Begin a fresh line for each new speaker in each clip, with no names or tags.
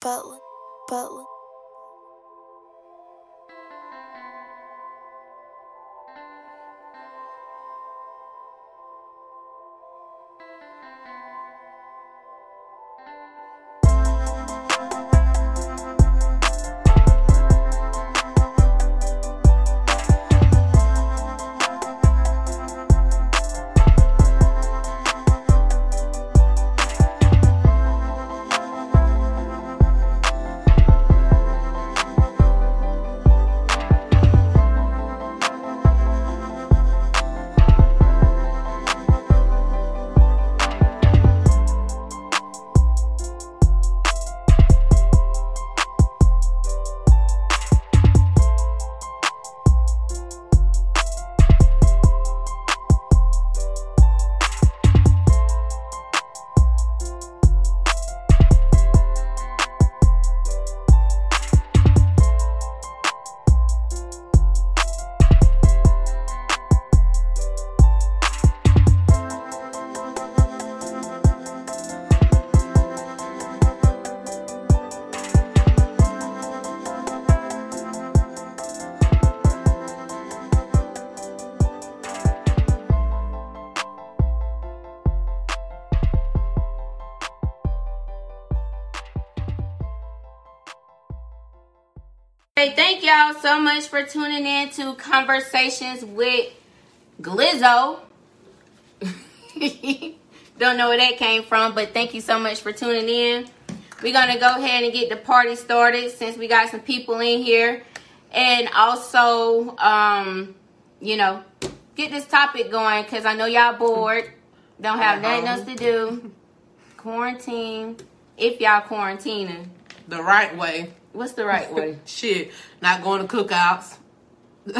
Butler, Butler.
Y'all so much for tuning in to Conversations with Glizzo. Don't know where that came from, but thank you so much for tuning in. We're going to go ahead and get the party started since we got some people in here. And also, um, you know, get this topic going because I know y'all bored. Don't have nothing else to do. Quarantine. If y'all quarantining.
the right way.
What's the right way?
Shit, not going to cookouts.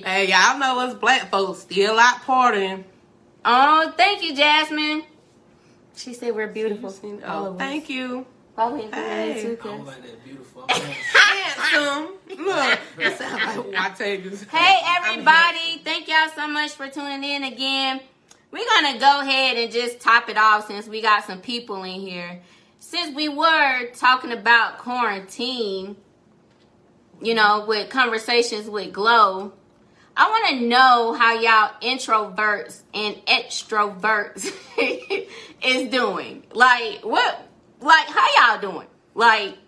Hey, y'all know us black folks still out partying.
Oh, thank you, Jasmine. She said we're beautiful. Oh, All
Oh,
of us.
thank you.
Probably in
Hey.
too,
I don't like that beautiful.
Handsome. Look, that sound like Wategas.
Hey, everybody. Thank y'all so much for tuning in again. We're going to go ahead and just top it off since we got some people in here. Since we were talking about quarantine, you know, with conversations with Glo, I want to know how y'all introverts and extroverts is doing. Like, what, like, how y'all doing? Like,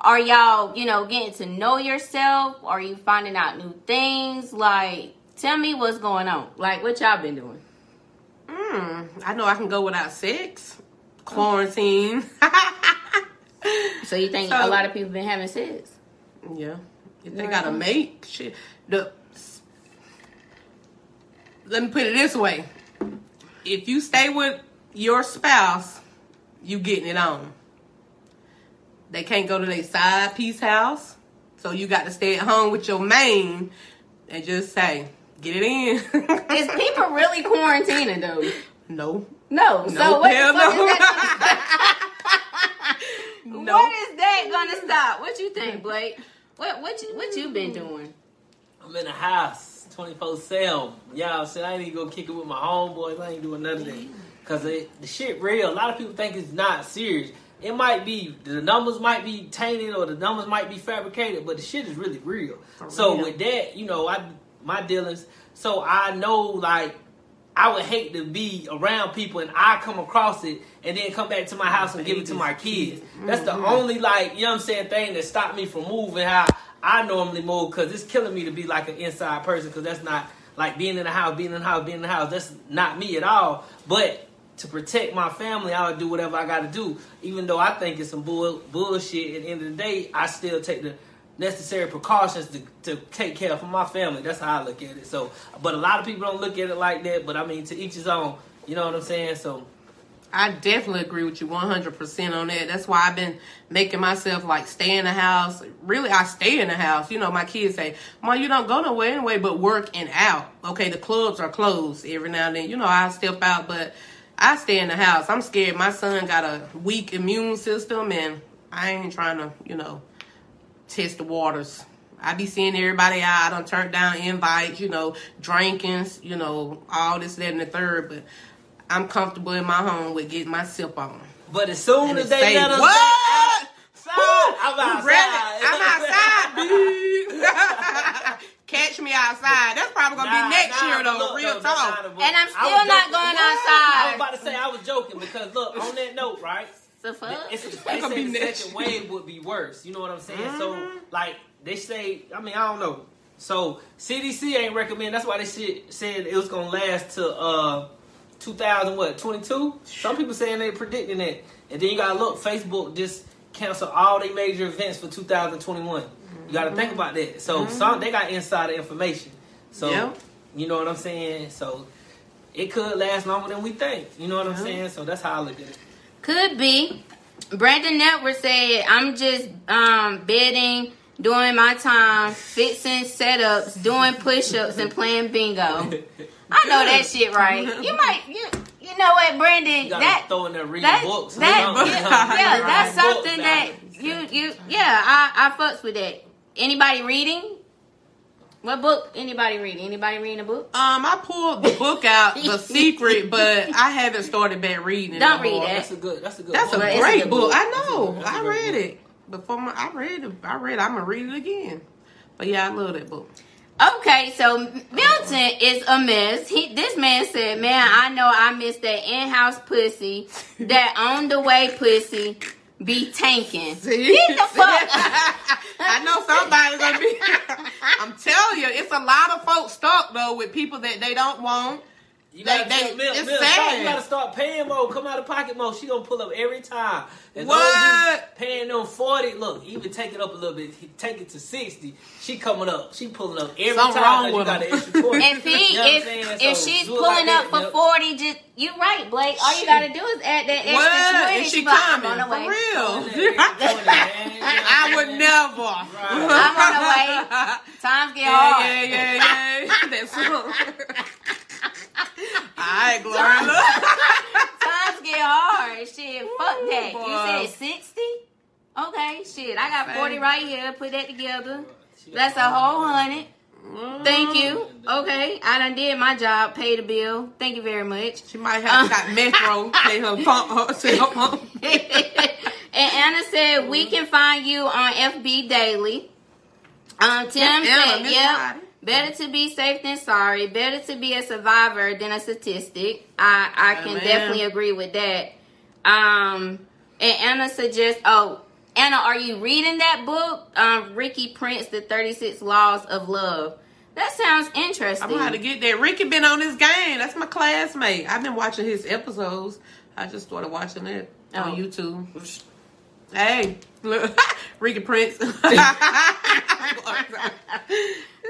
are y'all, you know, getting to know yourself? Are you finding out new things? Like, tell me what's going on. Like, what y'all been doing?
Mm, I know I can go without sex. Quarantine.
So you think
So-
a lot of people been having sex?
yeah. If they got a mate, shit. The, let me put it this way. If you stay with your spouse, you getting it on. They can't go to their side piece house. So you got to stay at home with your main and just say, get it in.
Is people really quarantining though?
no.
No. So
No,
what
hell
fuck
no.
is that?
No.
What is that gonna stop? What you think, Blake? What what you what you been mm. doing?
I'm in the house 24 7. Y'all said I ain't even gonna kick it with my homeboys. I ain't doing nothing. that. Because the shit real. A lot of people think it's not serious. It might be, the numbers might be tainted or the numbers might be fabricated, but the shit is really real. So
real.
with that, you know, I my dealings. So I know, like, I would hate to be around people and I come across it and then come back to my house and give it to my kids. Mm-hmm. That's the mm-hmm. only like you know what I'm saying thing that stopped me from moving how I normally move because it's killing me to be like an inside person because that's not like being in the house, being in the house, being in the house. That's not me at all. But to protect my family, I would do whatever I got to do, even though I think it's some bull bullshit. At the end of the day, I still take the necessary precautions to, to take care of my family. That's how I look at it. So, but a lot of people don't look at it like that. But I mean, to each his own. You know what I'm saying? So,
I definitely agree with you 100% on that. That's why I've been making myself like stay in the house. Really, I stay in the house. You know, my kids say, Mom, you don't go nowhere anyway, but work and out. Okay, the clubs are closed every now and then. You know, I step out, but I stay in the house. I'm scared. My son got a weak immune system, and I ain't trying to, you know, test the waters. I be seeing everybody out. I done turned down invites, you know, drinkings, you know, all this, that, and the third. But I'm comfortable in my home with getting my sip on.
But as soon
And
as they
say,
let us
what?
back outside, I'm outside.
Really? I'm outside, dude. Catch me outside. That's probably gonna
Nah,
be next
nah,
year though.
look,
real
though,
talk.
not the-
And I'm still not
joking.
going
I was about to say I was joking because look on that note, right?
The fuck?
It's, they
gonna be
the
next
second wave would be worse. You know what I'm saying?
Mhm.
So like they say, I mean I don't know. So CDC ain't recommend. That's why they shit said it was gonna last to uh 2000 what 22. Some people saying they predicting it, and then you gotta look. Facebook just canceled all their major events for 2021. You got to think about that. So some they got insider information. So
Yep.
you know what I'm saying. So it could last longer than we think. You know what I'm saying. So that's how I look at it.
Could be. Brandon Network said, I'm just um bidding, doing my time, fixing setups, doing push-ups, and playing bingo. I know that shit right. You might you you know what, Brandon?
You
That
throw in there reading
that,
books.
that
Something.
yeah, yeah, that's something that you you yeah, I I fucks with that. Anybody reading? What book? Anybody read? Anybody reading a book?
Um, I pulled the book out, The Secret, but I haven't started back reading it.
Don't read that.
That's a good. That's a good.
That's a
book.
A
great
good
book.
book.
I
That's a-
know.
that's a
I
good
read
book.
it before. My, I read it. I read. it. I'm gonna read it again. But yeah, I love that book.
Okay, so Milton is a mess. He, this man said, "Man, I know I missed that in-house pussy, that on the way pussy, be tanking.
See?
Get the fuck.
I know somebody's gonna be. I'm telling you, it's a lot of folks stuck though with people that they don't want.
You gotta,
They- they-
Mil,
it's
Mil,
sad.
start- you gotta start paying more. Come out of pocket more. She gonna pull up every time. As long
What?
paying them forty, look, even take it up a little bit. Take it to sixty. She coming up. She pulling up every
Something
time.
wrong
'cause you
with
got
her.
an extra twenty.
If he,
You know
if if
So
she's
do it like
pulling
that,
up for
Mil.
forty, just you right, Blake. All you gotta do is add that extra
What?
twenty.
Is she
She like, I'm
coming
on the
for real?
man.
I would never.
I'm on the way. Times get
Yeah,
hard.
yeah, yeah, yeah. That's All right, Gloria. Look.
Times get hard. Shit, fuck that.
boy.
You said 60? Okay, shit. I got 40 right here. Put that together. That's a whole hundred. Thank you. Okay, I done did my job. Pay the bill. Thank you very much.
She might have got Metro pay her pump. Her, say her pump.
and Anna said we can find you on FB Daily. Um, Tim
Anna,
said,
Miss
"Yep,
Friday.
Better to be safe than sorry. Better to be a survivor than a statistic." I I can
Amen.
definitely agree with that. Um, and Anna suggests, "Oh, Anna, are you reading that book, um, Ricky Prince, The Thirty Six Laws of Love?" That sounds interesting.
I'm gonna have to get that. Ricky been on this game. That's my classmate. I've been watching his episodes. I just started watching it on
Oh.
YouTube. Hey, look, Ricky Prince.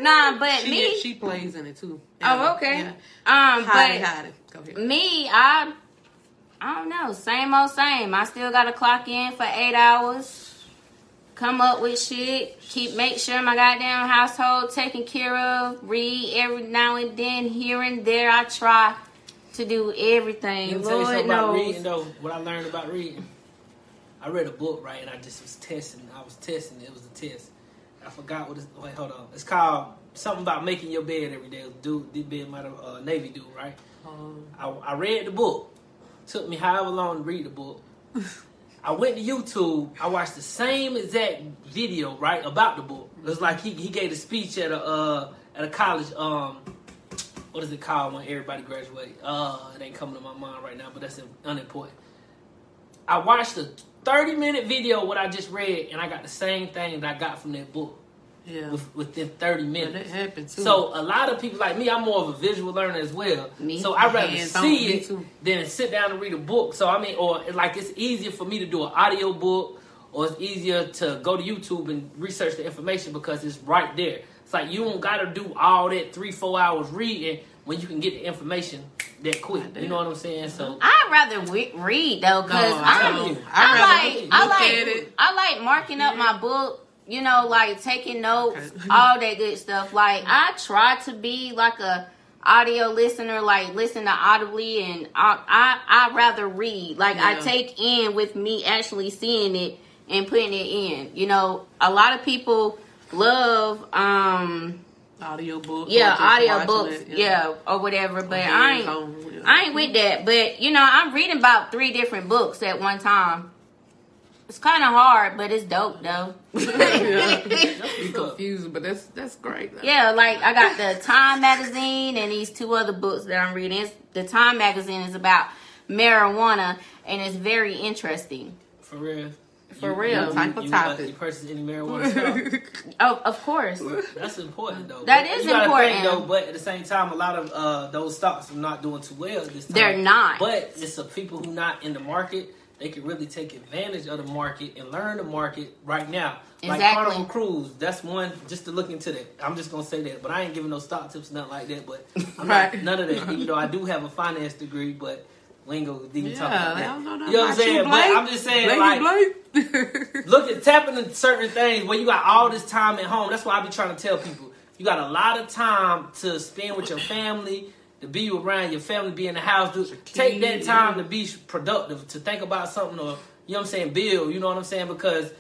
nah, but
she,
me,
she plays in it too.
oh okay.
Yeah.
Um,
Hide it,
but
hide it. Go ahead.
Me, I I don't know. Same old same. I still gotta clock in for eight hours. Come up with shit. Keep make sure my goddamn household taken care of. Read every now and then, here and there. I try to do everything.
Let me tell you
Lord
something about reading though. What I learned about reading. I read a book right, and I just was testing. I was testing. It was a test. I forgot what. It's, wait, hold on. It's called something about making your bed every day. Dude, being bed uh, Navy dude, right?
Um,
I, I read the book. Took me however long to read the book. I went to YouTube. I watched the same exact video, right, about the book. It was like he, he gave a speech at a uh, at a college. Um, what is it called when everybody graduate? Uh, it ain't coming to my mind right now, but that's unimportant. I watched the 30 minute video what I just read, and I got the same thing that I got from that book.
Yeah.
Within
30
minutes.
Happened too.
So a lot of people like me, I'm more of a visual learner as well.
Me,
so I'd rather see it
too.
than sit down and read a book. So I mean, or like it's easier for me to do an audio book, or it's easier to go to YouTube and research the information because it's right there. It's like you don't gotta do all that three, four hours reading when you can get the information that quick. You know what I'm saying? So
I'd rather read though, cause
I
I'm. I, like, I like. I like marking up my book. You know, like taking notes,
Okay.
all that good stuff. Like I try to be like a audio listener, like listen to audibly, and I I I rather read. Like I take in with me actually seeing it and putting it in. You know, a lot of people love um
audio book.
yeah,
or just
audio books,
it,
yeah. or whatever. But
Or
I ain't,
on, yeah.
I ain't with that. But you know, I'm reading about three different books at one time. It's kind of hard, but it's dope though.
Be confusing, but that's that's great. though.
yeah, like I got the Time magazine and these two other books that I'm reading. It's, the Time magazine is about marijuana, and it's very interesting.
For real.
For
You-
real.
You,
Type of
you,
topic.
You purchase any marijuana stuff.
Oh, of course.
That's important though.
That
But
is
you
important.
Think, though, but at the same time, a lot of uh, those stocks are not doing too well this time.
They're not.
But it's the people who not in the market. They can really take advantage of the market and learn the market right now. Exactly. Like
Exactly.
Carnival Cruise, that's one just to look into that. I'm just gonna say that, but I ain't giving no stock tips, nothing like that. But I'm
Right.
not none of that. Even though I do have a finance degree, but we ain't gonna talk about that.
don't know
You know what I'm
you,
saying? But I'm just saying,
Blakey
like,
Blake.
look at tapping into certain things where you got all this time at home. That's why I be trying to tell people you got a lot of time to spend with your family, to be around your family, be in the house. Do, take that time to be productive, to think about something, or you know what I'm saying, build. You know what I'm saying? Because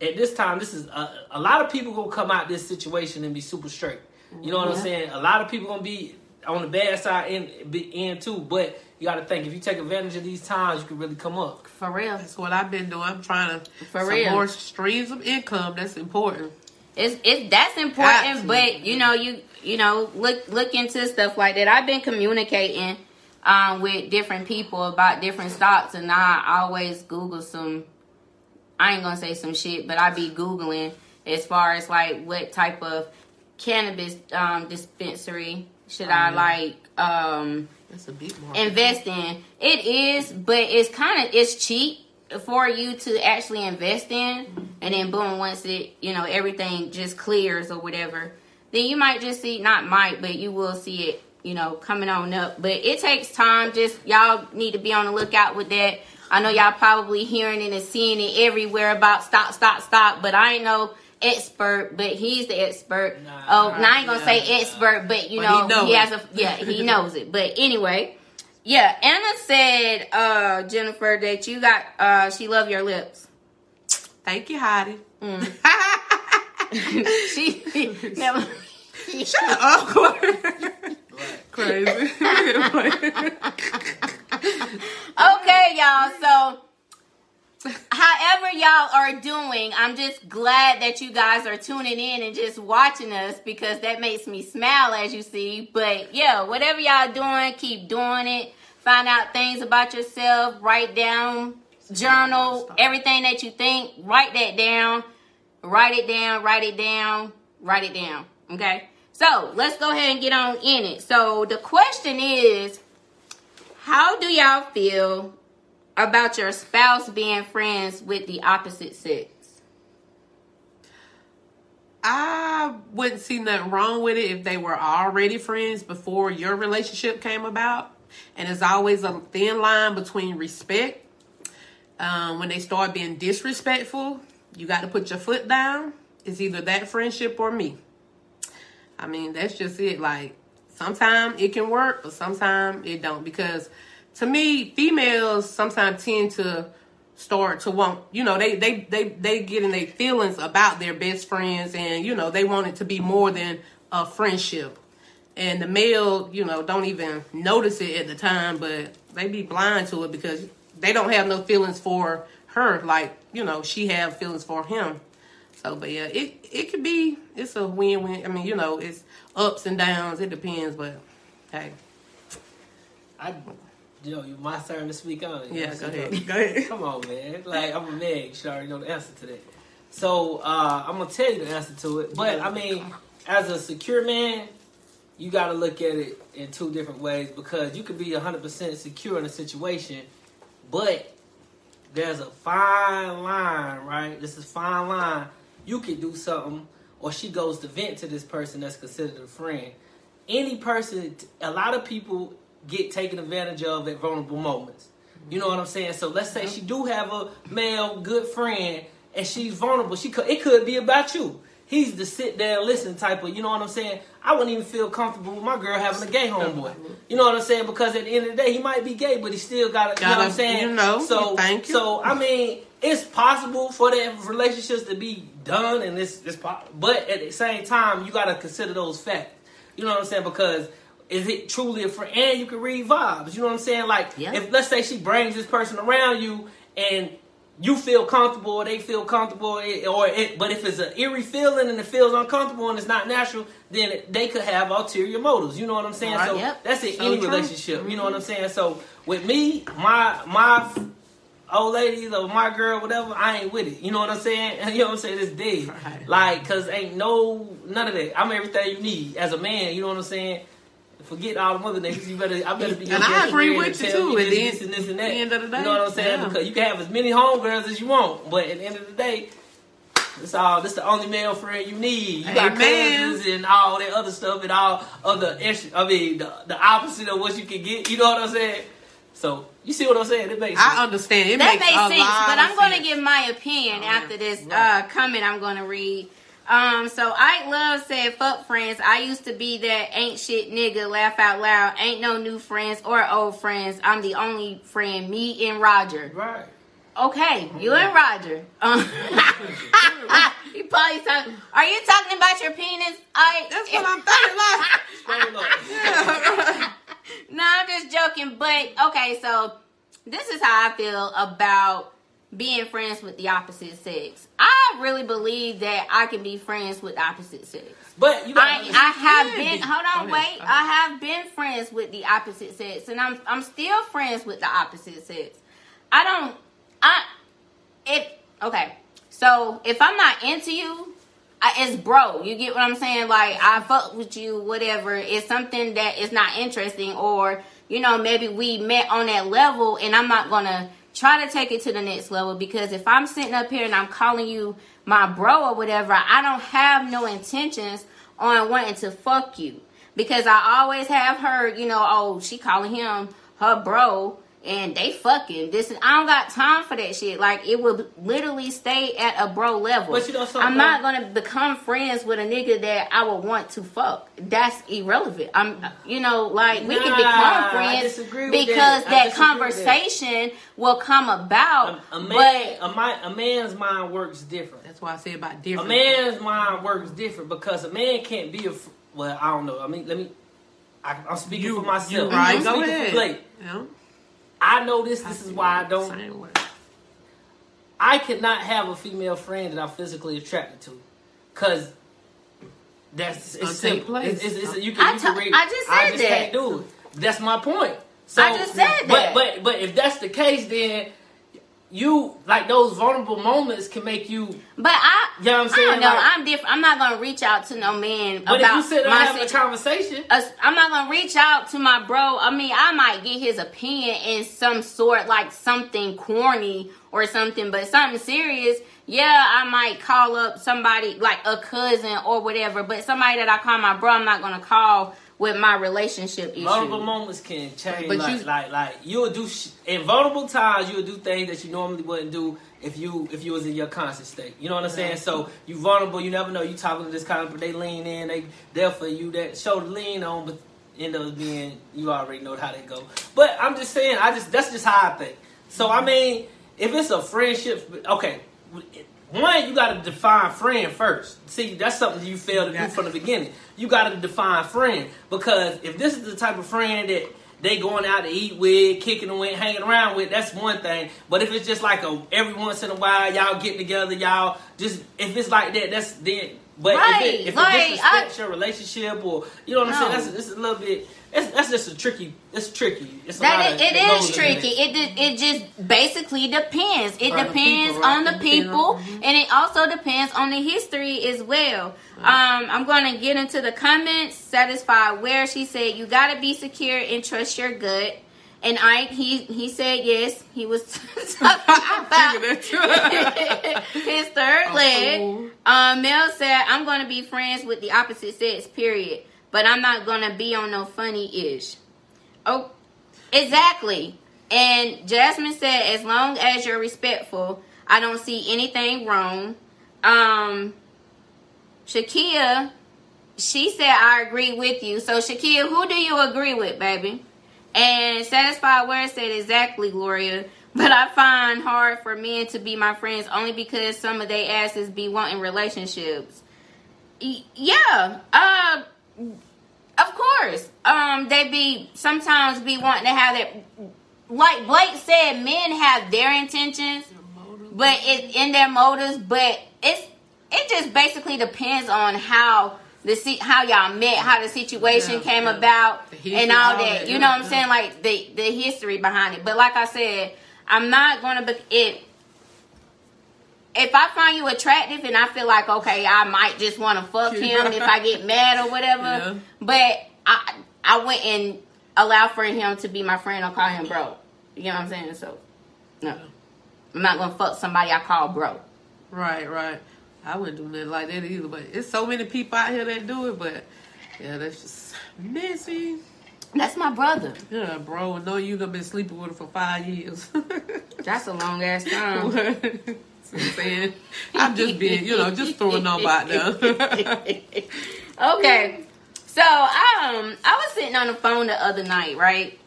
at this time, this is a, a lot of people gonna come out this situation and be super straight. You know what I'm saying? A lot of people gonna be on the bad side in be in too, but. You got to think if you take advantage of these times, you can really come up.
For real.
That's what I've been doing. I'm trying to
For
some
real.
more streams of income. That's important.
It's it's that's important,
to.
but you know you you know look look into stuff like that. I've been communicating um, with different people about different stocks, and I always Google some. I ain't gonna say some shit, but I be googling as far as like what type of cannabis um, dispensary should I like um,
That's a big market.
invest in. It is, but it's kind of it's cheap for you to actually invest in, and then boom, once it you know everything just clears or whatever, then you might just see not might, but you will see it you know coming on up. But it takes time. Just y'all need to be on the lookout with that. I know y'all probably hearing it and seeing it everywhere about stop, stop, stop, but I ain't no expert, but he's the expert.
Nah,
oh, now I ain't gonna
nah,
say
nah.
expert, but you
But
know
he know
he has a yeah, he knows it. But anyway, yeah, Anna said, uh, Jennifer, that you got uh she love your lips.
Thank you, Heidi.
Mm. she never
Shut up, Corey. Crazy.
Okay, y'all, so however y'all are doing, I'm just glad that you guys are tuning in and just watching us because that makes me smile as you see. But yeah, whatever y'all doing, keep doing it. Find out things about yourself, write down, journal, everything that you think, write that down. Write it down, write it down, write it down. Okay? So let's go ahead and get on in it. So the question is how do y'all feel about your spouse being friends with the opposite sex?
I wouldn't see nothing wrong with it if they were already friends before your relationship came about. And there's always a thin line between respect. Um, when they start being disrespectful, you got to put your foot down. It's either that friendship or me. I mean, that's just it. Like, sometimes it can work, but sometimes it don't. Because to me, females sometimes tend to start to want, you know, they they they they get in their feelings about their best friends, and you know, they want it to be more than a friendship. And the male, you know, don't even notice it at the time, but they be blind to it because they don't have no feelings for her, like you know, she have feelings for him. So, but yeah, it it could be it's a win win. I mean, you know, it's ups and downs. It depends, but hey,
I, yo, you my turn to speak on it.
yeah,
You
go
know,
ahead, go ahead.
Come on, man. Like I'm a man. You should already know the answer to that. So uh, I'm gonna tell you the answer to it. But I mean, as a secure man, you got to look at it in two different ways because you could be 100% secure in a situation, but there's a fine line, right? This is fine line. You could do something, or she goes to vent to this person that's considered a friend. Any person, a lot of people get taken advantage of at vulnerable moments. You know what I'm saying? So let's say she do have a male good friend, and she's vulnerable. She could, it could be about you. he's the sit there and listen type of, you know what I'm saying? I wouldn't even feel comfortable with my girl having a gay homeboy. You know what I'm saying? Because at the end of the day, he might be gay, but he still got to, you know what I'm saying?
You know,
so,
thank you.
So, I mean, it's possible for that relationships to be done, and it's, it's but at the same time, you got to consider those facts. You know what I'm saying? Because is it truly a friend? And you can read vibes. You know what I'm saying? Like,
Yeah.
if let's say she brings this person around you, and you feel comfortable, or they feel comfortable, or it, but if it's an eerie feeling and it feels uncomfortable and it's not natural, then it, they could have ulterior motives. You know what I'm saying?
Right.
So
Yep.
that's in
So
any
true.
relationship. You know what I'm mm-hmm. saying? So with me, my my old ladies or my girl, whatever, I ain't with it. You know what I'm saying? You know what I'm saying? It's dead.
Right.
Like, cause ain't no none of that. I'm everything you need as a man. You know what I'm saying? Forget all the other niggas. You better, I better be. your
And I agree with you, too,
me
at
this,
the
this,
end-
and this and that.
the end of the day.
You know what I'm saying?
Yeah.
Because you can have as many homegirls as you want, but at the end of the day. It's all. This the only male friend you need. You got
Amen.
cousins and all that other stuff and all other extra. I mean, the, the opposite of what you can get. You know what I'm saying? So you see what I'm saying? It makes sense.
I understand. It
that
makes,
makes
a
sense.
lot
But I'm going to give my opinion
Oh,
after this
Right.
uh, comment I'm going to read. Um, so Ike Love said, "Fuck friends. I used to be that ain't shit nigga. Laugh out loud. Ain't no new friends or old friends. I'm the only friend. Me and Roger.
right.
Okay, you and Roger. Um, you probably talking. Are you talking about your penis? Ike?
That's what I'm thinking. Like,
Straight up.
No, I'm just joking. But okay, so this is how I feel about being friends with the opposite sex. I really believe that I can be friends with opposite sex.
But you
I, I have been
be-
hold on wait.
Go
I have been friends with the opposite sex and I'm I'm still friends with the opposite sex. I don't I if okay. So if I'm not into you I, it's bro. You get what I'm saying? Like I fuck with you whatever. It's something that is not interesting or you know maybe we met on that level and I'm not gonna try to take it to the next level because if I'm sitting up here and I'm calling you my bro or whatever, I don't have no intentions on wanting to fuck you. Because I always have heard, you know, oh, she calling him her bro and they fucking this and I don't got time for that shit. Like it will literally stay at a bro level.
But you know something,
I'm not gonna become friends with a nigga that I would want to fuck. That's irrelevant. I'm you know, like we can become friends because
that.
That,
disagree with that.
conversation will come about.
A, a man,
but
a, mi- a man's mind works different.
That's why I say about different.
A man's mind works different because a man can't be a. Well, I don't know. I mean, let me. I, I'm speaking
you
for myself.
You right? Go ahead.
For
Yeah.
I know this. This is why I don't.
Same way.
I cannot have a female friend that I'm physically attracted to, cause that's
gonna
it's simple.
place.
It's, it's, it's, you can,
I
you can
ta-
read.
I just said that.
can't do it. That's my point. So,
I just said that.
But but but if that's the case, then you like those vulnerable moments can make you.
But I,
You know what I'm
I
saying?
don't know.
Like-
I'm different. I'm not gonna reach out to no man
But
about
if you sit
my
having a conversation,
us- I'm not gonna reach out to my bro. I mean, I might get his opinion in some sort, like something corny or something, but something serious. Yeah, I might call up somebody like a cousin or whatever, but somebody that I call my bro, I'm not gonna call with my relationship issue.
vulnerable moments can change.
But
like,
you-
like like you'll do sh- in vulnerable times. You'll do things that you normally wouldn't do if you if you was in your conscious state. You know what I'm saying? So you vulnerable. You never know. You talking to this kind of but they lean in. They there for you. That shoulder lean on, but end up being you already know how they go. But I'm just saying. I just that's just how I think. So I mean, if it's a friendship, okay. One, you got to define friend first. See, that's something you failed to do from the beginning. You got to define friend because if this is the type of friend that they going out to eat with, kicking with, hanging around with, that's one thing. But if it's just like a every once in a while, y'all get together, y'all just if it's like that, that's then. But
Right,
if it, if
like,
it disrespects your relationship or you know what I'm
No.
saying, that's it's a little bit. It's, that's just a tricky. It's tricky. It's a
That
of-
it, is tricky.
it.
It it just basically depends. It
On the
depends
people, right?
on the people,
mhm.
and it also depends on the history as well. Um, I'm going to get into the comments. Satisfied where she said you got to be secure and trust your gut. And I he he said yes. He was talking about his third leg. Um, Mel said, I'm going to be friends with the opposite sex, period. But I'm not to be on no funny ish. Oh, exactly. And Jasmine said, as long as you're respectful, I don't see anything wrong. Um, Shakia, she said I agree with you. So Shakia, who do you agree with, baby? And satisfied where said exactly, Gloria. But I find hard for men to be my friends only because some of they asses be wanting relationships. Yeah. Uh of course. Um they be sometimes be wanting to have it. like Blake said, men have their intentions but it in their motives, but it's it just basically depends on how the see how y'all met, how the situation
Yeah,
came
yeah.
about,
history,
and all
all
that.
that,
You
yeah,
know what I'm saying? Like the the history behind it. But like I said, I'm not gonna be it. If I find you attractive and I feel like okay, I might just want to fuck him if I get mad or whatever.
Yeah.
But I I went and allowed for him to be my friend or call him bro. You know what I'm saying? So no, I'm not gonna fuck somebody I call bro.
Right, right. I wouldn't do nothing like that either. But it's so many people out here that do it. But yeah, that's just messy.
That's my brother.
Yeah, bro. I know you done been sleeping with him for five years.
That's a long ass time.
I'm saying, I'm just being, you know, just throwing them out there.
okay. So um I was sitting on the phone the other night, right?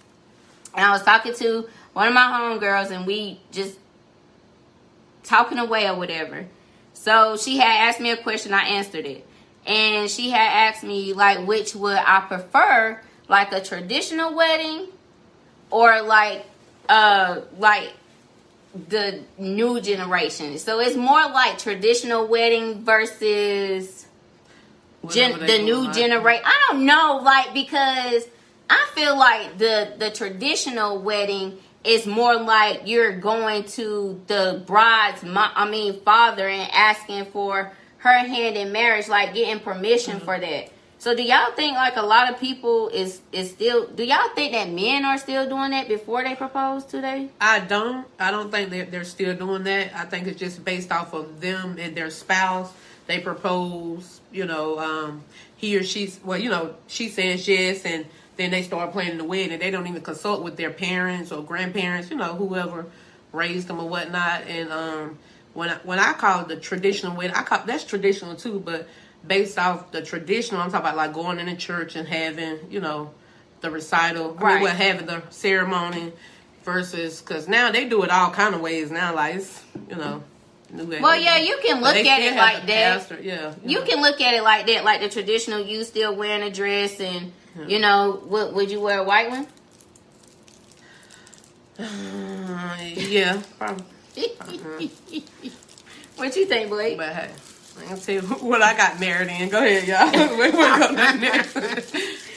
And I was talking to one of my homegirls and we just talking away or whatever. So she had asked me a question, I answered it. And she had asked me like which would I prefer, like a traditional wedding or like uh like the new generation. So it's more like traditional wedding versus gen- the new generation. I don't know, like because I feel like the the traditional wedding is more like you're going to the bride's, mo- I mean, father, and asking for her hand in marriage, like getting permission
Mm-hmm.
for that. So do y'all think like a lot of people is is still? Do y'all think that men are still doing that before they propose today?
I don't. I don't think they're, they're still doing that. I think it's just based off of them and their spouse. They propose, you know, um, he or she's, well, you know, she says yes, and then they start planning the wedding. They don't even consult with their parents or grandparents, you know, whoever raised them or whatnot. And um, when I, when I call the traditional wedding, I call that's traditional too, but based off the traditional, I'm talking about like going in the church and having, you know, the recital, I
Right.
mean, well, having the ceremony versus because now they do it all kind of ways now, like it's, you know.
Well, yeah, you can look at it like that.
pastor, Yeah,
You can look at it like that, like the traditional. You still wearing a dress, and you know, would would you wear a white one?
Uh, yeah, probably.
what you think, Blake?
But hey, I can tell you what I got married in. Go ahead, y'all. We're going next.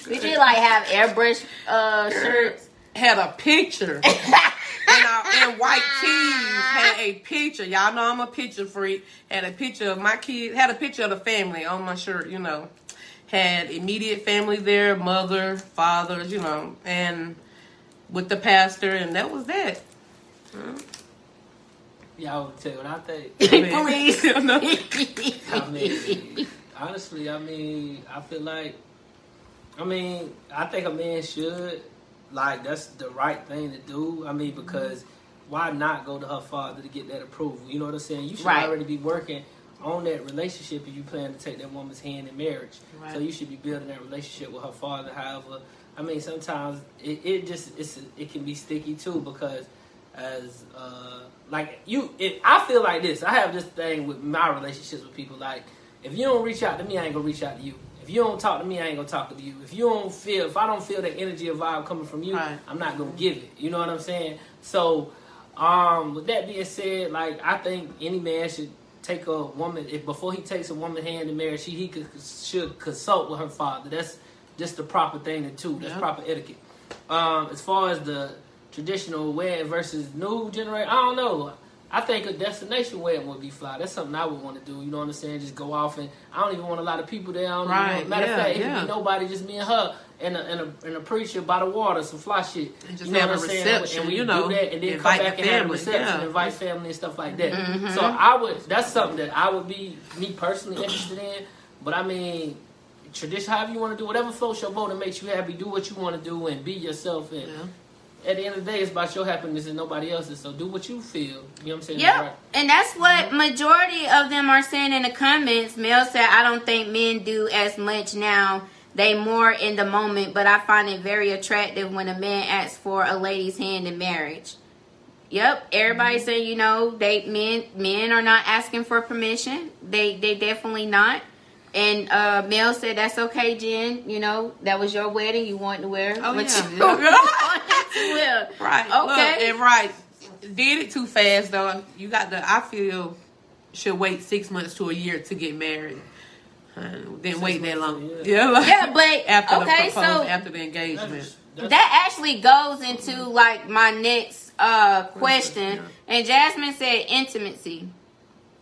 Would you like have airbrush uh, shirts?
Had a picture. and, I, and white tees had a picture. Y'all know I'm a picture freak. Had a picture of my kids. Had a picture of the family on my shirt. You know, had immediate family there, mother, fathers. You know, and with the pastor, and that was that.
Y'all tell what I think.
Please.
I mean, honestly, I mean, I feel like, I mean, I think a man should, like, that's the right thing to do. I mean, because why not go to her father to get that approval? You know what I'm saying? You should
Right.
already be working on that relationship if you plan to take that woman's hand in marriage.
Right.
So you should be building that relationship with her father. However, I mean, sometimes it, it just it's it can be sticky too because as uh like you it, I feel like this. I have this thing with my relationships with people like if you don't reach out to me, I ain't gonna reach out to you. If you don't talk to me, I ain't gonna talk to you. If you don't feel if I don't feel the energy or vibe coming from you,
Right.
I'm not gonna give it. You know what I'm saying? So um with that being said, like I think any man should take a woman if before he takes a woman hand in marriage, he, he could, should consult with her father. That's just the proper thing to do. That's
Yeah.
proper etiquette. Um, as far as the traditional wedding versus new generation, I don't know. I think a destination wedding would be fly. That's something I would want to do. You know what I'm saying? Just go off and I don't even want a lot of people there. I don't even
Right,
want- matter
yeah,
of fact, it
yeah.
could be nobody, just me and her and a, and a, and a preacher by the water, some fly shit.
And just
you know
have
what
a
I'm saying?
reception,
and we
you know,
do that, and then come back and have a reception,
yeah.
invite family and stuff like that.
Mm-hmm.
So I would. That's something that I would be me personally interested in. But I mean, tradition, however you want to do, whatever floats your boat and makes you happy, do what you want to do and be yourself. And
Yeah.
At the end of the day, it's about your happiness and nobody else's. So do what you feel. You know what I'm saying?
Yep.
Right.
And that's what majority of them are saying in the comments. Mel said, I don't think men do as much now. They more in the moment, but I find it very attractive when a man asks for a lady's hand in marriage. Yep, everybody
Mm-hmm.
say you know they men men are not asking for permission. They they definitely not. And uh Mel said that's okay, Jen. You know that was your wedding. You wanted to wear
Oh, yeah, yeah.
wanted.
Right.
Okay.
Look, and right. Did it too fast though. You got the. I feel should wait six months to a year to get married. Uh, didn't wait that long.
to a year.
Yeah. Like,
Yeah, but
after
okay,
the proposal,
so
after the engagement.
That's- that's-
that actually goes into like my next uh question
Yeah.
and jasmine said intimacy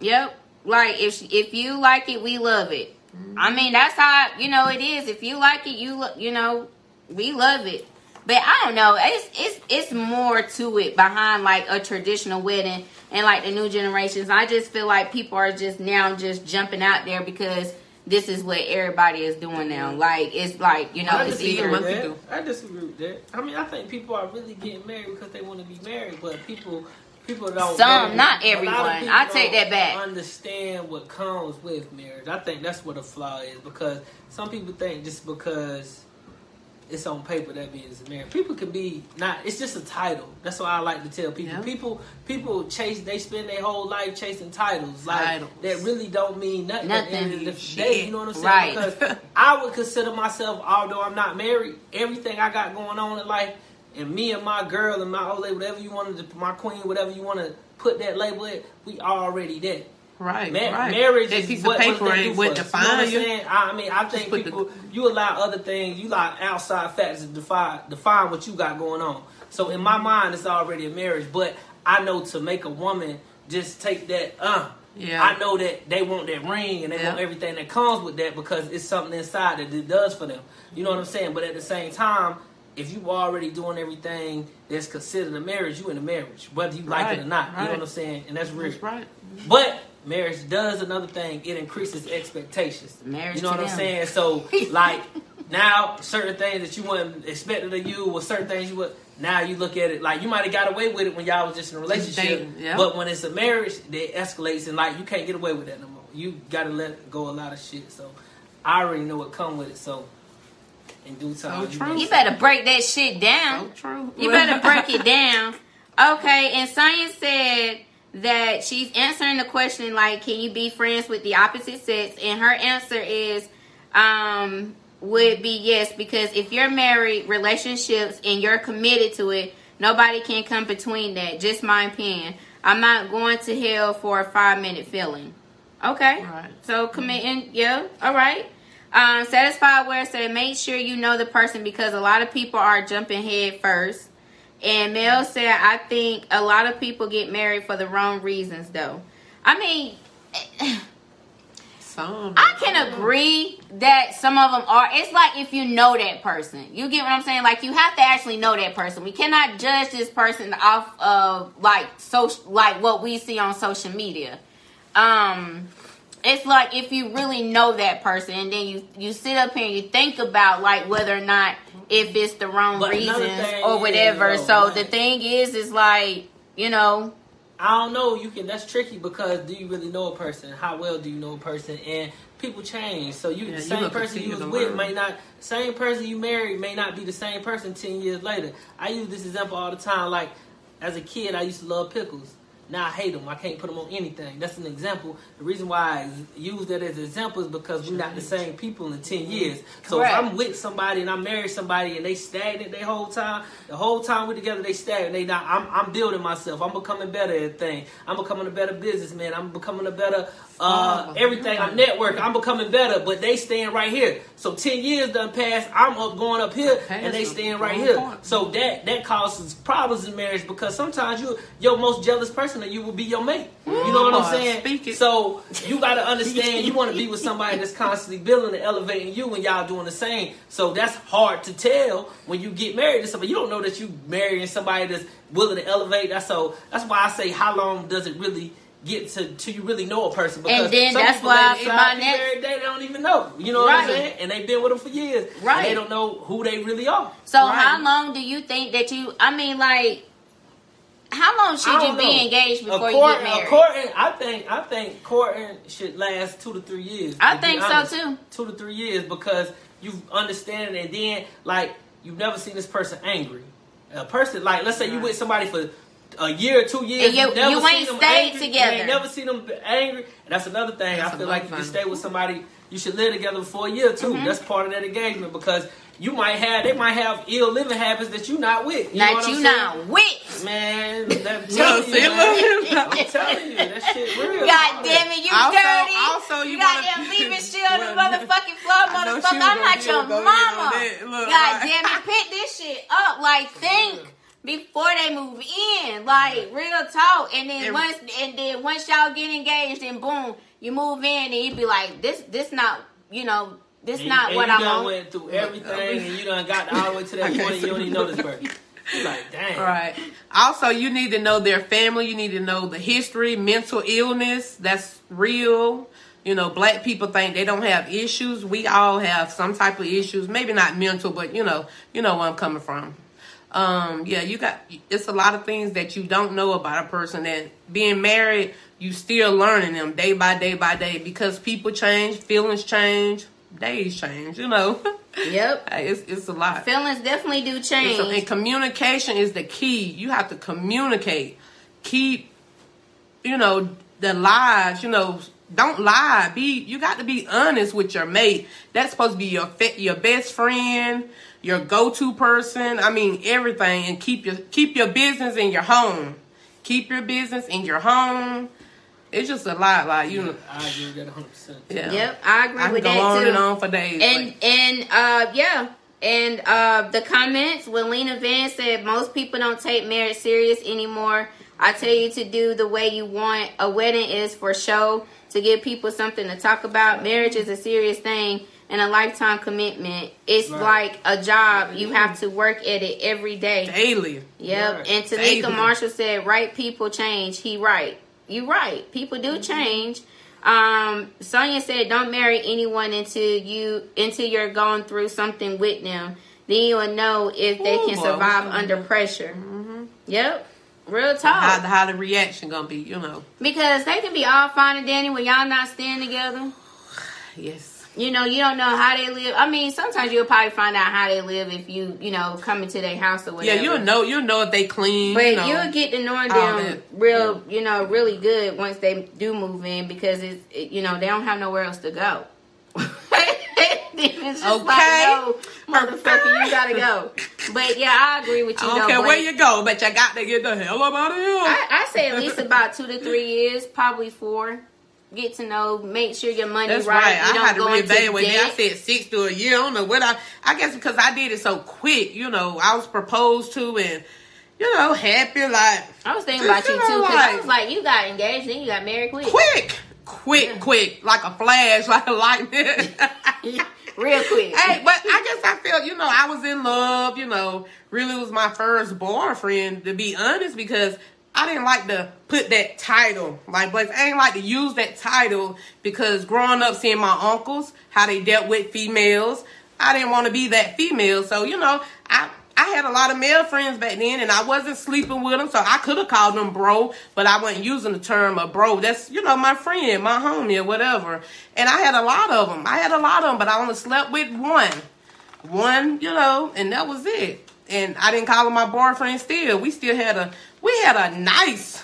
yep like if if you like it we love it i mean that's how you know it is if you like it you lo- you know we love it but i don't know it's it's it's more to it behind like a traditional wedding and like the new generations i just feel like people are just now just jumping out there because this is what everybody is doing now mm-hmm. like it's like you know
I
it's
disagree
either
what
with that.
do.
I disagree with that. I mean, I think people are really getting married because they want to be married, but people people don't.
Some,
know-
not
a lot of
everyone. I take
don't
that back.
Understand what comes with marriage. I think that's what the flaw is because some people think just because it's on paper that means married. People can be not. It's just a title. That's why I like to tell people.
Yeah.
People people chase. They spend their whole life chasing titles like
Titles.
that really don't mean nothing. At the end of the
Nothing.
day, you know what I'm saying?
Right.
Because I would consider myself, although I'm not married, everything I got going on in life, and me and my girl and my old lady, whatever you wanted to, my queen, whatever you want to put that label at, we already there.
Right.
Ma-
right.
Marriage
that
is
piece
what,
of paper
what
ain't what
for us.
define
you. Know what I'm
you.
saying? I mean, I think
put the-
people, you allow other things, you allow outside factors to define define what you got going on. So in my mind, it's already a marriage. But I know to make a woman just take that, uh,
Yeah.
I know that they want that ring and they
Yeah.
want everything that comes with that because it's something inside that it does for them. You know what I'm saying? But at the same time, if you already doing everything that's considered a marriage, you in a marriage, whether you like it or
Right,
not. You know what I'm saying? And that's real.
That's right.
But marriage does another thing. It increases expectations.
Marriage
You know
to
what I'm saying? So like now, certain things that you wouldn't expected of you, or certain things you would. Now you look at it like you might have got away with it when y'all was just in a relationship,
dating, yeah.
but when it's a marriage, it escalates and like you can't get away with that no more. You got to let go a lot of shit. So I already know what come with it. So in due time,
So
you
true.
You better break that shit down.
So true.
You better break it down. Okay, and Sonya said that she's answering the question like, can you be friends with the opposite sex? And her answer is, um, would be yes, because if you're married, relationships, and you're committed to it, nobody can come between that. Just my opinion. I'm not going to hell for a five minute feeling. Okay.
Right.
So committing, yeah, all right. Um, satisfied where I said make sure you know the person because a lot of people are jumping head first. And Mel said, I think a lot of people get married for the wrong reasons though. I mean,
Some.
I can agree that some of them are. It's like if you know that person. You get what I'm saying? Like you have to actually know that person. We cannot judge this person off of like social, like what we see on social media. Um, it's like if you really know that person, and then you you sit up here and you think about like whether or not if it's the wrong
But
reasons
thing
or
is,
whatever.
though,
so
like-
the thing is, is like you know.
I don't know. You can. That's tricky because do you really know a person? How well do you know a person? And people change. So you,
Yeah,
the same
gonna
person you was with
learn.
may not. Same person you married may not be the same person ten years later. I use this example all the time. Like as a kid, I used to love pickles. Now I hate them. I can't put them on anything. That's an example. The reason why I use that as an example is because we're not the same people in ten mm-hmm. years. So if I'm with somebody and I marry somebody and they stagnant the whole time, the whole time we're together they stagnant. They not. I'm, I'm building myself. I'm becoming better at things. I'm becoming a better businessman. I'm becoming a better uh, everything. I'm networking. I'm becoming better. But they staying right here. So ten years done passed. I'm up going up here and they staying right here. So that that causes problems in marriage because sometimes you your most jealous person of you will be your mate. You know what I'm saying? So you got to understand you want to be with somebody that's constantly building and elevating you and y'all doing the same. So that's hard to tell when you get married to somebody. You don't know that you marrying somebody that's willing to elevate. That's so that's why I say how long does it really get to till you really know a person. Because
And then that's why
they
my next-
they don't even know. You know what I'm
Right.
saying? And they've been with them for years. and
Right.
they don't know who they really are.
So
Right.
how long do you think that you? I mean, like, how long should you
don't
be engaged before you get married?
courting, I think I think courting should last two to three years.
I
to
think so, too.
Two to three years because you understand and then like you've never seen this person angry. A person like let's say you with somebody for a year or two years,
And you-
never
you
seen
ain't
them
stayed
angry,
together.
You ain't never seen them angry, and that's another thing.
That's
I feel like if you
thing.
stay with somebody, you should live together for a year too.
Mm-hmm.
That's part of that engagement because you might have they might have ill living habits that you not with. You know
That you
saying?
not with.
Man, that
Yo,
telling you, man. I'm telling you, that shit real.
God damn it, you
Also-
dirty.
also
you
you
got
wanna-
them leaving shit on the motherfucking floor,
I know she
motherfucker. I'm not your
go in on
mama.
that. Look,
God
right.
damn it, pick this shit up. Like think before they move in. Like real talk. And then
And-
once and then once y'all get engaged and boom, you move in and you be like, this this not you know, this
And-
not
and
what
you
I'm
done
on.
went through everything, and you done got all the way to that point, and you don't even know this person. You like, damn.
Right. Also, you need to know their family. You need to know the history, mental illness. That's real. You know, black people think they don't have issues. We all have some type of issues. Maybe not mental, but you know, you know where I'm coming from. Um, yeah, you got. It's a lot of things that you don't know about a person. That being married, you still learning them day by day by day because people change, feelings change, days change. You know,
Yep.
it's it's a lot.
Feelings definitely do change.
So, and communication is the key. You have to communicate. Keep, you know, the lies. You know, don't lie. Be you got to be honest with your mate. That's supposed to be your your best friend, your go to person. I mean everything. And keep your keep your business in your home. Keep your business in your home. It's just a lot. Like you. know,
I agree with that 100. percent
Yeah.
Yep, I agree
I can
with
go
that
on
too.
and on for days.
And
like-
and uh yeah. And uh the comments when Lena Van said most people don't take marriage serious anymore. I tell you to do the way you want. A wedding is for show to give people something to talk about. Marriage is a serious thing and a lifetime commitment. It's
Right.
like a job. You have to work at it every day.
daily.
Yep.
Right.
And Tamika
Daily.
Marshall said, "Right people change." He right. You right. People do change. Um, Sonia said, "Don't marry anyone until you until you're going through something with them. Then you will know if they
Ooh,
can
boy,
survive under pressure." Yep. Real
How,
talk.
how the reaction gonna be? You know.
Because they can be all fine and dandy when y'all not staying together.
Yes.
You know, you don't know how they live. I mean, sometimes you'll probably find out how they live if you, you know, come into their house or whatever.
Yeah, you'll know. You'll know if they clean.
But
you know.
you'll get to knowing
all
them real, you know, really good once they do move in because it's, it, you know, they don't have nowhere else to go. it's just like,
Okay.
no, motherfucker, you gotta go. But yeah, I agree with you.
I don't
though,
care where you go, but you got to get the hell up out of here.
I, I say at least about two to three years, probably four. Get to know, make sure your money's
That's
right.
right.
You
I
don't
had to reevaluate that. I said six to a year. I don't know what I. I guess because I did it so quick. You know, I was proposed to and you know happy like
I was thinking about you
you
too
know,
because I was like, you got engaged, then you got married quick,
quick, quick, quick, like a flash, like a lightning.
real quick.
Hey, but I guess I felt, you know, I was in love, you know, really was my first boyfriend, to be honest, because I didn't like to put that title. Like, but I ain't like to use that title because growing up seeing my uncles, how they dealt with females, I didn't want to be that female. So, you know, I I had a lot of male friends back then, and I wasn't sleeping with them, so I could have called them bro, but I wasn't using the term of bro. That's you know my friend, my homie, or whatever. And I had a lot of them. I had a lot of them, but I only slept with one, one, you know, and that was it. And I didn't call him my boyfriend. Still, we still had a we had a nice,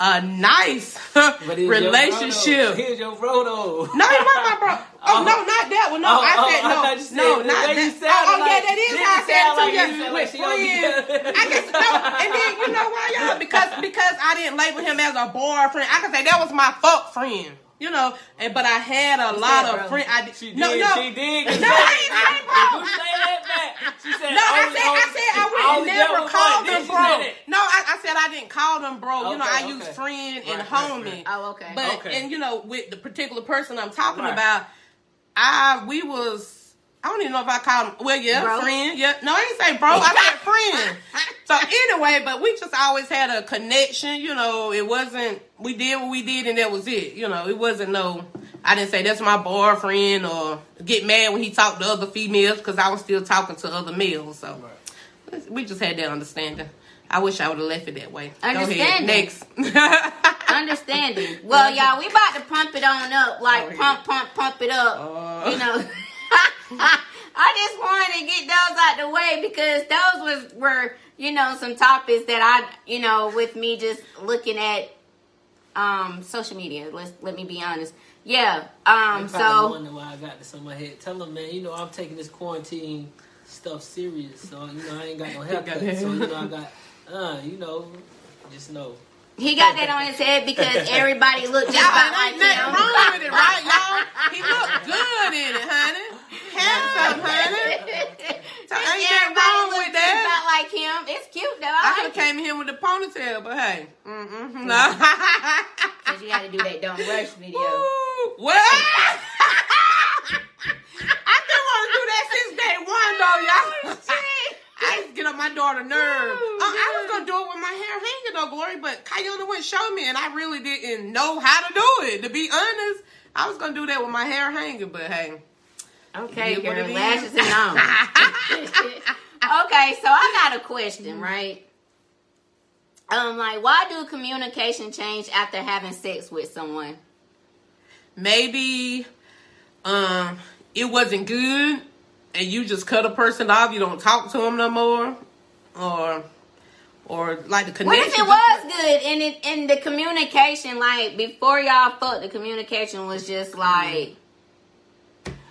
a nice
your
relationship.
Here's your Frodo.
No, he wasn't my bro. Oh,
Oh.
no, not that one. No,
Oh,
I
oh,
said no.
said
no, not that.
you
oh, oh, yeah, that is how I said it
you
to
sound
you. With
she don't be
friends. I guess no. And then you know why, y'all? Because because I didn't label him as a boyfriend. I can say that was my fuck friend. You know, and but I had a lot
said
of
bro.
friends. I did.
She
no,
did.
no.
She did.
No, I ain't say bro.
You say that back. She said.
No, I
only-
said I said I would
only
never
dealt
call them bro. No, I, I said I didn't call them bro. you know,
Okay,
I use friend and
Right, right,
homie.
right.
Oh, okay.
But
Okay.
and you know, with the particular person I'm talking
Right.
about, I we was I don't even know if I called him. Well, yeah,
Bro?
friend. Yeah, no, I didn't say bro. I said friend. So anyway, but we just always had a connection. You know, it wasn't. We did what we did, and that was it. You know, it wasn't no. I didn't say that's my boyfriend or get mad when he talked to other females because I was still talking to other males. So we just had that understanding. I wish I would have left it that way. Go ahead.
Understanding.
Next.
Understanding. Well, y'all, we about to pump it on up, like
Oh, yeah.
pump, pump, pump it up.
Uh.
you know. I just wanted to get those out the way because those was were you know some topics that I you know with me just looking at um social media. Let's let me be honest. Yeah. Um.
They probably
So
wonder why I got this on my head. Tell them, man, you know, I'm taking this quarantine stuff serious. So, you know, I ain't got no haircut. so, you know, I got, uh, you know, just know.
He got that on his head because everybody looked just
Y'all,
about
ain't
like
nothing
him.
wrong with it, right, y'all? He looked good in it, honey. Handsome, honey. So ain't nothing
Everybody
wrong
look
with
just
that.
about like him. It's cute though.
I
I
could have
it.
came in with the ponytail, but hey, mm-mm, no.
Cause you got to do that don't rush video.
Woo. What? I've been wanting to do that since day one, though, y'all. I used to get on my daughter nerve.
Oh,
Uh, I was gonna do it with my hair hanging though, Glory, but Kayona wouldn't show me, and I really didn't know how to do it. To be honest, I was gonna do that with my hair hanging, but hey,
Okay,
It is what
girl, lashes and all. okay, so I got a question, right? Um, like, why do communication change after having sex with someone?
maybe um it wasn't good, and you just cut a person off. You don't talk to them no more, or or like the connection.
What if it was good and it and the communication, like before y'all fucked, the communication was just like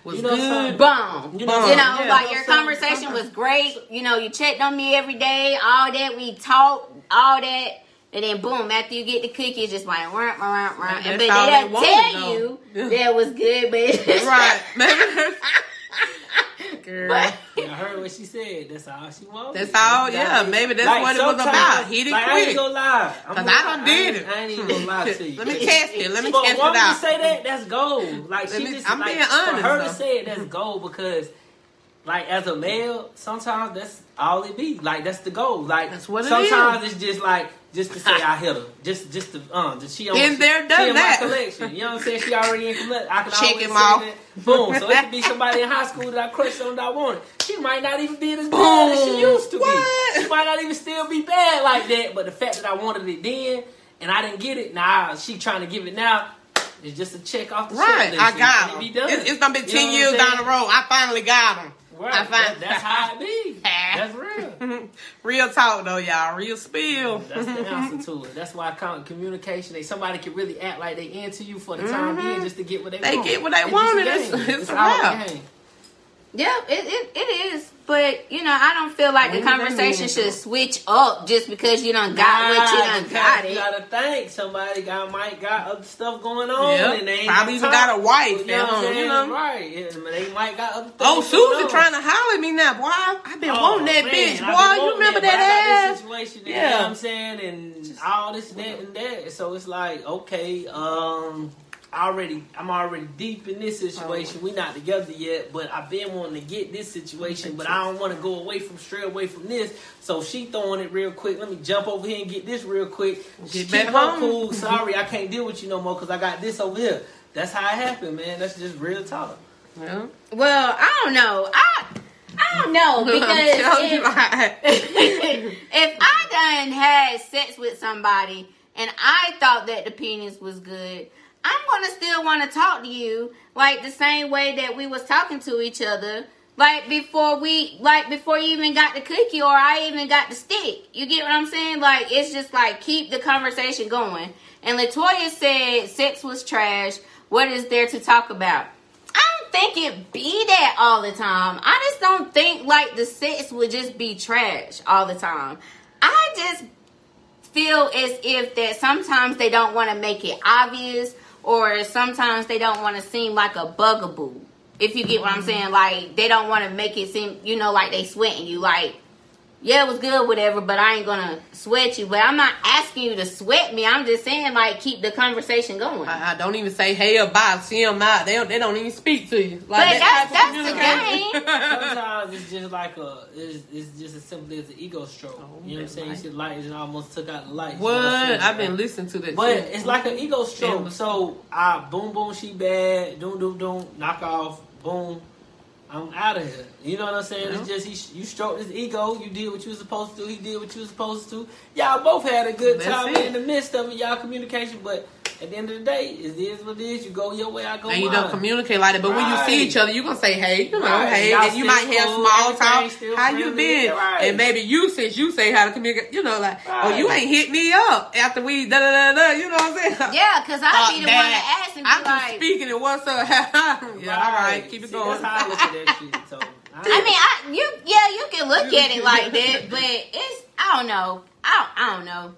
was
You know
good.
boom.
You
You
know,
know,
yeah.
like your conversation was uh-huh. great. You know, you checked on me every day, all that we talked, all that. And then boom, after you get the cookies, just like wah, wah, wah, wah.
That's
And but they
all they wanted,
tell
though.
you
Yeah.
that was good, but
right? Maybe. Girl.
But
I heard what she said. That's all she wanted.
That's all, yeah, maybe that's what it was
sometimes-
about. Hit it
like, I
quick.
ain't gonna lie. I'm
'Cause
gonna-
I done did it.
I ain't even gonna lie to you.
Let me test it. Let me
For a
test it
woman
out.
to say that, that's gold. Like
Let
she
me-
just,
I'm
like,
being honest,
For her
though.
to say it, that's gold because, like, as a male, sometimes that's all it be. Like that's the goal. Like
That's what it
sometimes it's just like just to say I hit her, just just to um, just she on
Been there,
she
done
in
that.
my collection. You know what I'm saying? She already in collection. I can
Check
always
him
say. Boom. So it could be somebody in high school that I crushed on that I wanted. She might not even be as bad as she used to
What?
be. She might not even still be bad like that. But the fact that I wanted it then and I didn't get it, now she trying to give it now. It's just a check off the
Right, I got him.
it.
It's, it's gonna be
You know
ten years down the road. I finally got him.
Right.
I
That-
fin-
that's how it be. That's real.
Real talk though, y'all. Real spill.
That's the answer to it. That's why I count communication. They somebody can really act like they into you for the time being mm-hmm. just to get what they,
They
want.
They get what they
It's
want,
a
it's- it's a
all
wrap.
Game.
Yeah, it, it, it is. But, you know, I don't feel like the
When you
conversation should switch up just because you don't got what you
Nah,
done
because
got
You
it.
gotta think somebody got might got other stuff going on,
Yep.
and they ain't
Probably even got a wife
You know what I'm saying?
you know?
Right? Yeah, they might got other things.
Oh, Susan
on.
trying to holler at me now, boy. I- I've been
Oh,
wanting that
man,
bitch, boy. You remember
but I got
that
this
ass?
situation, you
Yeah.
know what I'm saying, and all this and that and that. So it's like, okay, um, I already, I'm already deep in this situation. we not together yet, but I've been wanting to get this situation, but I don't want to go away from straight away from this. So she throwing it real quick. Let me jump over here and get this real quick. She
Get
keep
back home.
cool. Sorry, I can't deal with you no more because I got this over here. That's how it happened, man. That's just real talk.
Yeah.
Well, I don't know. I I don't know because if,
I-
if I done had sex with somebody and I thought that the penis was good, I'm gonna still want to talk to you like the same way that we was talking to each other. Like before we, like before you even got the cookie or I even got the stick. You get what I'm saying? Like it's just like keep the conversation going. And Latoya said sex was trash. What is there to talk about? I don't think it be that all the time. I just don't think like the sex would just be trash all the time. I just feel as if that sometimes they don't want to make it obvious or sometimes they don't want to seem like a bugaboo. If you get what I'm mm-hmm. saying, like they don't want to make it seem, you know, like they sweating you. Like yeah, it was good, whatever, but I ain't gonna sweat you. But I'm not asking you to sweat me. I'm just saying, like, keep the conversation going.
I, I don't even say hey or bye. See them out. They don't, they don't even speak to you. Like
But
that
that's- that's the
communication.
Sometimes it's just like a, it's, it's just as simple as an ego stroke.
Oh,
you know what I'm saying? You
man.
light and almost took out the light.
what? I've been listening to that.
But
shit.
it's like an ego stroke.
Yeah.
So I boom boom she bad, doom doom doom, knock off, boom. I'm out of here. You know what I'm saying? It's just he, you stroked his ego. You did what you was supposed to do. He did what you was supposed to. Y'all both had a good
That's
time
it.
in the midst of it. Y'all communication, but at the end of the day, it is what it is. You go your way, I go
and you
mine.
don't communicate like that. But when you see each other, you gonna say, "Hey, you know,
Right.
hey,"
Y'all
and you might have small talk.
still
How you been?
right.
And maybe you, since you say how to communicate, you know, like, "Oh, you ain't hit me up after we da da da da." You know what I'm saying?
Yeah, because I'd
Fuck
be the one to
that.
ask and be
I'm just
like,
speaking and what's up? yeah, all right, keep it
See,
going.
That's how I look at that shit. So
I mean, I you yeah, you can look at it like that, but it's I don't know. I don't, I don't know.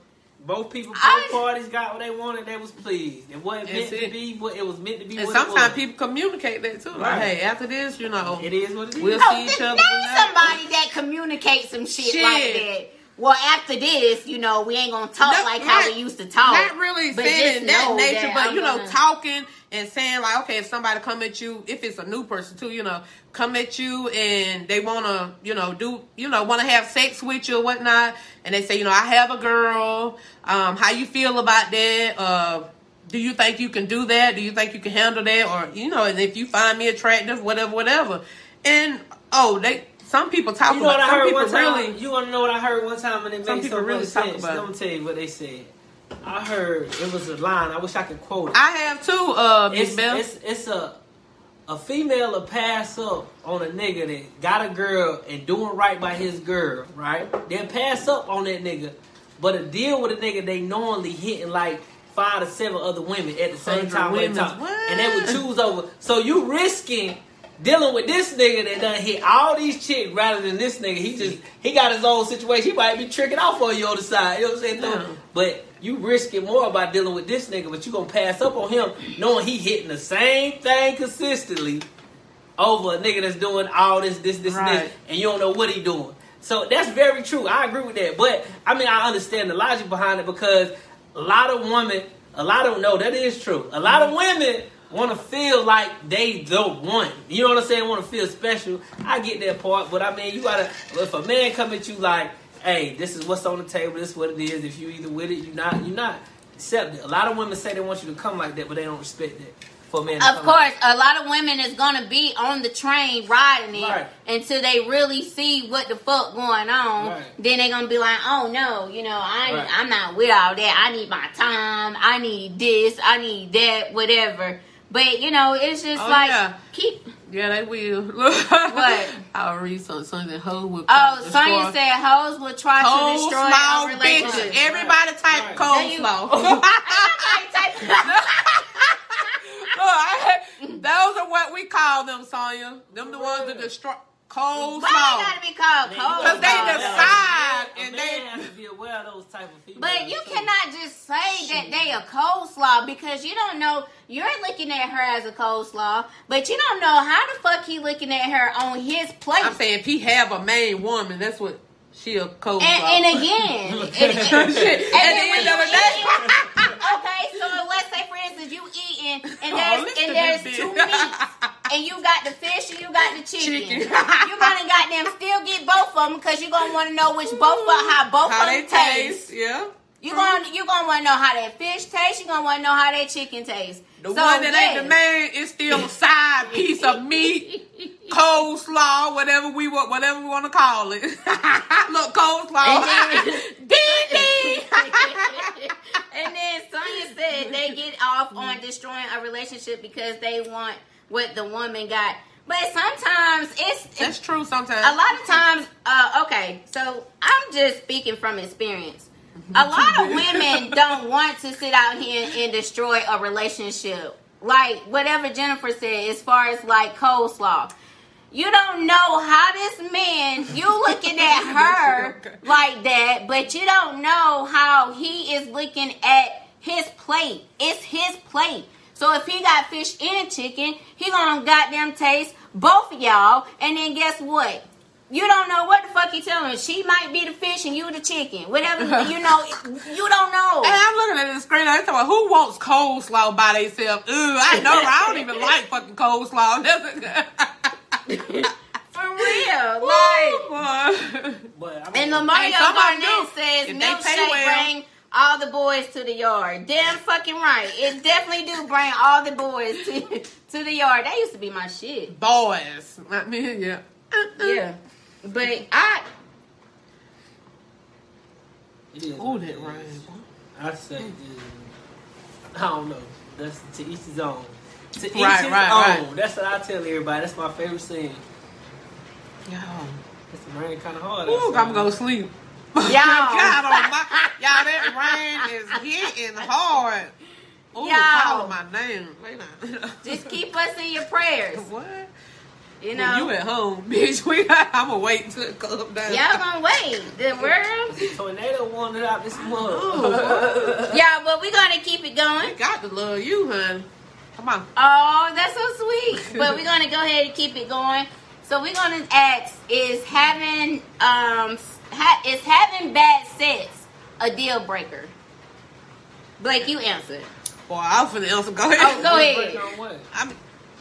Both people, both
I-
parties got what they wanted. They was pleased. It wasn't meant
That's
to be what it was meant to be.
And sometimes people communicate that too. Like,
Right.
hey, after this, you know,
It is what it is.
We'll
Oh,
see each
then
other.
name
tonight.
somebody that communicates some shit,
Shit.
like that. Well, after this, you know, we ain't gonna talk
No,
like how we used to talk.
Not really
but
saying
just
that
know
nature,
that
but
I'm
you know,
gonna-
talking and saying like, okay, if somebody come at you, if it's a new person too, you know, come at you and they wanna, you know, do, you know, wanna have sex with you or whatnot, and they say, you know, I have a girl, um, how you feel about that? Uh, do you think you can do that? Do you think you can handle that? Or you know, and if you find me attractive, whatever, whatever, and oh, they. Some people talk
You know what
about.
I
Some
heard
people
one time?
really.
You want to know what I heard one time and it
Some
made
people
so
really
much
talk
sense.
about.
Let me tell you what they said. I heard it was a line. I wish I could quote it.
I have too, uh, Miss
it's,
Bell.
it's it's a a female to pass up on a nigga that got a girl and doing right by his girl, right? Then pass up on that nigga, but a deal with a nigga they normally hitting like five to seven other women at the same time.
women. What?
And they would choose over. So you risking dealing with this nigga that done hit all these chicks rather than this nigga. He just he got his own situation. He might be tricking off on you on the side. You know what I'm saying?
Yeah.
But you risking more by dealing with this nigga, but you gonna pass up on him knowing he hitting the same thing consistently over a nigga that's doing all this, this, this, and this, and you don't know what he doing. So that's very true. I agree with that. But I mean, I understand the logic behind it because a lot of women, a lot of no, that is true. A lot of women want to feel like they don't want. You know what I'm saying? Want to feel special. I get that part, but I mean, you gotta. If a man come at you like, "Hey, this is what's on the table. This is what it is. If you either with it, you not. You not." Accept it. A lot of women say they want you to come like that, but they don't respect that. For a man,
Of course,
like
a lot of women is gonna be on the train riding it
Right.
until they really see what the fuck going on.
Right.
Then they gonna be like, "Oh no, you know, I
Right.
I'm not with all that. I need my time. I need this. I need that. Whatever." But you know, it's just
Oh,
like
yeah.
keep.
Yeah, they will.
What?
I'll read some something. Hoes will.
Oh, Sonya said hoes will try to
Coleslaw,
destroy a relationship.
bitches. Everybody type
Right.
Then you-
coleslaw. Look, I- those are what we call them, Sonya. Them the ones that destroy coleslaw.
Why it gotta be called cold?
Because they decide
be aware- a
and
man
they-
have to be aware of those type of people.
But you
too.
cannot just say that they a cold coleslaw because you don't know. You're looking at her as a cold coleslaw, but you don't know how the fuck he looking at her on his plate.
I'm saying if he have a main woman, that's what she a cold.
and, and again, and, and-
Shit.
and
At the
then when
end
you
of the
eating, okay, so let's say for instance you eating and
Oh,
there's
listen
and
to
there's
this
two
bitch.
meats and you got the fish and you got the chicken.
Chicken.
you gonna goddamn still get both of them because you're gonna want to know which both of how both
how
of them taste.
taste. Yeah.
You gonna you gonna want to know how that fish tastes. You gonna want to know how that chicken tastes.
The
So,
one that ain't the main is still a side piece of meat, coleslaw, whatever we want, whatever we want to call it. Look, coleslaw. Dee
and then Sonya said they get off on destroying a relationship because they want what the woman got. But sometimes it's, it's
That's true. Sometimes
a lot of times. Uh, okay, so I'm just speaking from experience. A lot of women don't want to sit out here and destroy a relationship. Like whatever Jennifer said, as far as like coleslaw. You don't know how this man, you looking at her like that, but you don't know how he is looking at his plate. It's his plate. So if he got fish and chicken, he gonna goddamn taste both of y'all, and then guess what? you don't know what the fuck you telling. She might be the fish and you the chicken. Whatever you know, you don't know.
And I'm looking at the screen. I thought, who wants coleslaw by themselves? Ooh, I know. I don't even like fucking coleslaw.
For real, like.
But I mean,
And Lamario
Hey, some of them
Garnett says milkshake
pay well.
bring all the boys to the yard. Damn fucking right. It definitely do bring all the boys to, to the yard. That used to be my shit.
Boys. I mean, yeah.
Yeah. But I
it is
Ooh, that
it is.
rain.
I say, uh, I don't know. That's to each his own. To each
Right,
his
right,
own.
right.
That's what I tell everybody. That's my favorite scene.
Yo.
It's raining kind of hard.
Ooh. I'm gonna go sleep.
Y'all.
God, on my, y'all, that rain is hitting hard. Ooh,
Y'all.
calling my name. Wait a
just keep us in your prayers.
What?
You
When
know.
you at home, bitch. We, I'm gonna wait until it comes down.
Y'all gonna wait. The world.
Tornado wanted out this mug.
Yeah, but we're gonna keep it going.
We got to love you, honey. Come on.
Oh, that's so sweet. But we're gonna go ahead and keep it going. So we're gonna ask: Is having um ha- is having bad sex a deal breaker? Blake, you answer.
Boy, I'm finna answer. Go oh, ahead.
Oh, go ahead.
Breaker on what?
I'm,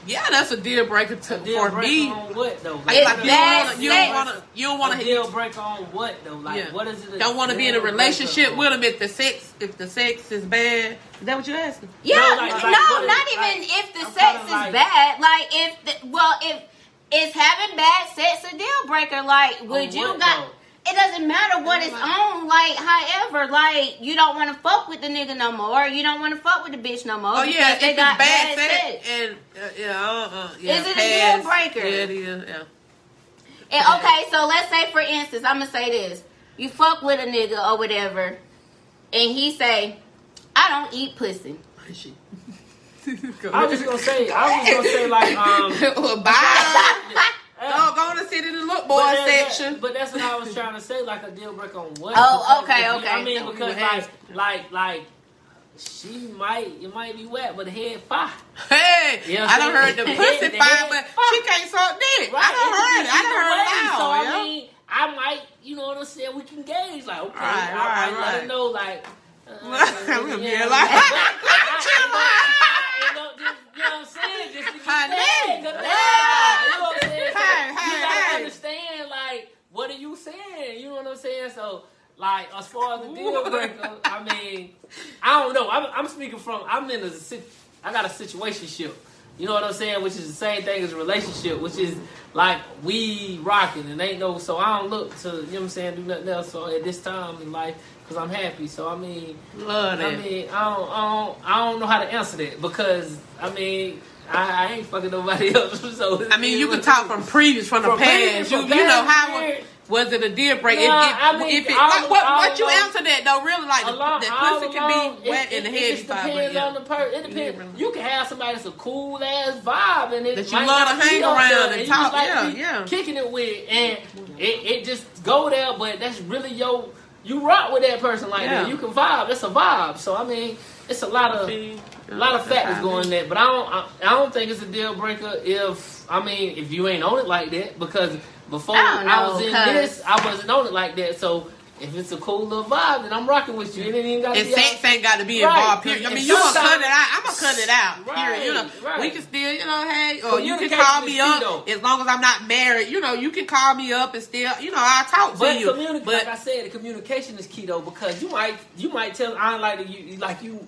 yeah, that's a deal breaker to,
A deal
for
breaker
me.
on what though?
Like,
It's
like you
bad
don't wanna, you don't want to, you don't want
a
to,
deal breaker on what though? Like
yeah.
what is it? a
don't want to be in a relationship with them if the sex, if the sex is bad. Is that what you're asking?
Yeah,
No,
no,
like- like, what is-
not
like,
even if the
I'm
sex is
like-
bad. Like if the, well, if is having bad sex a deal breaker? Like would you
what,
got?
though?
It doesn't matter what it's
like-
on. Like, however, like you don't want to fuck with the nigga no more. You don't want to fuck with the bitch no more.
Oh yeah,
because
if
they
it's
got
bad sex and uh, yeah, uh, uh, yeah,
Is it a
pass.
deal breaker?
Yeah, it is. Yeah.
And, okay, so let's say for instance, I'm gonna say this: you fuck with a nigga or whatever, and he say, "I don't eat pussy."
I was just gonna say. I was just gonna say like um.
Bye. Go to sit in the look boy
But that- that- but that's what I was trying to say, like a deal breaker on what?
Oh,
Because
okay, okay.
I mean, because like, like, like, she might, it might be wet, but the head fire.
Hey,
You know
I done heard the pussy
the
fine, but
fine.
she can't suck dick. I done heard it. I done
either
heard it.
So
yeah.
I mean, I might, you know what I'm saying? We can gauge, like, okay,
Right,
I
right,
might let her know, like. Uh,
I'm gonna be
yeah,
like,
I- I end up just, you know what I'm saying? Just to get that, 'cause,
Yeah.
yeah, you know what I'm saying? What are you saying? You know what I'm saying? So, like, as far as the deal breaker, I mean, I don't know. I'm, I'm speaking from, I'm in a, sit- I got a situationship. You know what I'm saying? Which is the same thing as a relationship, which is like we rocking and ain't no. So I don't look to, you know what I'm saying, do nothing else. So at this time in life, because I'm happy. So I mean,
Love
I
that.
mean, I don't, I don't, I don't know how to answer that because I mean, I, I ain't fucking nobody else. So
I mean, you can talk from previous, from the past. You,
from
you know how uh,
years.
was it a deal breaker?
Nah,
if, if,
I mean,
if it,
all-
like, what, what you answer that though? Really, like the,
all
pussy can be wet
it,
and the head
it
be
just
fine,
depends
yeah.
on the person. It depends.
really.
You can have somebody that's a cool ass vibe and it
That you love to hang around
there,
and talk,
like
yeah, yeah.
kicking it with, and it, it just go there. But that's really your you rock with that person like
Yeah.
that. You can vibe. That's a vibe. So I mean, it's a lot of
See?
a lot of factors going there. But I don't I, I don't think it's a deal breaker if I mean if you ain't on it like that because before
I don't
I, was in this I wasn't on it like that. So. If it's a cool little vibe, then I'm rocking with you. It ain't even got to
And
be
sex ain't got to be
Right.
involved. Period. I mean, you gonna cut it out. I'm gonna cut it out. Period. You know,
Right, right.
we can still, you know, hey, or you can call me up
though.
as long as I'm not married. You know, you can call me up and still, you know, I'll talk to
But
you.
communi-
but
like I said, the communication is key though because you might you might tell I don't like you like you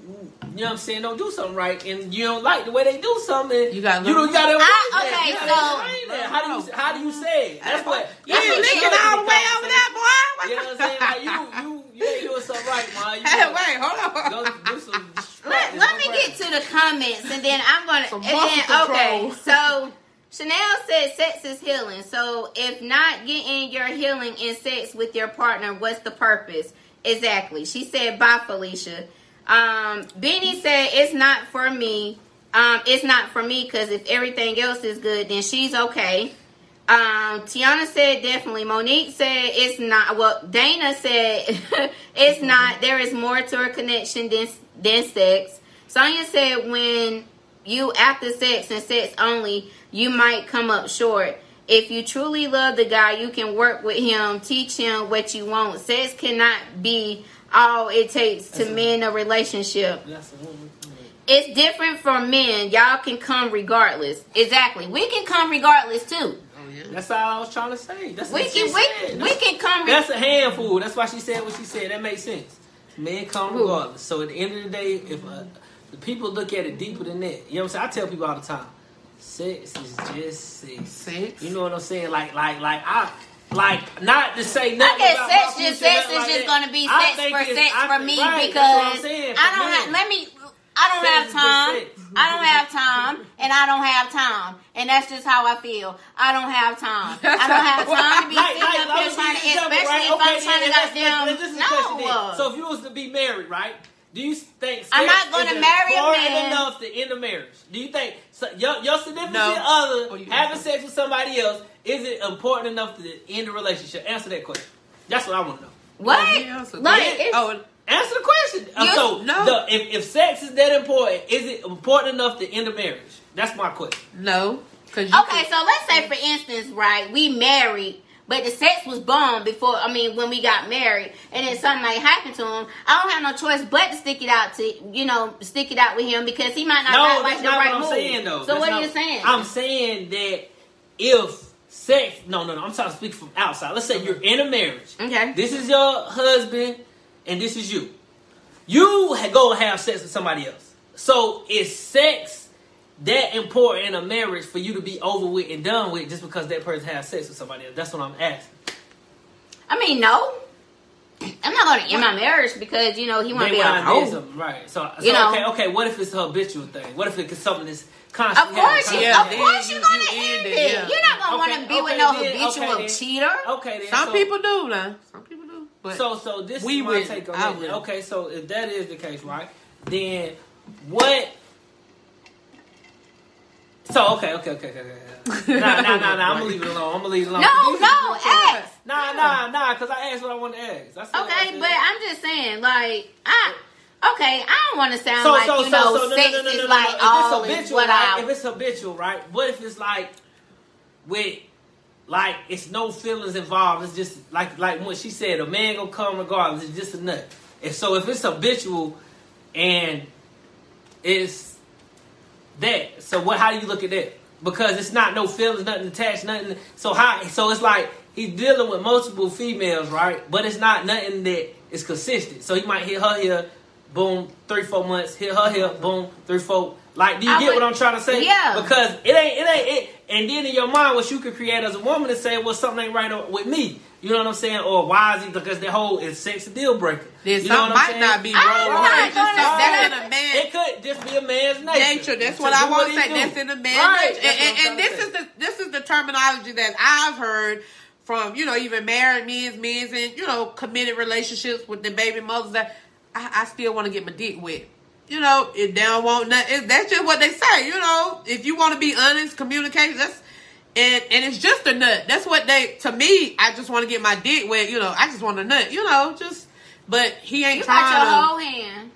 you know what I'm saying don't do something right and you don't like the way they do something.
You gotta
you don't gotta.
Okay,
that. You
so-
that. how do you how do you say it? That's what
you
that's
ain't
what
licking all the way over
conversation.
there, boy.
You know what I'm saying? Like you you you ain't doing something right, man. You
Hey, wait, hold
Go
on.
do some.
Let, let me get to the comments and then I'm gonna
Some
and
muscle
then okay. So Chanel said sex is healing. So if not getting your healing in sex with your partner, what's the purpose? Exactly. She said bye Felicia. Um Benny said it's not for me. Um it's not for me because if everything else is good, then she's okay. Um, Tiana said definitely. Monique said it's not. Well, Dana said it's not. There is more to a connection than than sex. Sonia said when you after sex and sex only, you might come up short. If you truly love the guy, you can work with him, teach him what you want. Sex cannot be all it takes to
That's a-
mend a relationship.
That's a woman.
It's different for men. Y'all can come regardless. Exactly. We can come regardless too.
Oh yeah.
That's all I was trying to say. That's
We
what she
can we,
said.
we
That's-
can come. Re-
That's a handful. That's why she said what she said. That makes sense. Men come
Who?
regardless. So at the end of the day, if uh, the people look at it deeper than that, you know what I'm saying? I tell people all the time, sex is just sex.
Sex.
You know what I'm saying? Like, like, like I. Like not to say nothing.
I guess sex just sex is
like
just
that.
gonna be sex for sex
I
for me
right,
because
I'm
I don't have. Let me. I don't
Sex
have time. I don't have time, and I don't have time, and that's just how I feel. I don't have time. I don't have time to be
Like-
sitting
like,
up here trying to,
give you an example,
especially
right?
if I'm trying to goddamn.
let's- let's- this is the question then.
No.
So if you was to be married, right? Do you think
I'm not gonna marry a
important
man.
enough to end a marriage? Do you think so, your, your significant
No.
other
Oh, you-
having sex with somebody else is it important enough to end a relationship? Answer that question. That's what I want to know.
what?
Oh, yeah, so-
like,
Yeah. oh,
Answer the question. Uh, so,
No.
the, if, if sex is that important, is it important enough to end a marriage? That's my question.
no. Cause you
Okay, so let's say for instance, right, we married, but the sex was bomb before. I mean, when we got married, and then something like happened to him. I don't have no choice but to stick it out to you know stick it out with him because he might not
No, that's
like the
not
right
what I'm
move.
saying though.
So
That's
what
not-
are you saying?
I'm saying that if sex, no, no, no, I'm trying to speak from outside. Let's say you're in a marriage.
okay.
This is your husband, and this is you. You go have sex with somebody else. So is sex that important in a marriage for you to be over with and done with just because that person has sex with somebody else? That's what I'm asking.
I mean, no. I'm not going to end my marriage because you know he want to
They
be a
wanna do
hoe.
something, right? So, so
You know.
okay, okay. What if it's a habitual thing? What if it's something that's constant?
Of
constantly?
course, you.
Yeah,
of course
you-
you're gonna
you
end
end
it.
it, yeah.
You're not gonna
Okay,
want to be with no
then,
habitual
okay, then.
cheater.
Okay, then.
Some
so,
people do now. Some people do. But
So, so this
we
is my
would-
take on
I
that.
would.
Okay, so if that is the case, right? Then what? So okay, okay, okay, okay, okay. Nah, nah, nah, nah. I'm gonna leave it alone. I'm gonna leave it alone.
No,
is-
no, ask.
Nah, nah, nah. Because I asked what I want to ask. That's
Okay, but I'm just saying, like, I okay, I don't want to sound
so,
like
so,
you
so,
know,
so, no,
sex
no, no,
is
no, no,
like
no.
all
if it's
is
habitual,
what
right?
I.
If it's habitual, right? What if it's like with like it's no feelings involved? It's just like like what she said. A man gonna come regardless. It's just a nut. And so if it's habitual and it's that, so what? How do you look at that? Because it's not no feelings, nothing attached, nothing. So how? So it's like he's dealing with multiple females, right? But it's not nothing that is consistent. So he might hit her here, boom, three four months. Hit her here, boom, three four. Like, do you
I
get
would-
what I'm trying to say?
Yeah.
Because it ain't, it ain't, it. And then in your mind, what you could create as a woman is say, well, something ain't right with me. You know what I'm saying? Or why is he? Because the whole is sex a deal breaker.
then
you know what I'm
might
saying?
not be
I'm
wrong with
not
her. It's just
gonna
something
say-
in a man.
It could just be a man's nature.
nature. That's
To
what I want to say.
do.
That's in the man
Right,
nature.
that's
And, and, and this is the this is the terminology that I've heard from you know even married men's men's and you know committed relationships with the baby mothers that I, I still want to get my dick wet. You know, it down won't want nothing, that's just what they say. You know, if you want to be honest, communicate. That's and and it's just a nut. That's what they to me. I just want to get my dick wet. You know, I just want a nut. You know, just but he ain't
you
trying
got your
to.
whole hand.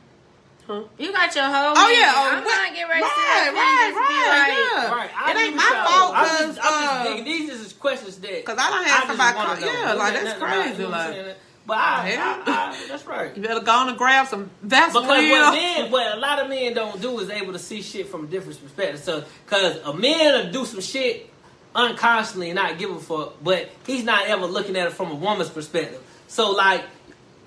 Huh?
You got your whole.
Oh
hand.
yeah, oh,
I'm
right,
not getting ready to
right,
sit up
right,
here and just be
right, yeah.
Right,
It ain't my
y'all.
fault
I'm
'cause,
just, I'm just
uh,
thinking these is just questions that
'Cause I done had
just
somebody
wanna
call- yeah, like, that's
nothing about it,
crazy,
you know what I'm
like-
saying? But I,
Yeah.
I, I, that's right.
You better go on and grab some Vaseline.
Because what men, what a lot of men don't do is able to see shit from a different perspective. So, because a man will do some shit unconsciously and not give a fuck, but he's not ever looking at it from a woman's perspective. So, like,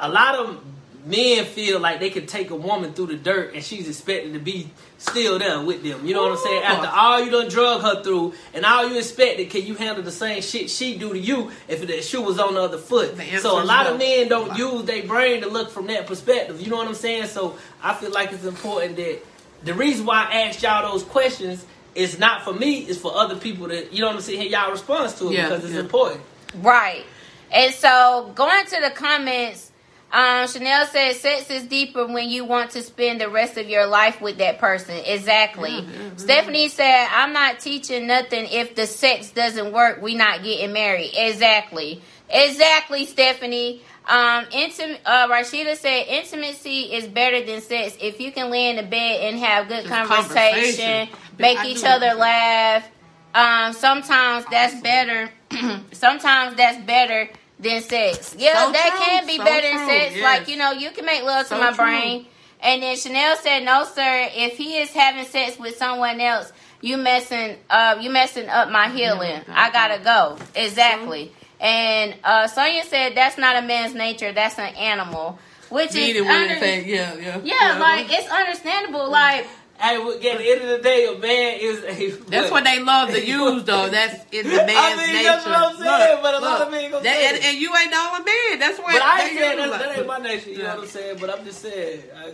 a lot of men feel like they can take a woman through the dirt and she's expected to be still there with them. You know what I'm saying? After all you done drug her through and all you expected, can you handle the same shit she do to you if the shoe was on the other foot?
The
So a lot
no.
of men don't use their brain to look from that perspective. You know what I'm saying? So I feel like it's important that the reason why I asked y'all those questions is not for me, it's for other people that you know what I'm saying, y'all response to it
Yeah,
because it's
yeah.
important.
Right. And so going to the comments, um, Chanel says sex is deeper when you want to spend the rest of your life with that person. Exactly. Stephanie said, I'm not teaching nothing if the sex doesn't work, we not getting married. Exactly. Exactly, Stephanie. Um, intim- uh, Rashida said intimacy is better than sex. If you can lay in the bed and have good conversation,
conversation.
make
I
each other
that.
laugh, um, sometimes that's better. sometimes that's better than sex. Yeah,
So
that
true,
can be
so
better than sex.
yes.
Like you know, you can make love
So
to my
true.
brain. And then Chanel said, "No, sir. If he is having sex with someone else, you messing up. You messing up my healing. I gotta go. Exactly." And uh, Sonia said, "That's not a man's nature. That's an animal." Which
Meaning
is under-
say, yeah, yeah.
yeah, like it's understandable. Like
Hey, well, at the end of the day, a man is a.
That's what they love to use, though. That's in the man's
mean,
nature.
that's what I'm saying, but a lot of men gonna
that,
say
and, and you ain't the only man. That's what
But I
they
ain't saying that, that ain't my nature. You know what I'm saying? But I'm just saying. I,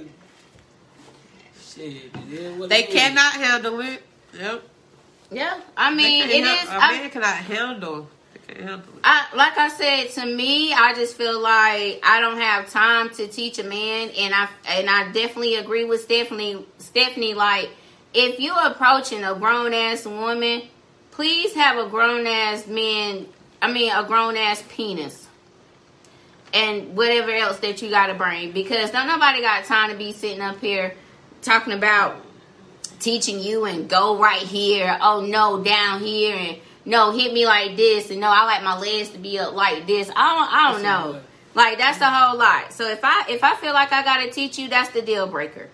shit, it is what
They
it is.
cannot handle it. Yep.
yeah, I
They
mean,
can't
it
han-
is.
A
I-
man cannot handle.
I, like I said, to me, I just feel like I don't have time to teach a man, and I and I definitely agree with Stephanie. Stephanie, like if you're approaching a grown ass woman, please have a grown ass man. I mean, a grown ass penis, and whatever else that you got to bring, because don't nobody got time to be sitting up here talking about teaching you and go right here. Oh no, down here and no, hit me like this and no, I like my legs to be up like this. I don't, I don't
That's
know. Like that's a whole lot. So if I if I feel like I gotta teach you, that's the deal breaker.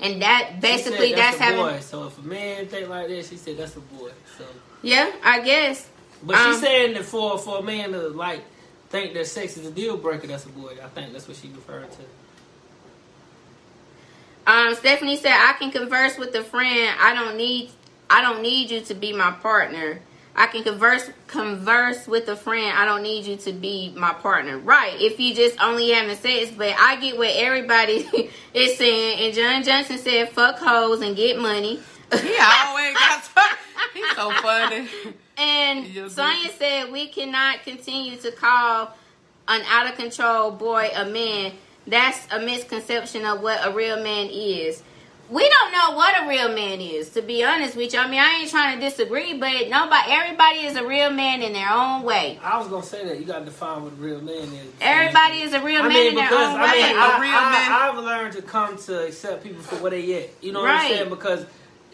And that basically that's,
a
having
boy. So if a man think like that, she said that's a boy. So,
yeah, I guess.
but
Um,
she's saying that for for a man to like think that sex is a deal breaker, that's a boy. I think that's what she referred to.
Um, Stephanie said, "I can converse with a friend. I don't need, I don't need you to be my partner. I can converse, converse with a friend. I don't need you to be my partner. Right? If you just only having sex. But I get what everybody is saying. And John Johnson said, "Fuck hoes and get money."
He always got. He's so funny.
And Sonya said we cannot continue to call an out of control boy a man. That's a misconception of what a real man is. We don't know what a real man is, to be honest with you. I mean, I ain't trying to disagree, but nobody, everybody is a real man in their own way.
I was gonna say that you got to define what a real man is.
Everybody is a real
I
man
mean,
in their
because
own
I
way.
mean,
A
I,
real
I,
man.
I've learned to come to accept people for what they at. You know what
Right.
I'm saying? Because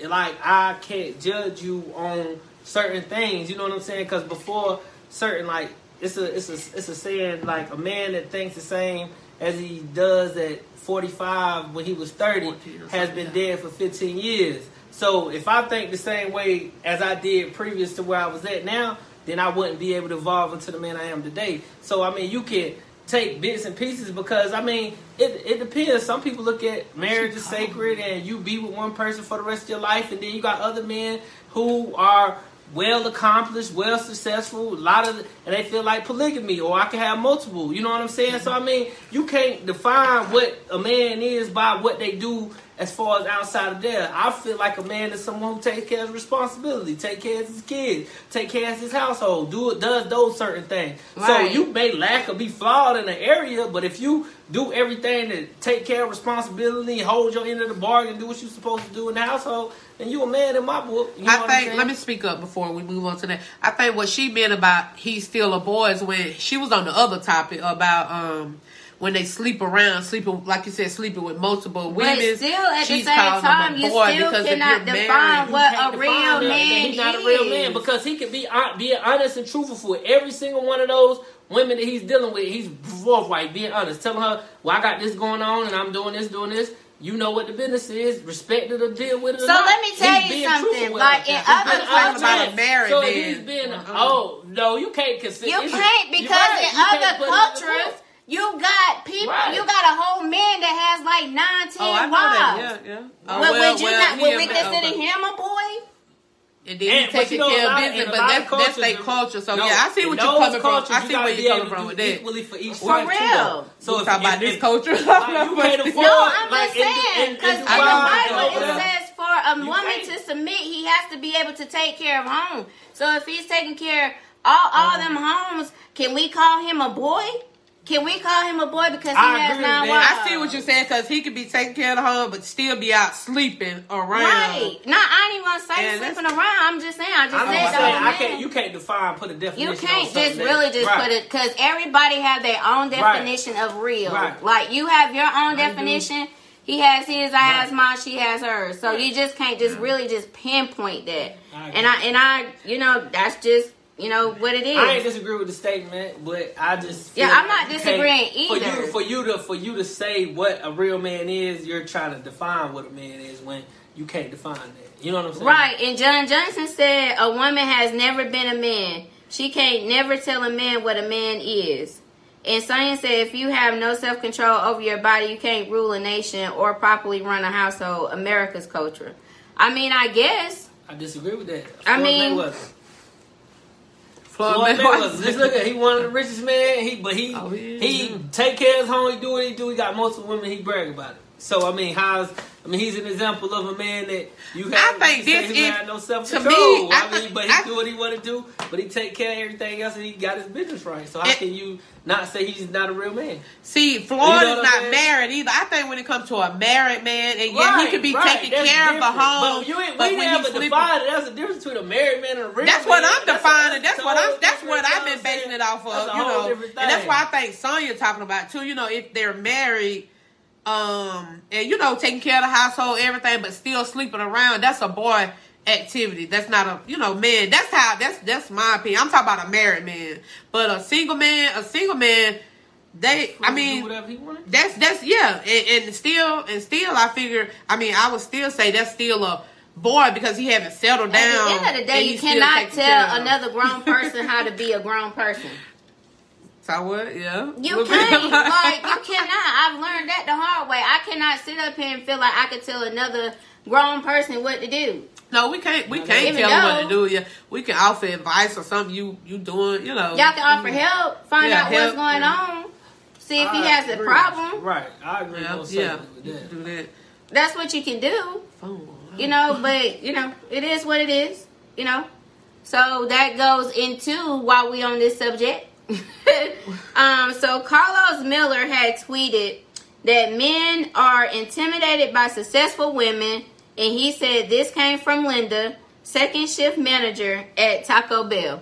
like I can't judge you on certain things. You know what I'm saying? Because before certain like it's a it's a it's a saying like a man that thinks the same as he does at 45 when he was 30 has been dead for 15 years. So if I think the same way as I did previous to where I was at now, then I wouldn't be able to evolve into the man I am today. So I mean, you can take bits and pieces because I mean, it it depends. Some people look at marriage as sacred and you be with one person for the rest of your life, and then you got other men who are well accomplished, well successful, a lot of, and they feel like polygamy, or I can have multiple. You know what I'm saying? So I mean, you can't define what a man is by what they do as far as outside of there. I feel like a man is someone who takes care of responsibility, take care of his kids, take care of his household, do it, does those certain things. So you may lack or be flawed in an area, but if you do everything to take care of responsibility, hold your end of the bargain, do what you're supposed to do in the household, then you a man in my book. You know
I think. Let me speak up before we move on to that. I think what she meant about he's still a boy is when she was on the other topic about um when they sleep around, sleeping like you said, sleeping with multiple women.
But still, at the
she's
same
calling him a
time, you
boy
still
because if
cannot
you're
define
married-
what
can't
a
define
real
that, that
man
he's not a real man because he can be uh, hon- being honest and truthful with every single one of those women that he's dealing with. He's forthright, being honest, telling her, "Well, I got this going on, and I'm doing this, doing this." You know what the business is. Respect it or deal with it. or
So
not.
let me tell
He's
you something,
truthful with
like in other
being honest
countries-
with her.
married
so
then.
he's been.
Uh-uh.
Oh no, you can't consider.
You can't because
right.
in
You
other
put it in the
cultures,
book.
You got people,
Right.
you got a whole man that has like nine, ten
Oh, I know
wives.
that. Yeah, yeah. Oh,
Well, would you
well,
not? Would we
man-
consider
okay.
him a boy?
And then
And-
he
but
taking
you know,
care of business, but that's
of
that's
cultures,
their culture. So
No,
yeah, I see what you're
those
coming from. I see
gotta
where you're
able
coming from with that.
Equally for each
For
side, too,
real.
So
if-
we talking about this culture.
Like, you can't afford.
No, I'm
like,
just
in-
saying
in-
because
in
in
I
the
know,
Dubai,
Bible it says for a
You
woman
can't-
to submit, he has to be able to take care of home. So if he's taking care of all all oh. them homes, can we call him a boy? Can we call him a boy because he
I
has
agree with
nine wives?
I see what you're saying because he could be taking care of the home, but still be out sleeping around.
Right. No, I ain't even gonna say
Yeah,
sleeping around. I'm just saying. I just
I'm
said
just saying, I can't. You can't define, put a definition.
You can't
on something
just
that-
really just
right.
put it because everybody have their own
Right.
definition of real.
Right.
Like you have your own
I do.
definition. He has his, I has mine, she has hers. So you just can't just really just pinpoint that.
I
And I and I, you know, that's just you know what it is.
I ain't disagree with the statement, but I just
Yeah, I'm not disagreeing
can't- For
either.
you, for you to for you to say what a real man is, you're trying to define what a man is when you can't define that. You know what I'm saying?
Right, and John Johnson said a woman has never been a man. She can't never tell a man what a man is. And Sonya said if you have no self control over your body, you can't rule a nation or properly run a household. America's culture. I mean, I guess.
I disagree with that.
I mean-
Mayweather.
Floyd
Floyd
Mayweather.
Just look at he one of the richest man. He but he
Oh, he
he
yeah.
take care of his home. He do what he do. He got multiple women. He brag about it. So I mean, how's I mean, he's an example of a man that you have.
I think this is-
no self
to
control.
me,
I,
I
mean, but he
I-
do what he want to do. But he take care of everything else, and he got his business right. So how
It-
can you not say he's not a real man?
See, Floyd
You know
is not
saying?
married either. I think when it comes to a married man, and yeah, he could be
right,
taking
that's
care of the home.
But you ain't,
but
we
when
never
he
defined it. That's the difference between a married man and a real
That's
man.
what I'm defining. That's,
a
what I'm. That's what I've been basing it off
That's
of.
a
You know,
different
and that's why I think Sonya talking about too. You know, if they're married, um, and you know, taking care of the household, everything, but still sleeping around, that's a boy activity. That's not a you know man. That's how. That's that's my opinion. I'm talking about a married man, but a single man, a single man, they. I mean,
whatever he wanted.
that's that's yeah, and, and still and still, I figure. I mean, I would still say that's still a boy because he haven't settled down.
At the end of the day, you cannot tell another grown person how to be a grown person.
So would, Yeah,
You can't. like you cannot. I've learned that the hard way. I cannot sit up here and feel like I could tell another grown person what to do.
No, we can't. We can't tell them what to do. Yeah, we can offer advice or something. You you doing? You know.
Y'all can offer mm-hmm. help, find
Yeah,
out
help,
what's going
yeah.
on, see if he
I
has a problem.
Right, I agree
Yeah,
most
yeah.
that.
Do that.
That's what you can do.
Phone.
You know, but you know, it is what it is. You know, so that goes into while we on this subject. um, so Carlos Miller had tweeted that men are intimidated by successful women, and he said this came from Linda, second shift manager at Taco Bell.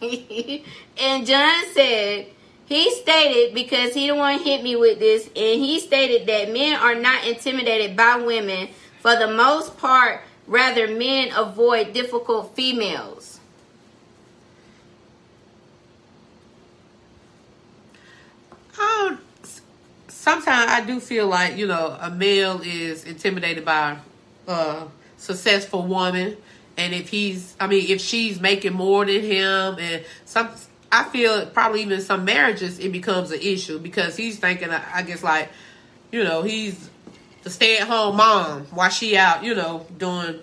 and John said he stated because he don't want to hit me with this, and he stated that men are not intimidated by women for the most part. Rather, men avoid difficult females.
Um, sometimes I do feel like you know a male is intimidated by a successful woman, and if he's, I mean, if she's making more than him, and some, I feel probably even some marriages it becomes an issue because he's thinking, I I guess, like, you know, he's the stay-at-home mom while she out, you know, doing,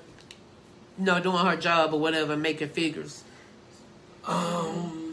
you know, doing her job or whatever, making figures.
Um,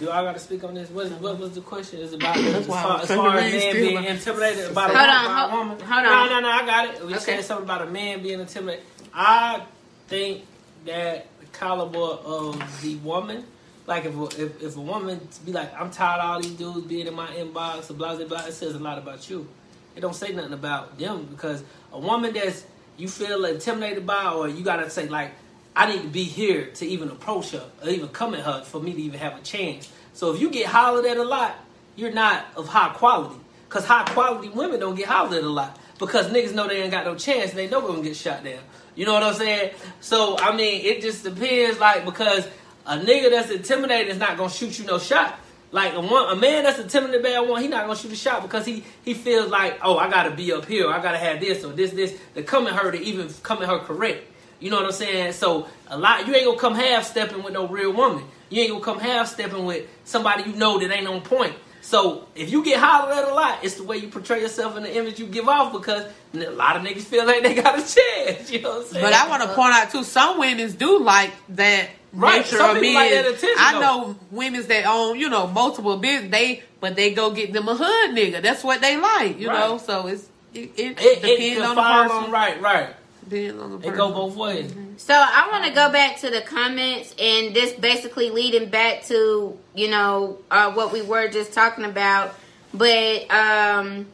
do I got to speak on this? What, what was the question? Is about as far, as far as men being intimidated about a,
Hold
woman,
on,
by a woman?
hold
No,
on.
no, no. I got it. We
Okay.
said something about a man being intimidated. I think that the caliber of the woman. Like if a, if, if a woman be like, I'm tired of all these dudes being in my inbox, or blah blah blah, it says a lot about you. It don't say nothing about them because a woman that's you feel intimidated by, or you gotta say like, I need to be here to even approach her or even come at her for me to even have a chance. So if you get hollered at a lot, you're not of high quality. Cause high quality women don't get hollered at a lot because niggas know they ain't got no chance. and They know we're gonna get shot down. You know what I'm saying? So I mean, it just depends. Like because a nigga that's intimidated is not gonna shoot you no shot. Like a, one, a man that's intimidated by a woman, he not gonna shoot a shot because he he feels like, oh, I gotta be up here, I gotta have this or this this to come at her to even come at her correct. You know what I'm saying? So a lot, you ain't gonna come half stepping with no real woman. You ain't gonna come half stepping with somebody you know that ain't on point. So if you get hollered at a lot, it's the way you portray yourself and the image you give off because a lot of niggas feel like they got a chance. You know what I'm saying?
But I want to point out too, some women do like that
Right,
nature
some
of men.
like
I
though.
know women that own, you know, multiple business. They but they go get them a hood nigga. That's what they like, you
Right.
know. So it's it, it,
it, it
depends
can
on the person.
on right, right.
Depends on the person.
It go both ways.
So I want to go back to the comments, and this basically leading back to you know uh, what we were just talking about. But um,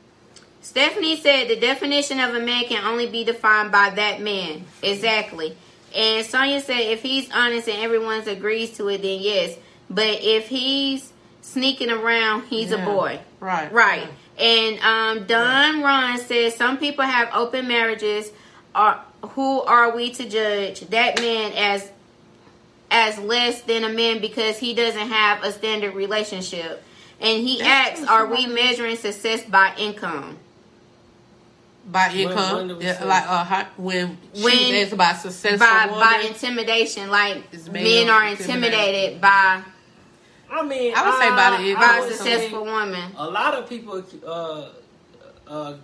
Stephanie said the definition of a man can only be defined by that man. Exactly. And Sonia said if he's honest and everyone agrees to it, then yes. But if he's sneaking around, he's a boy.
Right.
Right. And um, Don Ron says some people have open marriages. Are who are we to judge that man as as less than a man because he doesn't have a standard relationship? And he asks, are we measuring success by income?
by income,
when do we
yeah, like uh, how, when
When-
it's about successful
By
woman,
by intimidation, like men are
intimidated.
intimidated by
I mean,
I would say by the-
by a successful woman.
A lot of people, uh, uh,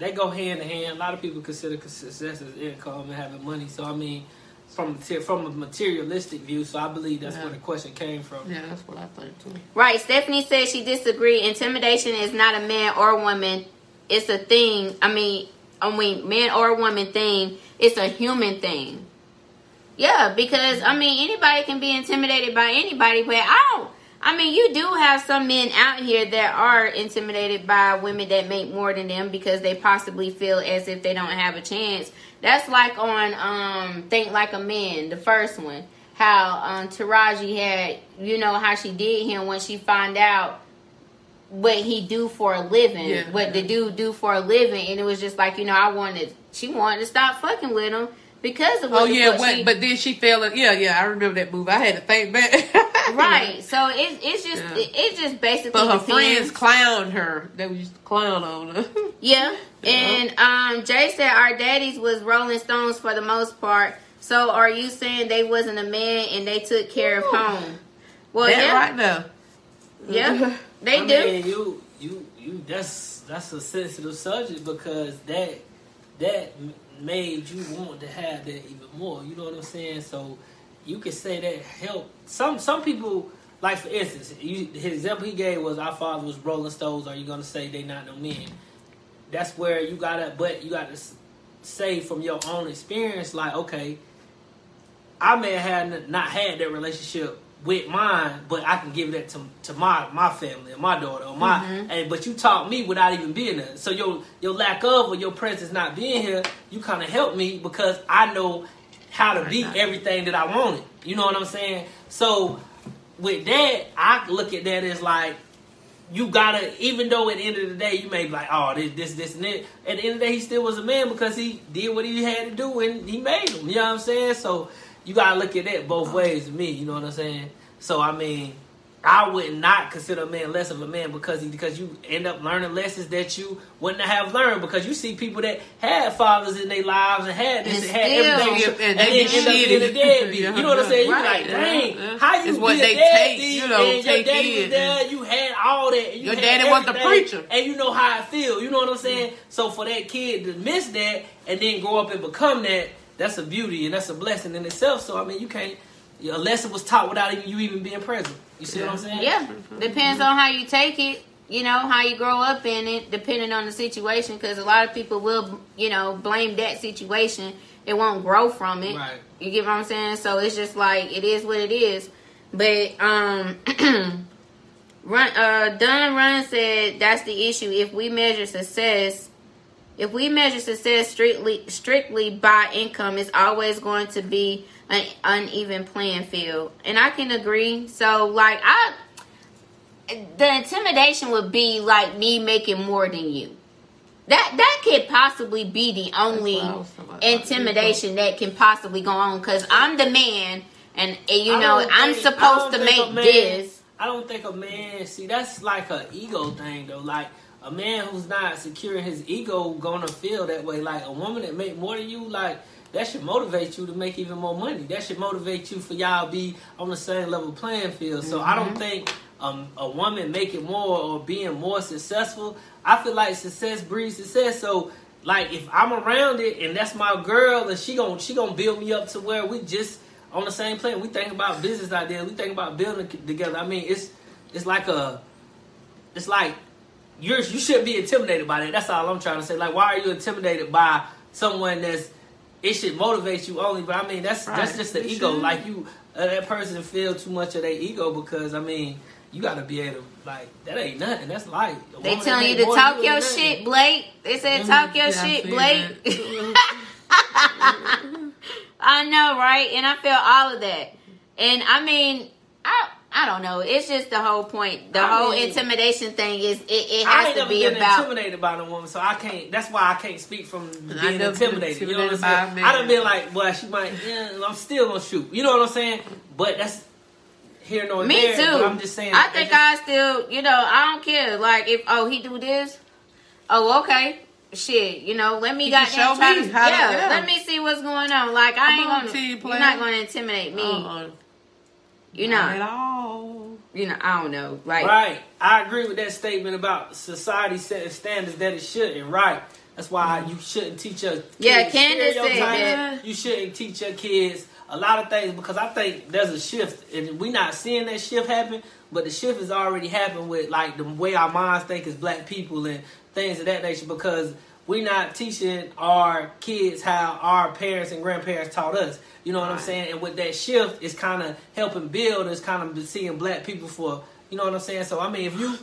they go hand in hand. A lot of people consider success as income and having money. So I mean, from from a materialistic view, so I believe that's
Yeah.
where the question came from.
yeah, that's what I think too.
Right. Stephanie says she disagreed. Intimidation is not a man or woman. It's a thing. I mean, I mean, man or woman thing. It's a human thing. Yeah, because I mean, anybody can be intimidated by anybody, but I don't. I mean, you do have some men out here that are intimidated by women that make more than them because they possibly feel as if they don't have a chance. That's like on um Think Like a Man, the first one. How um Taraji had, you know, how she did him when she found out what he do for a living,
Yeah.
what the dude do for a living, and it was just like, you know, I wanted, she wanted to stop fucking with him because of what
Oh yeah,
fuck
what,
she-
but then she fell. in- Yeah, yeah, I remember that movie. I had to think back.
right. So it, it's just
Yeah.
it, it just basically
But her
depends.
friends clowned her. They used to clown on her.
Yeah. And um Jay said our daddies was Rolling Stones for the most part. So are you saying they wasn't a man and they took care of home? Well,
that
yeah,
right there.
yeah, they
I
do.
mean, you, you, you. That's that's a sensitive subject because that that m- made you want to have that even more. You know what I'm saying? So you could say that helped some some people. Like for instance, you, his example he gave was our father was Rolling Stones. Are you gonna say they not no men? That's where you gotta, but you gotta say from your own experience, like okay, I may have not had that relationship with mine, but I can give that to to my my family or my daughter or my. Mm-hmm. And but you taught me without even being there. So your your lack of or your presence not being here, you kind of helped me because I know how to be everything that I wanted. You know what I'm saying? So with that, I look at that as like you gotta, even though at the end of the day you may be like, oh, this, this, this, and that. At the end of the day, he still was a man because he did what he had to do and he made them. You know what I'm saying? So you gotta look at that both ways to me. You know what I'm saying? So I mean, I would not consider a man less of a man because he, because you end up learning lessons that you wouldn't have learned because you see people that had fathers in their lives and had this
And
and, had everything
And
and,
they
then end up being a deadbeat.
Yeah,
You know what I'm saying? You
right,
like,
yeah,
dang,
yeah.
how you
It's what they take, you know,
and your
take
daddy
in.
was there, you had all that. and You
Your daddy was the preacher.
and you know how I feel. You know what I'm saying? Mm-hmm. So for that kid to miss that and then grow up and become that, that's a beauty and that's a blessing in itself. So I mean, you can't. A lesson was taught without even, you even being present. You see what I'm saying?
Yeah, depends on how you take it. You know how you grow up in it, depending on the situation. Because a lot of people will, you know, blame that situation. It won't grow from it.
Right.
You get what I'm saying? So it's just like it is what it is. But um, run. Uh, Don Run said that's the issue. If we measure success, if we measure success strictly strictly by income, it's always going to be an uneven playing field, and I can agree. So, like, I the intimidation would be like me making more than you. That that could possibly be the only
what I was talking about.
intimidation that can possibly go on because I'm the man, and, and you know I'm
think-
supposed to make
man-
this.
I don't think a man. See, that's like a ego thing, though. Like a man who's not securing his ego gonna feel that way. Like a woman that make more than you, like that should motivate you to make even more money. That should motivate you for y'all be on the same level playing field. So I
Mm-hmm.
don't think um, a woman making more or being more successful. I feel like success breeds success. So like if I'm around it and that's my girl and she gon' she gonna build me up to where we just on the same plane. We think about business ideas. We think about building together. I mean, it's it's like a it's like you're you shouldn't be intimidated by that. That's all I'm trying to say. Like, why are you intimidated by someone that's it should motivate you only? But I mean, that's that's just the
It
ego.
should.
Like you, uh, that person feel too much of their ego because I mean, you got to be able to like that ain't nothing. That's light. A
They telling you
make
to talk your
nothing.
shit, Blake. They said talk your
Yeah,
shit, Blake. I know, right? And I feel all of that. And I mean, I I I don't know. It's just the whole point. The
I
whole
mean-
intimidation thing is it, it
I
has
ain't
to
never
be
been
about.
intimidated by the woman, so I can't. That's why I can't speak from being
never
intimidated. You know what I'm
intimidated by a
saying?
man.
I done been like, well, she might. Yeah, I'm still gonna shoot. You know what I'm saying? But that's here nor
Me
there.
too.
But I'm just saying.
I think
just-
I still, you know, I don't care. Like if oh he do this, oh okay, shit, you know, let me
He can
goddamn
show
try
me
to,
how to-
yeah,
yeah.
let me see what's going on. Like I
Come
ain't
on,
gonna, you're
player.
not gonna intimidate me.
Uh-uh.
You
Not at all.
you know, I don't know, like
Right. I agree with that statement about society setting standards that it shouldn't. Right. That's why mm-hmm. you shouldn't teach your kids
Yeah, Candace said that.
You shouldn't teach your kids a lot of things because I think there's a shift and we're not seeing that shift happen, but the shift has already happened with like the way our minds think as black people and things of that nature because we not teaching our kids how our parents and grandparents taught us. You know what I'm saying? And with that shift, it's kind of helping build. It's kind of seeing black people for. You know what I'm saying? So I mean, if you,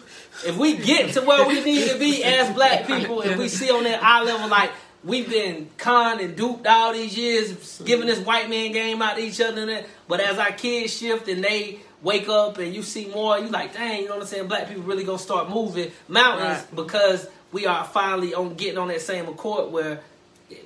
if we get to where we need to be as black people, if we see on that eye level like we've been conned and duped all these years, giving this white man game out to each other, and that, but as our kids shift and they wake up and you see more, you like, dang, you know what I'm saying? Black people really gonna start moving mountains
Right.
because we are finally on getting on that same accord where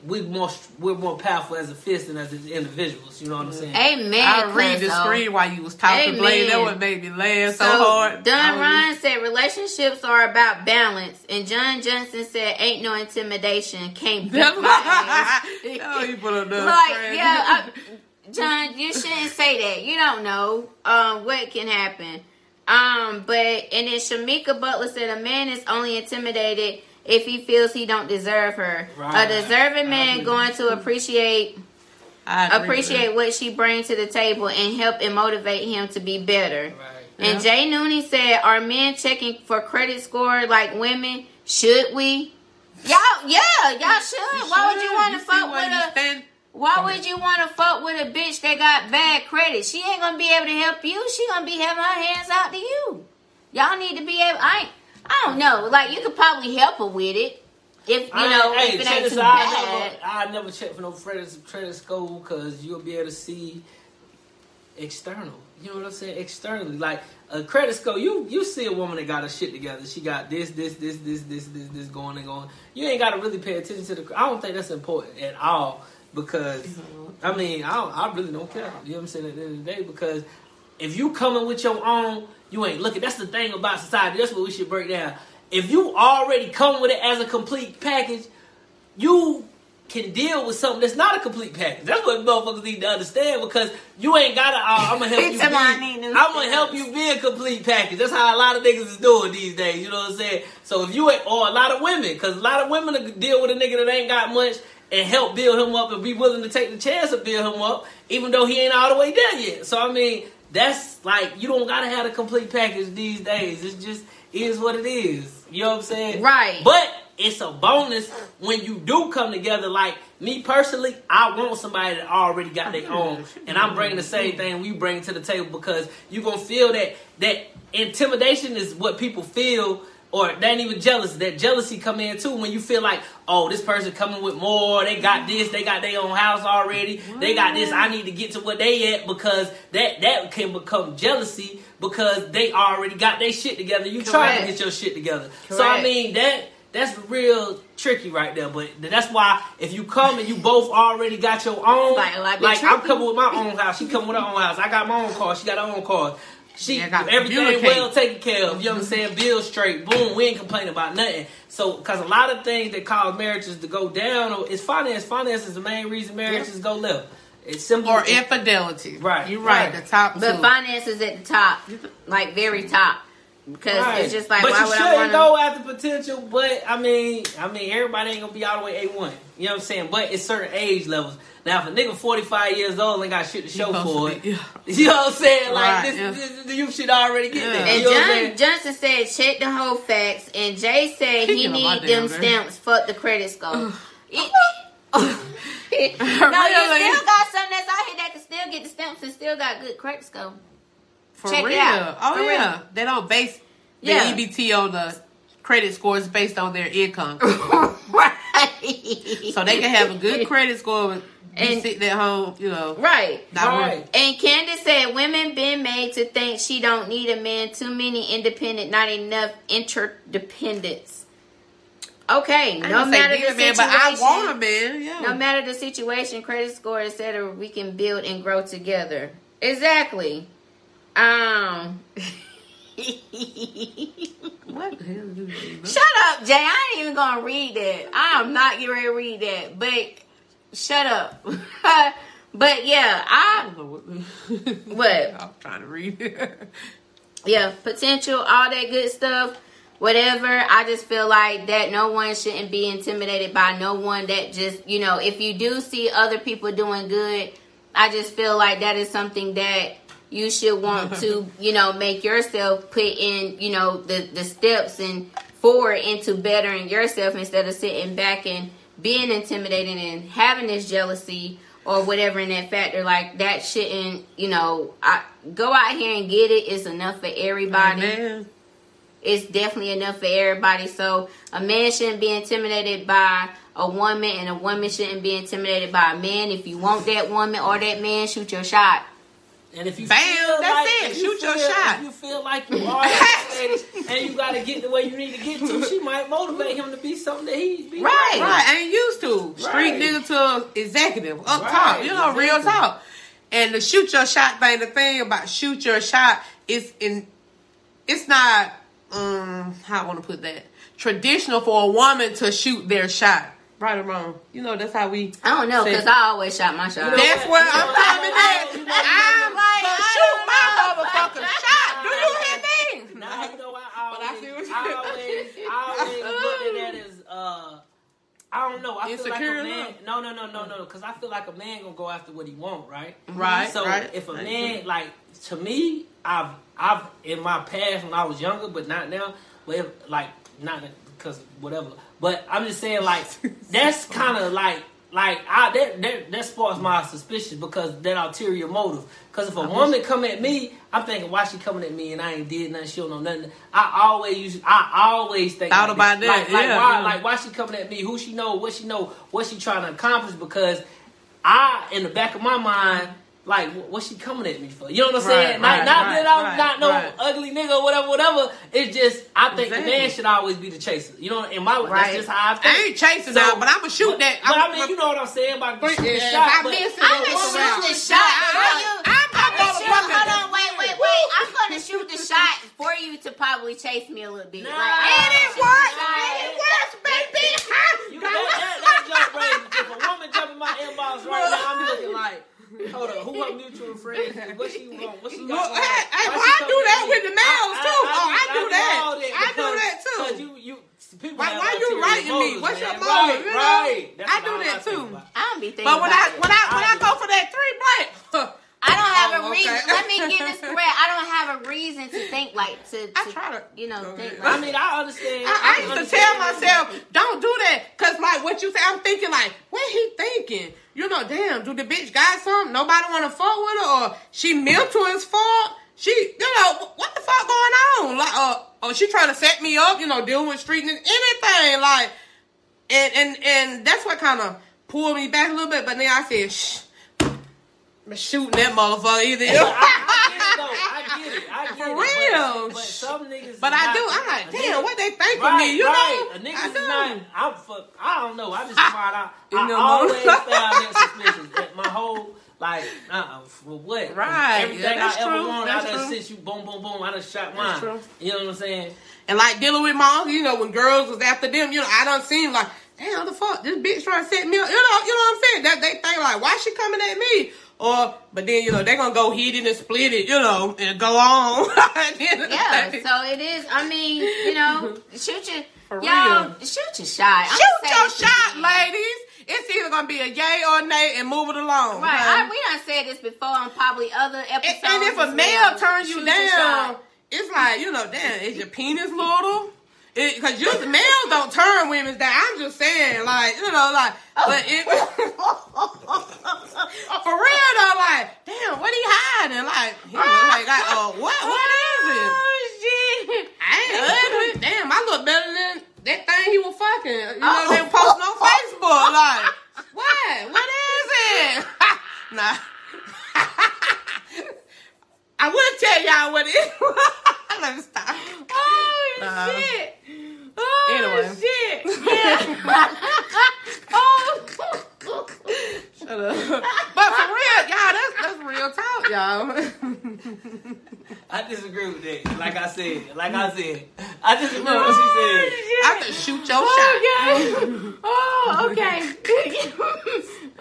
we more we're more powerful as a fist than as individuals. You know what I'm saying?
amen.
I read the
Cleanso.
screen while you was talking, Blake. That
Amen.
what made me laugh so,
So,
hard.
Don
I was
Ryan said relationships are about balance, and John Johnson said ain't no intimidation, can't beat my ass.
oh, you put on the
like
friend.
yeah, I, John, you shouldn't say that. You don't know um, what can happen. Um, but and then Shamika Butler said a man is only intimidated if he feels he don't deserve her.
Right.
A deserving man going to appreciate
I agree with
appreciate what she brings to the table and help and motivate him to be better.
Right.
And
Yeah.
Jay Nooney said, "Are men checking for credit score like women? Should we? Y'all, yeah, y'all should. Why would you want to
see
fuck with a? Why would you want to fuck with a bitch that got bad credit? She ain't gonna be able to help you. She gonna be having her hands out to you. Y'all need to be able. I, I don't know. Like you could probably help her with it if you
I-
know
hey,
if it ain't too bad.
I never, I never check for no credit credit score because you'll be able to see external. You know what I'm saying? Externally, like a credit score, you you see a woman that got her shit together. She got this, this, this, this, this, this, this going and going. You ain't got to really pay attention to the. I don't think that's important at all because I mean I don't, I really don't care. You know what I'm saying? At the end of the day, because if you coming with your own, you ain't looking. That's the thing about society. That's what we should break down. If you already come with it as a complete package, you can deal with something that's not a complete package. That's what motherfuckers need to understand because you ain't gotta. Uh, I'm gonna help you. Be,
I need new
I'm gonna help you be a complete package. That's how a lot of niggas is doing these days. You know what I'm saying? So if you ain't, or a lot of women, because a lot of women deal with a nigga that ain't got much and help build him up and be willing to take the chance to build him up, even though he ain't all the way there yet. So I mean, that's like you don't gotta have a complete package these days. It just is what it is. You know what I'm saying?
Right.
But it's a bonus when you do come together. Like me personally, I want somebody that already got their own, and I'm bringing the same thing we bring to the table because you're gonna feel that that intimidation is what people feel. Or they ain't even jealous. That jealousy come in too when you feel like, oh, this person coming with more. They got this. They got their own house already. They got this. I need to get to what they at because that that can become jealousy because they already got their shit together. You trying to get your shit together. So I mean that that's real tricky right there. But that's why if you come and you both already got your own,
Like, like,
like I'm coming with my own house, she coming with her own house. I got my own car, she got her own car. She
got
everything well taken care of. You know what I'm saying? Bills straight. Boom. We ain't complaining about nothing. So, because a lot of things that cause marriages to go down or is finance. Finance is the main reason marriages go left. It's simple.
Or infidelity.
Right,
You're right.
right.
The top
But
two.
finance is at the top, like very mm-hmm. top, because
Right.
it's just like
but
why
you
would I
shouldn't
want
go
to?
after potential. But I mean, I mean, everybody ain't gonna be all the way a one. You know what I'm saying? But it's certain age levels. Now, if a nigga 45 years old ain't got shit to show for
to
it,
yeah.
you know what I'm saying? Like
Right,
this,
yeah.
this, you should already get
Yeah.
there.
And
You know
John? Johnson said check the whole facts, and Jay said
He
he
give him my
need them
damn
stamps. Fuck the credit score. It- no, you still got some that's out here that can still get the stamps and still got good credit score.
For
Check
real. Oh
For
yeah.
real.
They don't base
Yeah.
the EBT on the credit scores based on their income.
right.
so they can have a good credit score, and
And-
sit that whole, you know.
Right.
Right.
And Candace said, "Women been made to think she don't need a man. Too many independent, not enough interdependence." Okay,
I
no matter the
man,
situation,
but I want a man. Yeah.
no matter the situation, credit score, etc., we can build and grow together. Exactly. Um.
what the hell you
Shut up, Jay. I ain't even gonna read that. I am not getting ready to read that. But shut up. but yeah,
I
I
don't know what.
What?
I'm trying to read it.
yeah, potential, all that good stuff, whatever. I just feel like that no one shouldn't be intimidated by no one that just, you know, if you do see other people doing good, I just feel like that is something that you should want to, you know, make yourself put in, you know, the the steps and forward into bettering yourself instead of sitting back and being intimidated and having this jealousy or whatever in that factor. Like that shouldn't you know I, go out here and get it. It's enough for everybody.
Man.
it's definitely enough for everybody. So a man shouldn't be intimidated by a woman and a woman shouldn't be intimidated by a man. If you want that woman or that man shoot your shot
And if you
Bam,
feel
that's
like,
it.
if you
Shoot your
feel-
shot.
If you feel like you are intimidated and you got to get the way you need to get to, she might motivate him to be something that he be
Right.
Right, ain't used to. Street
Right.
nigga to executive up
Right,
top. You know, real talk. And the shoot your shot thing, the thing about shoot your shot is in it's not um how I wanna put that. Traditional for a woman to shoot their shot. Right or wrong. You know, that's how we
i don't know because i always shot my shot
You know
That's
what?
where I'm
know
coming at.
You know
I'm
what?
like,
I
shoot my
know.
motherfucking shot. Do you hear me?
Now you know I always,
I see what
I always, I always looked at that as uh, I don't know. I feel like a man. No, no, no, no, no. Because I feel like a man gonna go after what he want, right?
Right,
So
right.
if a man like to me, I've I've in my past when I was younger, but not now. But if, like not because whatever. But I'm just saying like that's kind of like. Like I that, that that sparks my suspicion because that ulterior motive. Because if a woman come at me, I'm thinking why she coming at me and I ain't did nothing. She don't know nothing. I always I always think
Thought
like
about
this.
that,
Like, like
yeah,
why
yeah.
like why she coming at me? Who she know? What she know? What she trying to accomplish? Because I in the back of my mind. Like wh- what she coming at me for? You know what I'm
Right,
saying? Not,
right,
not
right,
that I'm not no ugly nigga or whatever, whatever. It's just I think the man should always be the chaser. You know, in my
Right.
that's just how I think.
I ain't chasing now, but I'ma shoot
but,
that.
But I
I'm-
mean, you know what I'm saying about
But,
shoot the
yeah,
shot.
if I miss it,
I'm gonna shoot the shot for
I-
you.
I'm
I'm gonna shoot, hold on, wait, wait, wait. I'm gonna shoot the shot for you to probably chase me a little bit.
Nah.
Like,
it works.
shot.
It works, baby.
You, that, that, that raised. If a woman jump in my inbox right now, I'm looking like, hold up, who her mutual friends? What she want? What she
Look,
got? going on?
hey, hey,
Why
well,
oh,
I do that
at
with the males, too. Oh, I do that.
all
I do that, too.
because you, you, people
Why- why you
ulterior
writing me?
motives,
What's your motive,
Right,
you know?
right. That's
I do that,
think
too.
I don't be thinking
But when I
about it.
when I when I
I
go for that three blank,
I don't have
Oh,
a
okay.
reason. Let me get this correct. I don't have a reason to think like to. to
I try to-
you know,
Go
think like.
I mean, I understand.
I, I used to tell myself, don't do that. Cause like what you say, I'm thinking like, what he thinking? You know, damn, do the bitch got something? Nobody wanna fuck with her or she mental as fuck? She you know, what the fuck going on? Like uh or she trying to set me up, you know, dealing with street and anything, like and and and that's what kinda pulled me back a little bit, but then I said, shh. I'm shooting that motherfucker either.
I, I get it. I get it. I get
For
it.
real.
But, but some niggas.
But I
not-
do. I'm like, damn,
nigga-
what they think
Right,
of me? You
right.
know,
A nigga
I
is
do.
not. I'm fuck. I don't know. I just find out. I
know,
always found that suspicious. That my whole like, uh, uh for what?
Right.
Everything
Yeah, that's
I ever
true.
wanted,
That's
I done
true.
sent you. Boom, boom, boom. I done shot mine.
true.
You know what I'm saying?
And like dealing with my uncle, you know, when girls was after them, you know, I don't seem like, damn, the fuck, this bitch trying to set me up. You know, you know what I'm saying? That they think like, why she coming at me? Or, but then you know they're gonna go hit it and split it, you know, and go on. At the end of the
Yeah, so it is. I mean, you know, shoot your
For
y'all
real.
shoot your shot. I'm
shoot your shot, ladies. It's either gonna be a yay or a nay, and move it along.
Right, I, we done said this before on probably other episodes.
and if a male turns you down, it's like you know, damn, is your penis little? Because you males don't turn women down. I'm just saying, like you know, like, oh. but it, for real though, like, damn, what he hiding? Like, he was like, like, oh, what, what is it?
Oh shit!
I ain't ugly. Damn, I look better than that thing he was fucking. You know, they were posting on Facebook. Like, what? What is it? Nah. I would tell y'all what it is. Let me stop.
Oh
Nah.
shit! Oh
Anyway.
shit! Yeah. Oh.
Shut up. But for real, y'all, that's that's real talk, y'all.
I disagree with that. Like I said, like I said, I disagree with what she oh, said.
I can shoot your oh,
Okay. Oh, okay.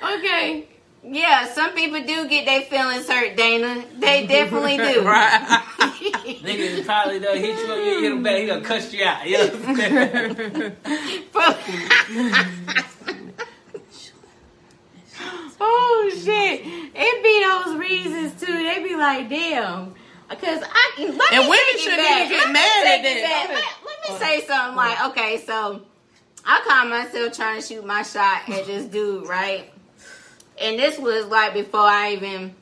okay. Yeah, some people do get their feelings hurt, Dana. They definitely do.
shot. Right.
Nigga probably done hit you up, you hit him back, he done cuss you out. You know what I'm saying?
Oh shit! It be those reasons too. They be like, damn. Cause I let me
And women shouldn't even get mad at that.
Let, let me say something like, okay, so I caught myself trying to shoot my shot at this dude, right? And this was like before I even,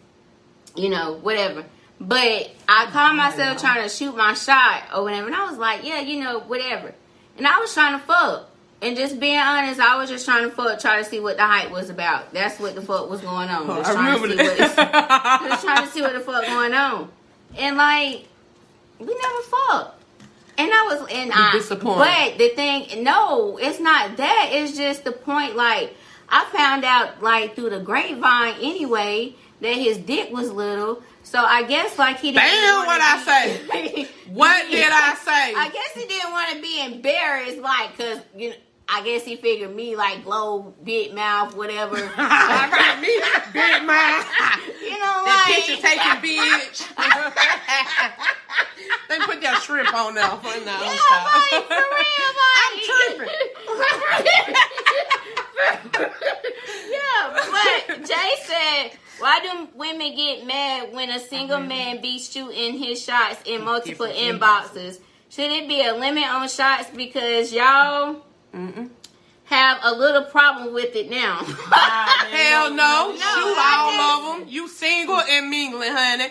you know, whatever. But I caught myself trying to shoot my shot or whatever, and I was like, yeah, you know, whatever. And I was trying to fuck. And just being honest, I was just trying to fuck, try to see what the hype was about. That's what the fuck was going on. Just
I
trying to
remember
see what just trying to see what the fuck going on. And like, we never fucked. And I was and I
disappointed.
But the thing no, it's not that. It's just the point like I found out like through the grapevine anyway that his dick was little. So I guess like he didn't
Damn,
wanna
what I
say?
What did I say?
I guess he didn't want to be embarrassed, like, cause you know, I guess he figured me like Glo, big mouth, whatever.
I me, big man.
you know,
That
like
picture taking bitch. they put that shrimp on there. For now.
Yeah, like, for real, like. yeah, but Jay said, why do women get mad when a single mm-hmm. man beats you in his shots in multiple
Different
inboxes? Should it be a limit on shots because y'all
Mm-mm.
have a little problem with it now?
Ah, hell no. Shoot
I
all of them. You single and mingling, honey.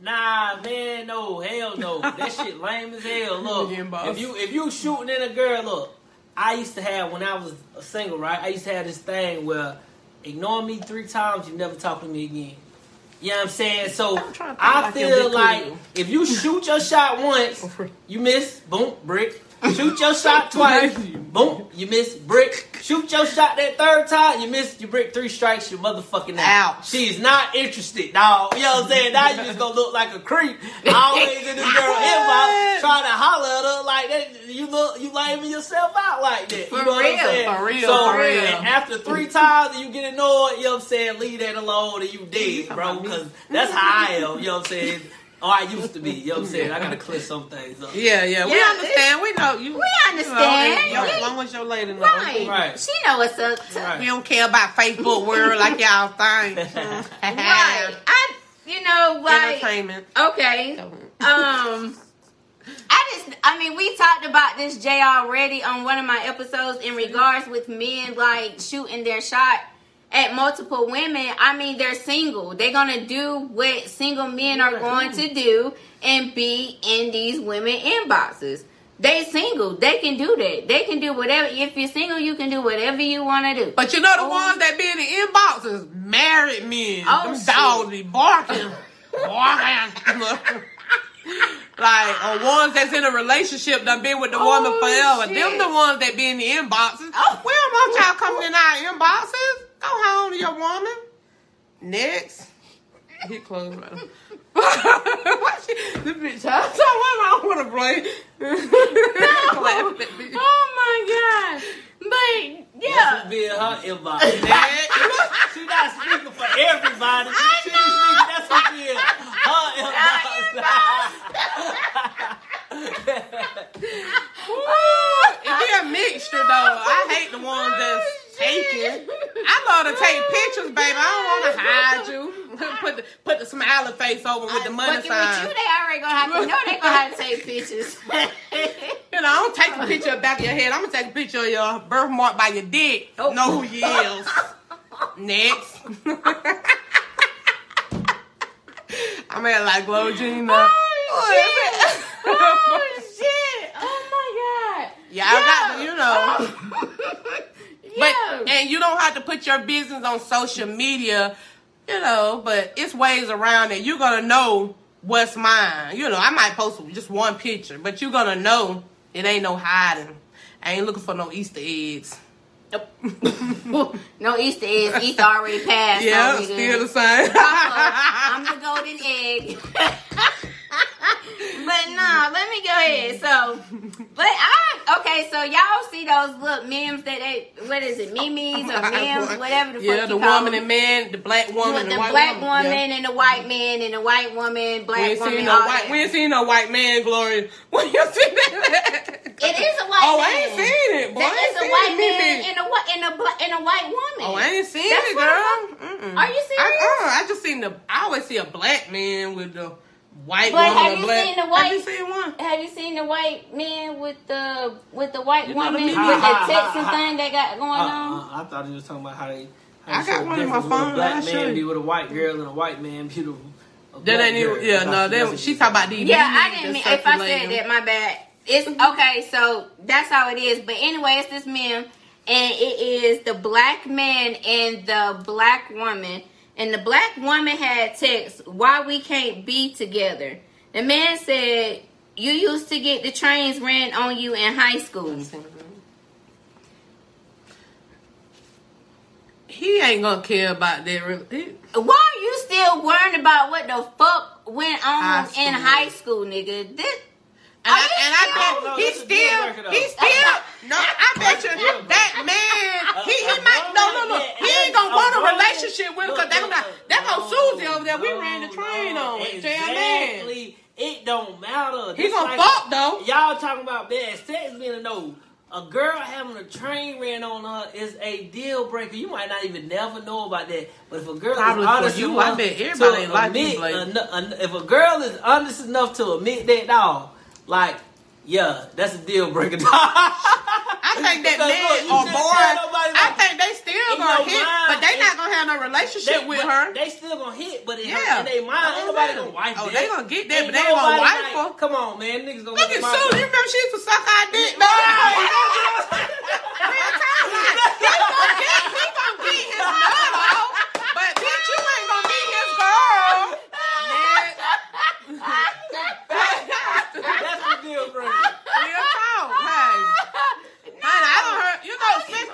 Nah, man, no, hell no. That shit lame as hell. Look, if you if you shooting at a girl, look, I used to have when I was a single, right? I used to have this thing where ignore me three times, you never talk to me again. You know what I'm saying? So
I'm trying to think
I
like
feel like
cousin.
if you shoot your shot once, you miss, boom, brick. Shoot your shot twice, boom, you miss, brick. Shoot your shot that third time, you miss, you brick three strikes, you motherfucking out. She's not interested, dog. You know what I'm saying? Now you just gonna look like a creep. Always in this girl inbox trying to holler at her like that. You look, you laming yourself out like that.
For
you know what I'm
real,
saying?
for real,
So
for real.
after three times and you get annoyed, you know what I'm saying? Leave that alone and you dead, bro. Because that's how I am. You know what I'm saying? Or I used to be. You know what I'm saying? I gotta clear some things up.
Yeah, yeah. We
Yeah,
understand. We know you.
We understand.
You know,
Yeah.
as long as your lady knows.
Right.
Right.
She know what's up. To,
Right.
We don't care about Facebook world like y'all think.
right. I, you know, like,
Entertainment.
okay. Um, I just, I mean, we talked about this Jay already on one of my episodes in regards with men like shooting their shot at multiple women. I mean, they're single. They're gonna do what single men are going to do and be in these women inboxes. They single. They can do that. They can do whatever. If you're single, you can do whatever you want to do.
But you know the
Oh.
ones that be in the inbox is married men.
Oh,
Them dogs be barking. barking. like, or ones that's in a relationship done been with the woman
Oh,
forever.
shit.
Them the ones that be in the inboxes.
Oh.
We don't want y'all coming in our inboxes. Go home to your woman. Next. He closed right up. What she- this bitch, I so what I want to play. Laughing at me.
Oh my god! But yeah,
what be her inbox.
Next.
She not speaking for everybody.
I
she
know.
Speaking, that's what be in her inbox.
It be a mixture though. I hate the ones that's taking. I love to take pictures, baby. I don't want to hide you. put the put the smiley face over with the money
fucking with you,
sign.
they already gonna have to know they gonna have to take pictures.
You know, I don't take a picture of the back of your head. I'm gonna take a picture of your birthmark by your dick.
Oh.
Know who you is. Next. I'm at like Glow Gina.
oh shit! Oh shit! Oh my god!
Y'all got you know.
Yeah.
But and you don't have to put your business on social media you know, but it's ways around it. You're gonna know what's mine. You know, I might post just one picture, but you're gonna know it ain't no hiding. I ain't looking for no Easter eggs.
no Easter eggs. Easter already passed.
Yeah,
so
still the same. Uh-uh.
I'm the golden egg. but no, let me go ahead. So, but I okay. So y'all see those little memes that they what is it, memes or memes, whatever the
yeah,
fuck
the
call
woman and man, the black woman,
the
the white
black
woman,
woman
Yeah.
and the white man and the white woman, black We
ain't
woman,
seen no white.
that.
We ain't seen no white man, Gloria. When you see that?
It is a white
Oh,
man.
I ain't seen it, boy. I ain't
is a white man and a white and a black and a white woman.
Oh, I ain't seen
That's
it,
what
girl.
Are you serious?
I, uh, I just seen the. I always see a black man with the white
But
woman.
have
or
you
black.
seen the white-
Have you seen one?
Have you seen the white man with the with the white
You know the
woman with
meme-
the
Ha, ha,
texting
ha, ha.
thing they got going
Uh,
on?
uh, I thought he was talking about how they.
I
How they
got
show
one in my
difference with
phone,
A black
I'll show
man
you.
be with a white girl and a white man be with a. a
That
black
ain't even.
girl.
Yeah,
That's-
no.
that's
That
what
she
it
talk
is.
about these.
Yeah,
memes
I didn't mean
that's
if I said
circulating.
that, my bad. It's okay, so that's how it is. But anyway, it's this meme, and it is the black man and the black woman. And the black woman had text, why we can't be together. The man said, you used to get the trains ran on you in high school.
He ain't gonna care about that. Really.
Why are you still worrying about what the fuck went on
High
in high school, nigga? This,
And, I,
Are you
and I bet
No,
he
that's a deal
still,
breaker,
he still, no, I bet you that man, he, he might, no, no, no, he ain't gonna want a relationship with him because they're gonna, be like, that go
No,
Susie over there, we
no,
ran the train
no,
on, tell man.
Exactly. It don't matter.
He gonna
like-
fuck, though.
Y'all talking about bad sex being a no. A girl having a train ran on her is a deal breaker. You might not even never know about that. But if a girl
Probably
is honest
you,
enough
I bet everybody
to
ain't like you,
admit,
Blake.
en- en- if a girl is honest enough to admit that, dog, like, yeah, that's a deal breaker.
I think that
Because,
man
look, you
or
just
boy, I think they still gonna hit,
mind,
but they not gonna have no relationship
They-
with her.
They still gonna hit, but in,
Yeah.
her, in their mind, ain't nobody gonna wife
Oh,
that.
they gonna get that, but they gonna wife her.
Come on, man, niggas gonna
Look
look
at Sue, you remember she used to suck our dick, man. Real talk, like, he gonna get, he gonna get his nut off, but bitch, you ain't gonna be his girl.
That's the.
Real talk, hey. Honey, I don't heard, you know, since,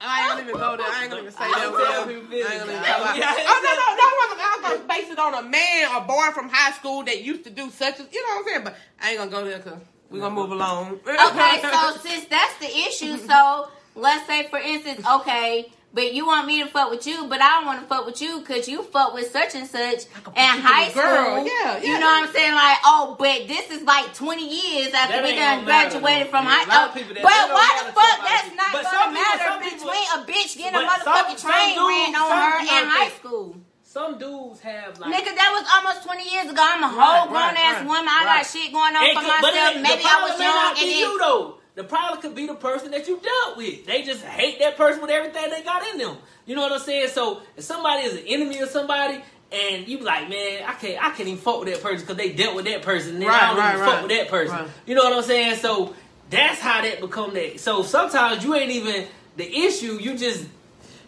I ain't gonna even go there. I ain't gonna even say that. Word. I ain't gonna even talk about. Oh no, no, no! I wasn't, I was gonna base it on a man or boy from high school that used to do such as you know what I'm saying. But I ain't gonna go there because we're gonna move along.
okay, so since that's the issue, so let's say for instance, okay, but you want me to fuck with you, but I don't want to fuck with you because you fuck with such and such
put
in
you
high
a girl.
school.
Yeah,
You know what I'm saying? Like, oh, but this is like 20 years after
That
we done
gonna matter,
graduated from high
a lot of
school. But why the fuck
somebody.
that's not gonna
some people-
matter
people-
between a bitch getting a motherfucking
some
train
dudes-
ran on
some-
her in high school?
Some dudes have like.
Nigga, that was almost 20 years ago. I'm a
Right,
whole grown
right,
ass
right,
woman. I
right.
got shit going on
And
for
could- but
myself.
it-
Maybe
the
I was young
not
and
be
then
you though. The problem could be the person that you dealt with. They just hate that person with everything they got in them. You know what I'm saying? So if somebody is an enemy of somebody, and you be like, man, I can't, I can't even fuck with that person because they dealt with that person. And
Right,
I don't
right,
even
right.
fuck with that person.
Right.
You know what I'm saying? So that's how that become that. So sometimes you ain't even the issue. You just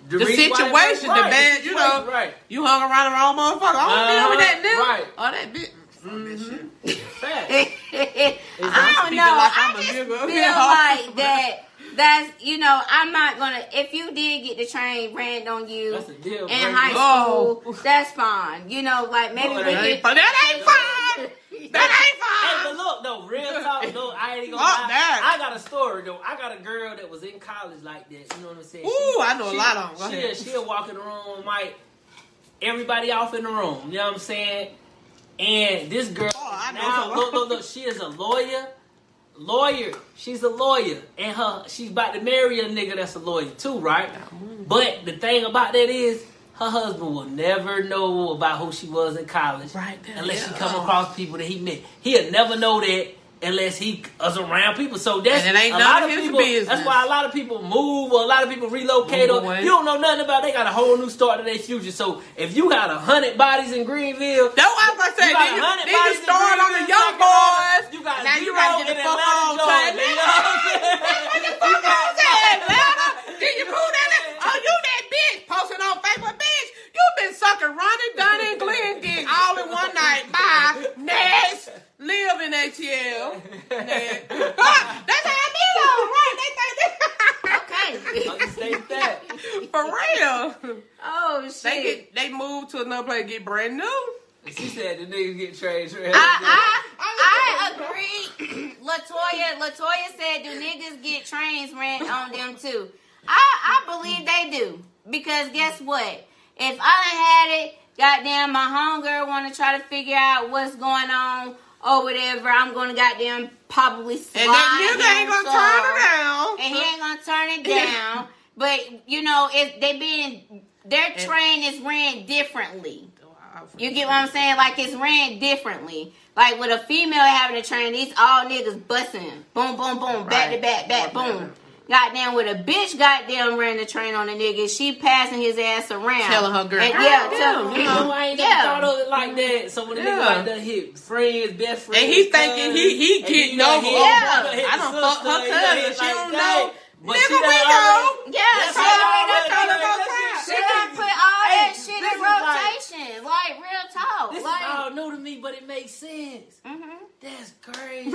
the
that
situation, the bad, you know,
right?
you hung around the wrong motherfucker. I don't deal with that
Uh-huh, right.
Oh, that bitch. Mm-hmm.
Fact.
I don't know.
like
I
I'm a
just
nigga.
feel
Yeah.
like that. That's you know. I'm not gonna. If you did get the train ran on you
That's deal
in
breaker.
high
Oh.
school, that's fine. You know, like maybe
No,
we
it
That ain't fun. That ain't fun. That
Hey,
ain't fun.
but look, though, real talk, though, I ain't gonna lie.
that.
I got a story, though. I got a girl that was in college like that. You know what I'm saying?
Ooh, I know a lot of Go
She'll, she'll walk in the room, might everybody off in the room. You know what I'm saying? And this girl,
Oh,
now, look, look, look, she is a lawyer. Lawyer, she's a lawyer, and her she's about to marry a nigga that's a lawyer too, right? But the thing about that is, her husband will never know about who she was in college,
Right there,
Unless she come across people that he met, he'll never know that unless he is around people. So that's
And it ain't
a lot
of
people.
business.
That's why a lot of people move or a lot of people relocate.
Move
Or,
away.
you don't know nothing about. They got a whole new start to their future. So if you got a hundred bodies in Greenville,
That's what I was
got
Then you,
100
then you
bodies in
start on the young boys.
You got
now you
zero
gotta get the
in
fuck on,
Georgia. You know what I'm saying?
What the fuck I said, Atlanta? Did you prove that? Oh, you that bitch posting on Facebook, bitch. You been sucking move to another place, get brand new.
She said the niggas get trained. trained.
I, I, I agree. Latoya, Latoya said, "Do niggas get trains ran on them too?" I, I believe they do because guess what? If I had it, goddamn, my homegirl want to try to figure out what's going on or whatever. I'm gonna goddamn probably slide
And that nigga ain't gonna turn
some,
around.
and he ain't gonna turn it down. but you know, if they being their train is ran differently. Oh, you get what I'm saying? Like it's ran differently. Like with a female having a train, these all niggas busting. Boom, boom, boom, back to
Right.
back, back, boom. Goddamn, with a bitch goddamn ran the train on a nigga, she passing his ass around.
Telling her girl,
And, yeah, tell,
you
You
know,
know, I ain't
Yeah.
never thought of it like that. So when a nigga
Yeah.
like that hit friends, best friends,
And he thinking he- he
cousins,
getting
and
over,
hit-
oh,
he done
boy,
hit
I don't fucked
sister,
her
he done
cousin. She
like
don't
that.
know.
But
Nigga,
she done
we
already-
know.
Yeah,
That's
she
all
already done
right,
told
right,
her She done put all
Hey,
that shit in
is like-
rotation. Like, real talk.
This
like,
is all new to me, but it makes sense.
mhm.
That's crazy.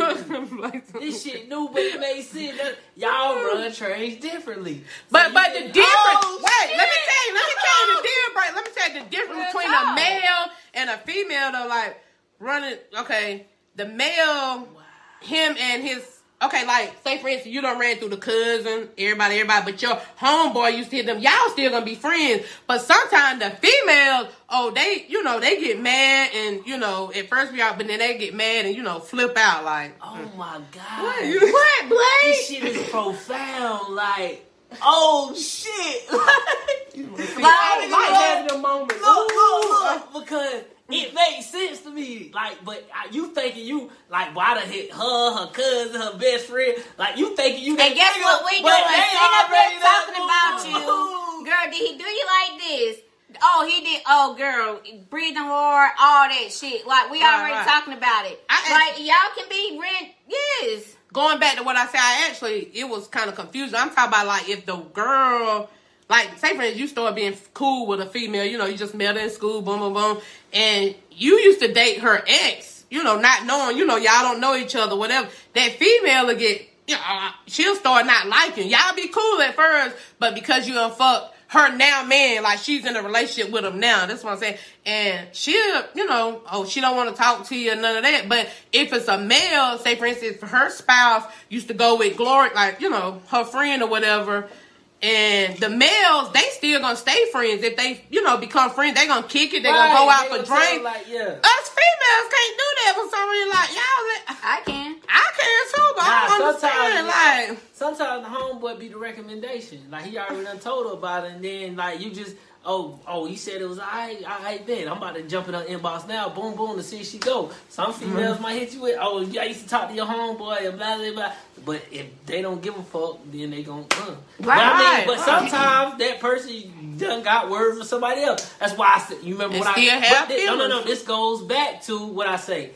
This shit new, but it makes sense. That- Y'all run trains differently.
But
So
but
you
the difference.
Oh,
wait, let me tell you. Let me tell you the difference. Let me tell you the difference
Real
between
talk.
a male and a female. Though, like running. Okay, the male, him and his. Okay, like say for instance, you don't ran through the cousin, everybody, everybody, but your homeboy used to hit them. Y'all still gonna be friends, but sometimes the females, oh, they, you know, they get mad and you know, at first we out, but then they get mad and you know, flip out like.
Oh mm. my god.
What? You-
What, Blake?
This shit is profound. Like, oh shit.
See,
Like,
I don't like
look,
having them moments.
look,
Ooh,
look, look, because it makes sense to me. Like, but I- you thinking you like why done hit her, her cousin, her best friend. Like you thinking you.
And
that
guess
nigga,
what we
but
doing?
they
Sitting up
already
here
done
talking about you. Girl, did he do you like this? Oh, he did. Oh, girl, breathing hard, all that shit. Like, we
Right,
already
right.
talking about it.
I-
like, y'all can be rent. Yes.
going back to what I said, I actually it was kind of confusing. I'm talking about like if the girl, like say for instance, you start being cool with a female, you know, you just met her in school, boom, boom, boom, and you used to date her ex, you know, not knowing, you know, y'all don't know each other, whatever. That female will get, you know, uh, she'll start not liking. Y'all be cool at first, but because you fuck her now man, like she's in a relationship with him now. That's what I'm saying. And she'll, you know, oh, she don't want to talk to you none of that. But if it's a male, say for instance, her spouse used to go with Glory, like, you know, her friend or whatever. And the males, they still gonna stay friends. If they, you know, become friends, they gonna kick it, they gonna go out
they
for drinks.
Like, yeah.
Us females can't do that for some reason. Like, y'all, let,
I can.
I can too, but I don't understand.
sometimes,
Like,
sometimes the homeboy be the recommendation. Like he already done told her about it, and then like you just oh oh he said it was I I bet I'm about to jump in her inbox now, boom boom to see if she go. Some females might hit you with oh yeah, I used to talk to your homeboy and blah blah blah. But if they don't give a fuck, then they gon' uh. But I mean, but
right.
sometimes that person done got words for somebody else. That's why I said you remember
And
what
still
I
have
but thi- no no no this goes back to what I say.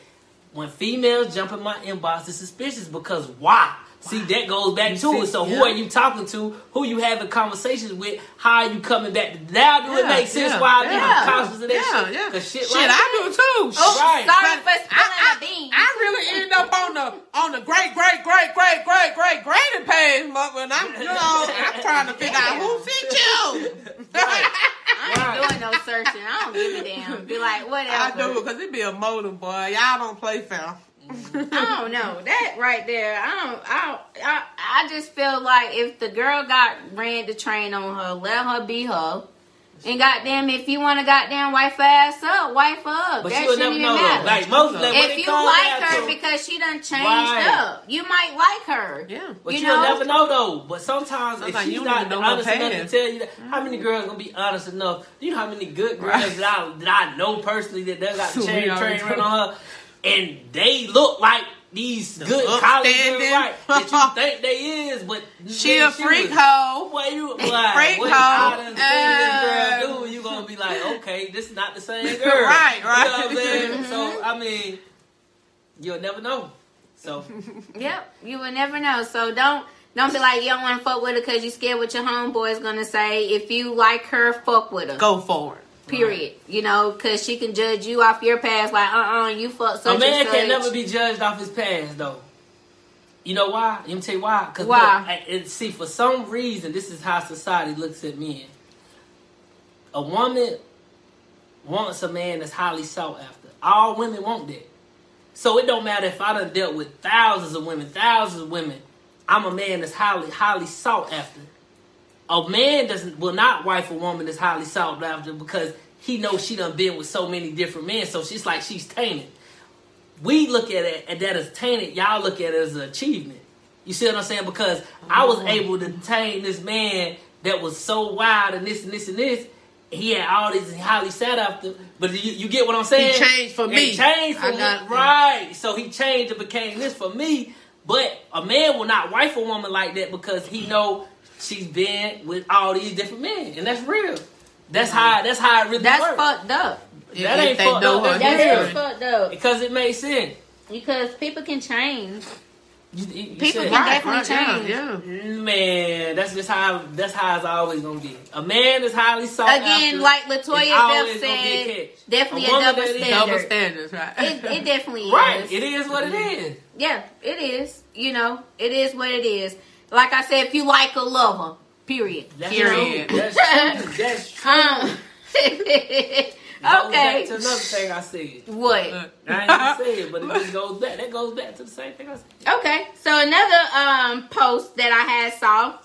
When females jump in my inbox, it's suspicious because why? See, that goes back
You
to
see,
it. So, who are you talking to? Who you having conversations with? How are you coming back? Now, do it make sense
yeah,
why I'm
yeah,
cautious of that
yeah,
shit?
yeah.
'Cause shit,
Shit,
like
I do too.
Oh,
Right.
sorry
But
for spilling
I. I, I really end up on the on the great, great, great, great, great, great grading page, but when I'm you know I'm trying to figure out who sent you.
I ain't doing no searching. I don't give a damn. Be like, whatever.
I do because it be a motive, boy. Y'all don't play fair. Mm-hmm.
I don't know that right there. I don't. I don't. I, I just feel like if the girl got ran the train on her, let her be her. And goddamn, if you want to goddamn wife her ass up, wife her up.
But
that
you'll
shouldn't
never
even
know.
matter.
Like most, like,
if you like her
to-
because she done changed
Right.
up, you might like her.
Yeah.
But
you
you will never know though. But sometimes,
Sometimes
if she's
you don't know her
honest enough to tell you that, how many mm-hmm. girls gonna be honest enough? You know how many good girls
Right.
that, I, that I know personally that they got the
We
chain train run on her, and they look like these good college
upstanding.
girls, right? That you think they is, but
She
then
a freak
was-
hoe.
Boy, you boy,
Freak
what
hoe.
I done
Uh,
do, you gonna be like, okay, this is not the same girl,
Right,
You know
right.
what I'm saying? So I mean, you'll never know. So
Yep, you will never know. So don't don't be like you don't want to fuck with her because you scared what your homeboy is gonna say. If you like her, fuck with her.
Go for it.
Period. You know, because she can judge you off your past. Like, uh, uh you fuck such
a man can never be judged off his past, though. You know why? Let me tell you why. Cause
Why?
Look, I- see, for some reason, this is how society looks at men. A woman wants a man that's highly sought after. All women want that. So it don't matter if I done dealt with thousands of women, thousands of women. I'm a man that's highly, highly sought after. A man doesn't will not wife a woman that's highly sought after because he knows she done been with so many different men. So she's like she's tainted. We look at it at that as tainted. Y'all look at it as an achievement. You see what I'm saying? Because I was mm-hmm. able to tame this man that was so wild and this and this and this. He had all these highly sought after, but you, you get what I'm saying?
He changed for
He
me.
changed for
I
me,
got-
right? So he changed and became this for me. But a man will not wife a woman like that because he mm-hmm. know she's been with all these different men, and that's real. That's mm-hmm. how. That's how it really
That's
works.
fucked up.
If-
That ain't fucked up, that's
That
Yeah.
is fucked up.
because it makes sense.
Because people can change.
You, you- you
People
said-
can definitely
yeah,
change.
Yeah,
Man, that's just how that's how it's always gonna be. A man is highly sought
Again,
after
like Latoya
always
Def
gonna get
said, definitely
A
a, double standard.
double standards, right?
It, it definitely is.
Right,
is.
it is what it mm-hmm. is.
Yeah, it is. You know, it is what it is. Like I said, if you like a lover, period.
That's
Period.
true. That's true. That's true.
Um,
Goes back
okay.
to another thing I said.
What?
I ain't gonna say it, but it just goes back. That goes back to the same thing I said.
Okay, so another um post that I had saw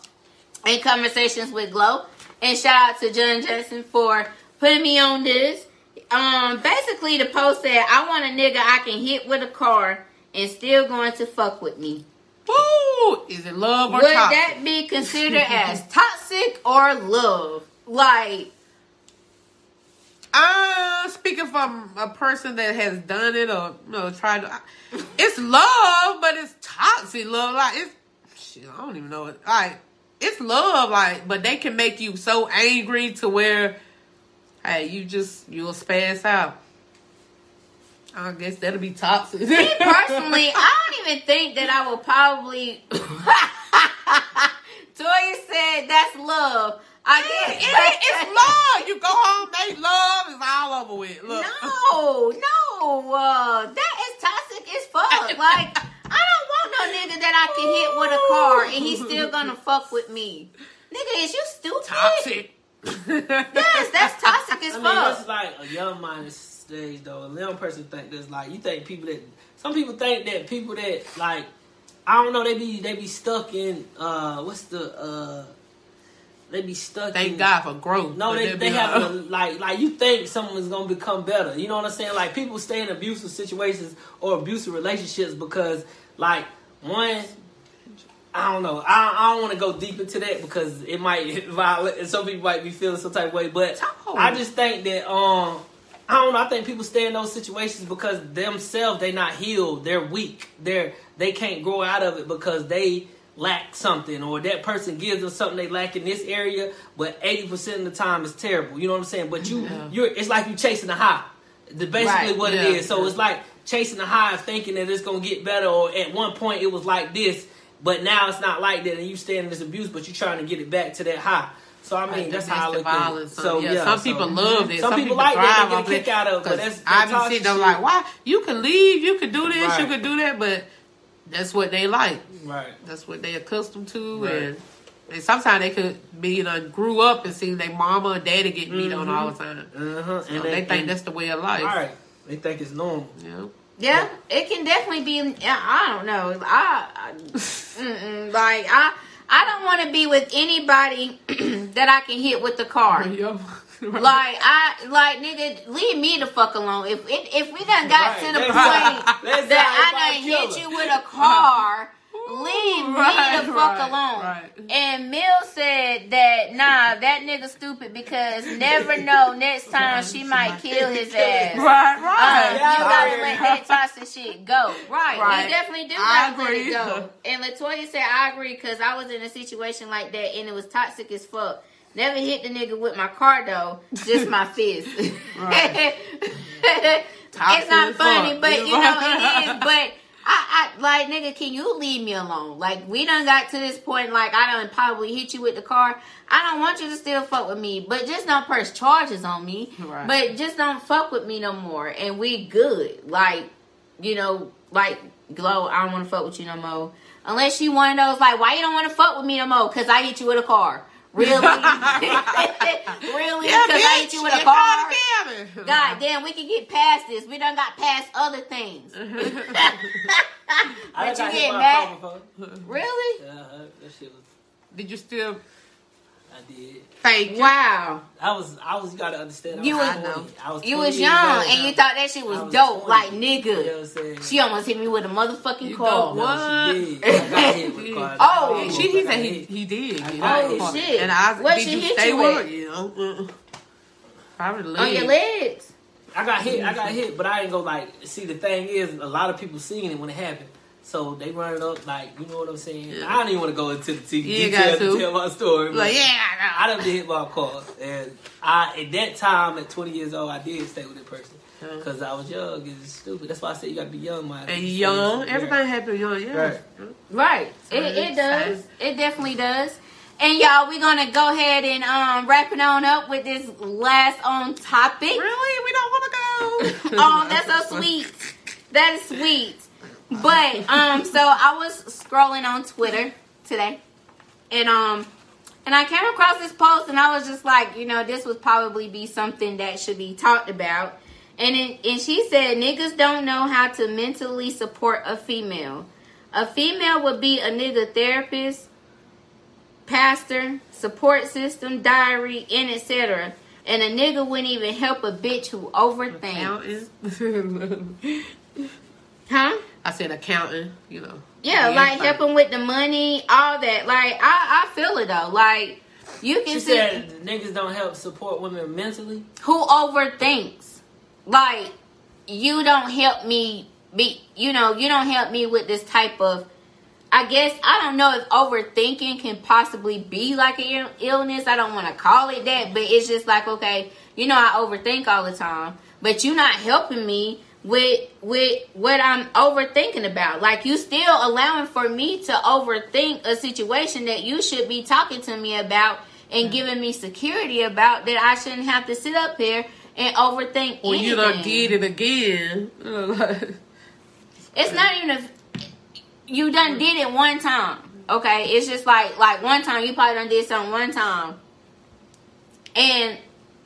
in Konversations With Glo, and shout out to John Jensen for putting me on this. Um, basically the post said, "I want a nigga I can hit with a car and still going to fuck with me."
Woo! Is it love or
Would
toxic?
that be considered as toxic or love? Like,
Uh, speaking from a person that has done it or you know tried to, it's love, but it's toxic love. Like it's, shit, I don't even know it. Like it's love, like, but they can make you so angry to where, hey, you just you'll spaz out. I guess that'll be toxic.
me personally, I don't even think that I will probably. Toya said that's love. I
It-
guess
it- it's love. You go home, make love. It's all over with. Look.
No, no, uh, that is toxic as fuck. Like, I don't want no nigga that I can hit with a car and he's still gonna fuck with me. Nigga, is you stupid?
toxic.
Yes, that's toxic as
I mean,
fuck.
that's like a young minded stage though. A young person think this like you think people that some people think that people that like I don't know they be they be stuck in uh what's the uh they be stuck.
Thank
in,
God for growth.
No, they,
they'll
have a,
like,
like you think someone's gonna become better. You know what I'm saying? Like people stay in abusive situations or abusive relationships because like one. I don't know. I, I don't want to go deep into that because it might violate. And some people might be feeling some type of way, but I just think that um, I don't know. I think people stay in those situations because themselves they not healed. They're weak. They're they can't grow out of it because they lack something or that person gives them something they lack in this area, but eighty percent of the time it's terrible. You know what I'm saying? But you
Yeah.
you're it's like you chasing a high. The basically
Right.
what
Yeah.
it is. So it's like chasing a high, thinking that it's gonna get better. Or at one point it was like this, but now it's not like that, and you stay in this abuse, but you're trying to get it back to that high. So I mean,
Like
that's how I look at it. So
yeah,
yeah,
some
so-
people love it.
Some,
Some,
people, like
thrive
that. They get a kick out of it. But
'Cause
that's,
I've
that's
been sitting there
shit.
like, why you can leave, you could do this, you
Right.
could do that, but that's what they like.
Right.
That's what they accustomed to,
Right.
and and sometimes they could be you know grew up and see their mama or daddy get beat on all the time.
Uh-huh.
So they, think that's the way of life.
all right. They think it's normal.
Yeah.
Yeah, it can definitely be. yeah, I don't know. I, I like I. I don't want to be with anybody that I can hit with the car.
Yep.
Like I like nigga, leave me the fuck alone. If it, if we done got
Right,
to the
that's
point
right.
That I done
like
hit you with a car, leave me
Right,
the fuck
right,
alone.
right.
And Mill said that nah, that nigga stupid because never know next time she might kill his ass.
Right,
Uh,
right.
you
Yeah,
gotta
right.
let that toxic shit go. Right.
Right.
You definitely do
I
gotta let it go. And Latoya said, I agree because I was in a situation like that and it was toxic as fuck. Never hit the nigga with my car though, just my fist. It's not funny,
fuck.
but you know
right.
it is. But I, I like nigga, can you leave me alone? Like we done got to this point. Like I done probably hit you with the car. I don't want you to still fuck with me, but just don't press charges on me.
Right.
But just don't fuck with me no more, and we good. Like you know, like glow. I don't want to fuck with you no more. Unless you one of those like, why you don't want to fuck with me no more? Cause I hit you with a car. Really? really?
Yeah,
Because I hit you with a
you
car?
called.
God damn, we can get past this. We done got past other things.
I
But you get mad- Really?
Yeah, uh, that shit was.
Did you still
I did.
thank you?
Wow.
I was. I was. You gotta understand. I
You
was
was-
I know.
I was.
You was young and
now.
you thought that shit was
was
dope.
20.
Like,
You
nigga.
know what I'm saying?
She almost hit me with a motherfucking
You
car.
don't-
No,
What?
she did. I got hit with car.
Oh,
Yeah, she, he said he, he did.
I
get
got
hit.
hit.
Oh, shit.
And I
What
did
she
you
hit
stay
you
with?
with?
You know, probably
On your legs.
I got hit. I got mm-hmm. hit, but I didn't go like. See, the thing is, a lot of people seeing it when it happened. So they run it up like, you know what I'm saying?
Yeah.
I don't even want to go into the TV
You ain't
details to
to.
tell my story. but
Like, yeah,
I done been hit by a car, and I at that time at 20 years old, I did stay with that person
Uh-huh.
because I was young and stupid. That's why I said you got to be young, man.
And young, everybody had to be young, yeah.
Right.
Right. It, it does. It definitely does. And y'all, we're gonna go ahead and um wrap it on up with this last on topic.
Really? We don't want to go.
Oh, that's so sweet. That is sweet. But um, so I was scrolling on Twitter today, and um, and I came across this post, and I was just like, you know, this would probably be something that should be talked about. And it, and she said, niggas don't know how to mentally support a female. A female would be a nigga therapist, pastor, support system, diary, and etc. And a nigga wouldn't even help a bitch who overthinks. Huh?
I said accounting, you know.
Yeah, like helping with the money, all that. Like I, I feel it though. Like you can
She
see
said niggas don't help support women mentally.
who overthinks. Like you don't help me be. You know, you don't help me with this type of. I guess I don't know if overthinking can possibly be like an illness. I don't want to call it that, but it's just like okay, you know, I overthink all the time, but you're not helping me with with what I'm overthinking about. Like you still allowing for me to overthink a situation that you should be talking to me about and mm-hmm. giving me security about that I shouldn't have to sit up here and overthink
Well,
anything.
you done did it again. You know, like,
It's not even a. You done mm. did it one time. Okay, it's just like like one time you probably done did something one time, and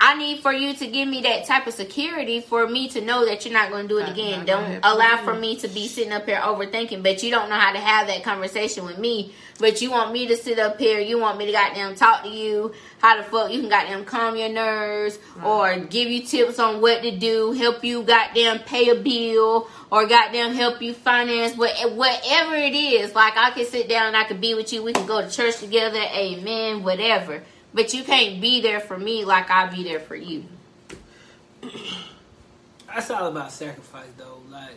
I need for you to give me that type of security for me to know that you're not going to do it again. Don't allow for me to be sitting up here overthinking, but you don't know how to have that conversation with me. But you want me to sit up here, you want me to goddamn talk to you, how the fuck you can goddamn calm your nerves, or give you tips on what to do, help you goddamn pay a bill, or goddamn help you finance what whatever it is. Like I can sit down and I can be with you, we can go to church together, amen, whatever. But you can't be there for me like I be there for you.
That's all about sacrifice, though. Like,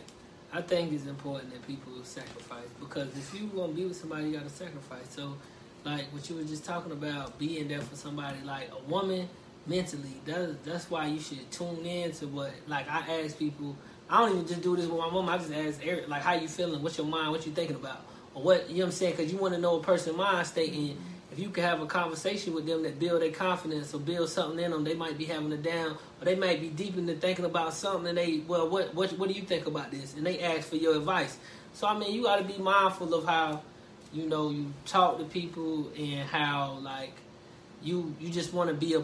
I think it's important that people sacrifice because if you want to be with somebody, you got to sacrifice. So, like what you were just talking about, being there for somebody, like a woman mentally, that's that's why you should tune in to what. Like I ask people, I don't even just do this with my mom. I just ask Eric, like, how you feeling? What's your mind? What you thinking about? Or what you know what I'm saying? Because you want to know a person's mind state and if you can have a conversation with them that build their confidence or build something in them, they might be having a down, or they might be deep into thinking about something. And they, well, what, what, what do you think about this? And they ask for your advice. So I mean, you got to be mindful of how, you know, you talk to people and how like you you just want to be a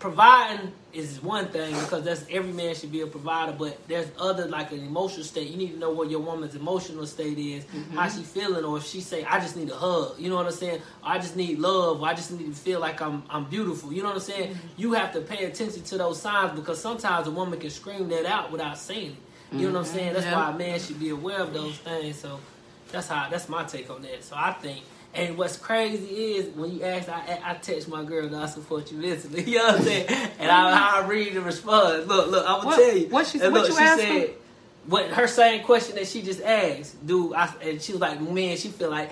providing is one thing because that's every man should be a provider but there's other like an emotional state. You need to know what your woman's emotional state is mm-hmm. how she feeling or if she say i just need a hug you know what i'm saying? I just need love or i just need to feel like i'm i'm beautiful you know what i'm saying? Mm-hmm. You have to pay attention to those signs because sometimes a woman can scream that out without saying it you know what i'm mm-hmm. saying? That's why a man should be aware of those things so that's how that's my take on that. So i think and what's crazy is when you ask, I, I text my girl that I support you mentally. You know what I'm saying? And I, I read the response. Look, look, I'm gonna
What-
tell you.
what she-
And
what you
she
asked
said, what her same question that she just asked, dude. I, and she was like, "Men, she feel like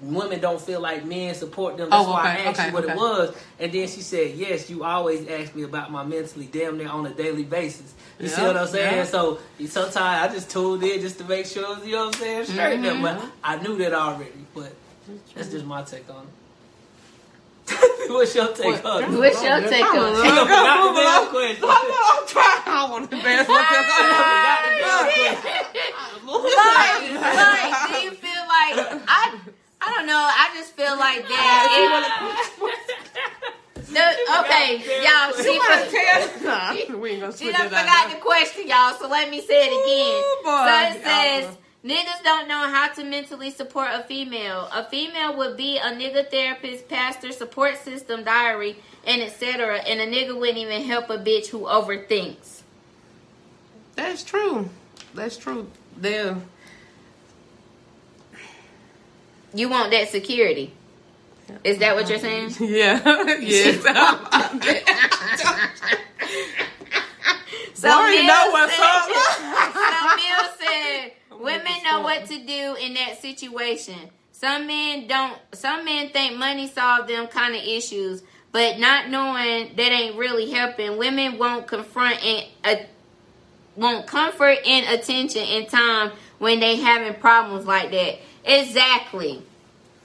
women don't feel like men support them." That's
Oh,
why I asked
okay,
you what
okay.
it was. And then she said, "Yes, you always ask me about my mentally, damn near on a daily basis." You see what I'm saying?
yeah.
So sometimes I just tuned in just to make sure, you know what I'm saying, straight
Mm-hmm.
there. But I knew that already. But that's just my take on it. What's your take on it?
What's your take on it?
You forgot the damn question.
I'm trying. I don't want to embarrass myself.
like, like, do you feel like I? I don't know. I just feel like that.
She
She
wanna
for-
tell- Nah, we ain't gonna
She done forgot the question, y'all, so let me say it again.
Ooh, boy.
so it says. Niggas don't know how to mentally support a female. A female would be a nigga therapist, pastor, support system, diary, and etc. And a nigga wouldn't even help a bitch who overthinks.
That's true. That's true. There.
You want that security. Is that what you're saying?
Yeah. yes.
So
Boy, you know what's
said-
up.
so Mill said, women know what to do in that situation. Some men don't. Some men think money solve them kind of issues, but not knowing that ain't really helping. Women won't confront and uh, won't comfort and attention in time when they having problems like that. Exactly.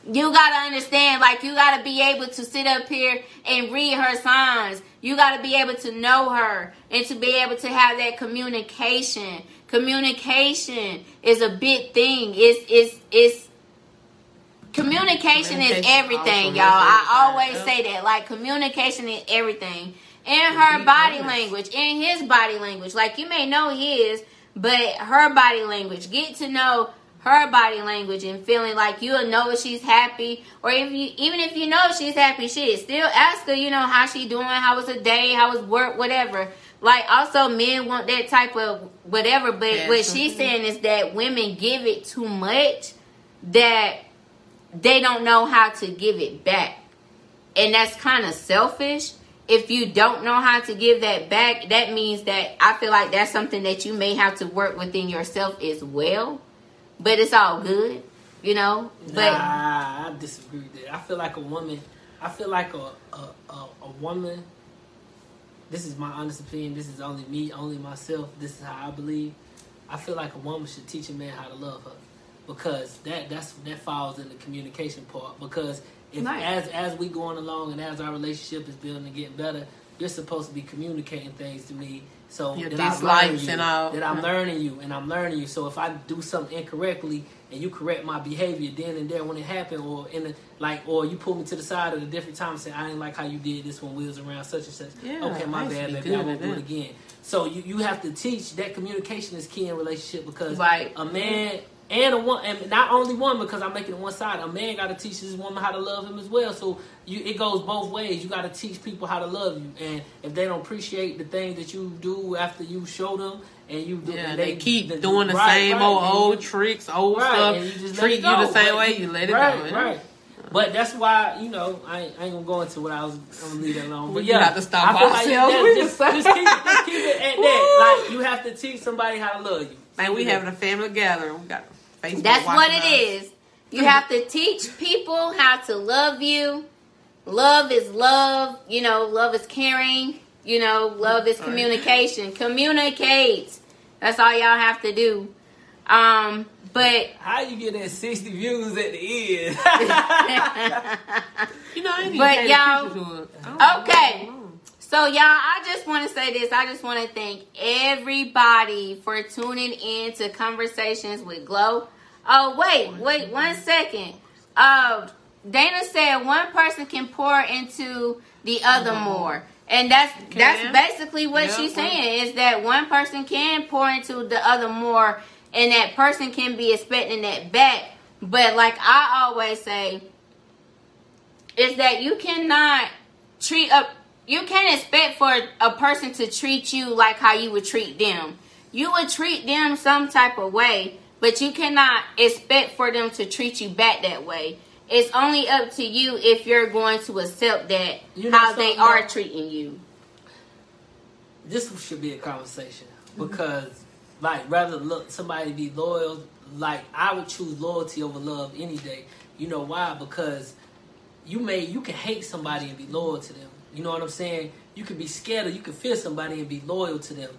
You gotta understand, like you gotta be able to sit up here and read her signs. You gotta be able to know her and to be able to have that communication. Communication is a big thing. It's it's it's communication is everything, y'all. I always say that. Like communication is everything. In her body language, in his body language. Like you may know his, but her body language. Get to know her body language and feeling like you'll know if she's happy or if you even if you know she's happy shit still ask her you know how she doing how was her day how was work whatever like also men want that type of whatever but what she's mm-hmm. saying is that women give it too much that they don't know how to give it back and that's kind of selfish if you don't know how to give that back that means that i feel like that's something that you may have to work within yourself as well but it's all good you know but
nah, I disagree with that. I feel like a woman. I feel like a a, a a woman. This is my honest opinion. This is only me, only myself. This is how I believe. I feel like a woman should teach a man how to love her, because that that's that falls in the communication part. Because if
Nice.
as as we going along and as our relationship is building and getting better, you're supposed to be communicating things to me. So
Your
that I'm learning you,
and all.
that I'm learning you and I'm learning you. So if I do something incorrectly and you correct my behavior then and there when it happened, or in the like, or you pull me to the side at a different time and say I didn't like how you did this when we was around such and such.
Yeah,
okay, my
I used to
bad,
be
baby.
good
I won't do it again. So you you have to teach that communication is key in relationship because
Right.
a man. And a one, and not only one because I'm making it one side. A man got to teach his woman how to love him as well. So you, it goes both ways. You got to teach people how to love you, and if they don't appreciate the things that you do after you show them, and you do,
Yeah,
and
they, keep doing the
right,
same
right,
old old tricks, old
Right,
stuff.
and you just
treat you the same
but
way, you let it
right,
go. yeah.
Right. But that's why you know I ain't, I ain't gonna go into what I was. I'm gonna leave that alone. But
We
yeah,
have to stop
like
ourselves. We
just,
just-
just keep, just keep it at that. Like you have to teach somebody how to love you.
Man, we having a family gathering. We got Facebook.
That's what
watching
it
us.
is. You have to teach people how to love you. Love is love. You know, love is caring. You know, love is
Right.
communication. Communicate. That's all y'all have to do. Um, but
How you get that 60 views at the end?
You know, I ain't even
But
paid
y'all-
attention to it.
Okay. So, y'all, I just want to say this. I just want to thank everybody for tuning in to Konversations With Glo. Oh, wait, wait one second. Uh, Dana said one person can pour into the other more. And that's that's basically what
Yeah,
she's saying is that one person can pour into the other more and that person can be expecting that back. But like I always say, is that you cannot treat a you can't expect for a person to treat you like how you would treat them. You would treat them some type of way, but you cannot expect for them to treat you back that way. It's only up to you if you're going to accept that
You know
how they are
though?
treating you.
this should be a conversation because, like, rather look somebody be loyal. Like, I would choose loyalty over love any day. You know why? Because you may you can hate somebody and be loyal to them. You know what I'm saying? You can be scared or you can fear somebody and be loyal to them.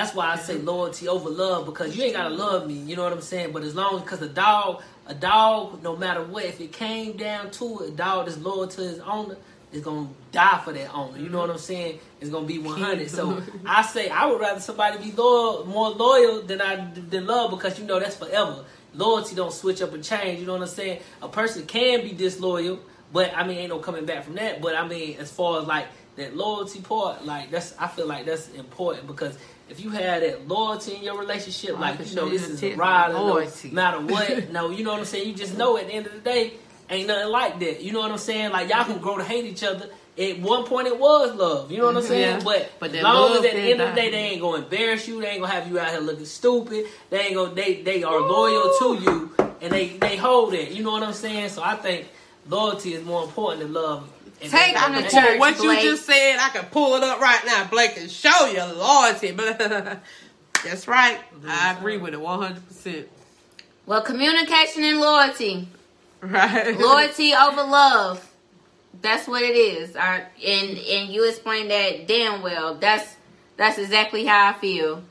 That's why I say loyalty over love because you ain't gotta love me. You know what I'm saying? But as long as because a dog, a dog, no matter what, if it came down to it, a dog that's loyal to his owner is gonna die for that owner. You know what I'm saying? It's gonna be 100. So I say I would rather somebody be loyal, more loyal than I than love because you know that's forever. Loyalty don't switch up and change. You know what I'm saying? A person can be disloyal, but I mean, ain't no coming back from that. But I mean, as far as like that loyalty part, like that's I feel like that's important because if you had that loyalty in your relationship, like you know this is a ride, no matter what. no, you know what I'm saying. You just know at the end of the day, ain't nothing like that. You know what I'm saying? Like y'all can grow to hate each other. At one point, it was love. You know what I'm saying?
Yeah.
But,
But
as long as at the end of the day, they ain't gonna embarrass you. They ain't gonna have you out here looking stupid. They ain't gonna. They they are loyal to you, and they they hold it. You know what I'm saying? So I think loyalty is more important than love. And
Take
that-
them to church.
what
Blake.
you just said, I can pull it up right now, Blake, and show you loyalty. That's right. I agree with it 100%.
Well, communication and loyalty.
Right.
Loyalty over love. That's what it is. Our, and and you explained that damn well. That's that's exactly how I feel.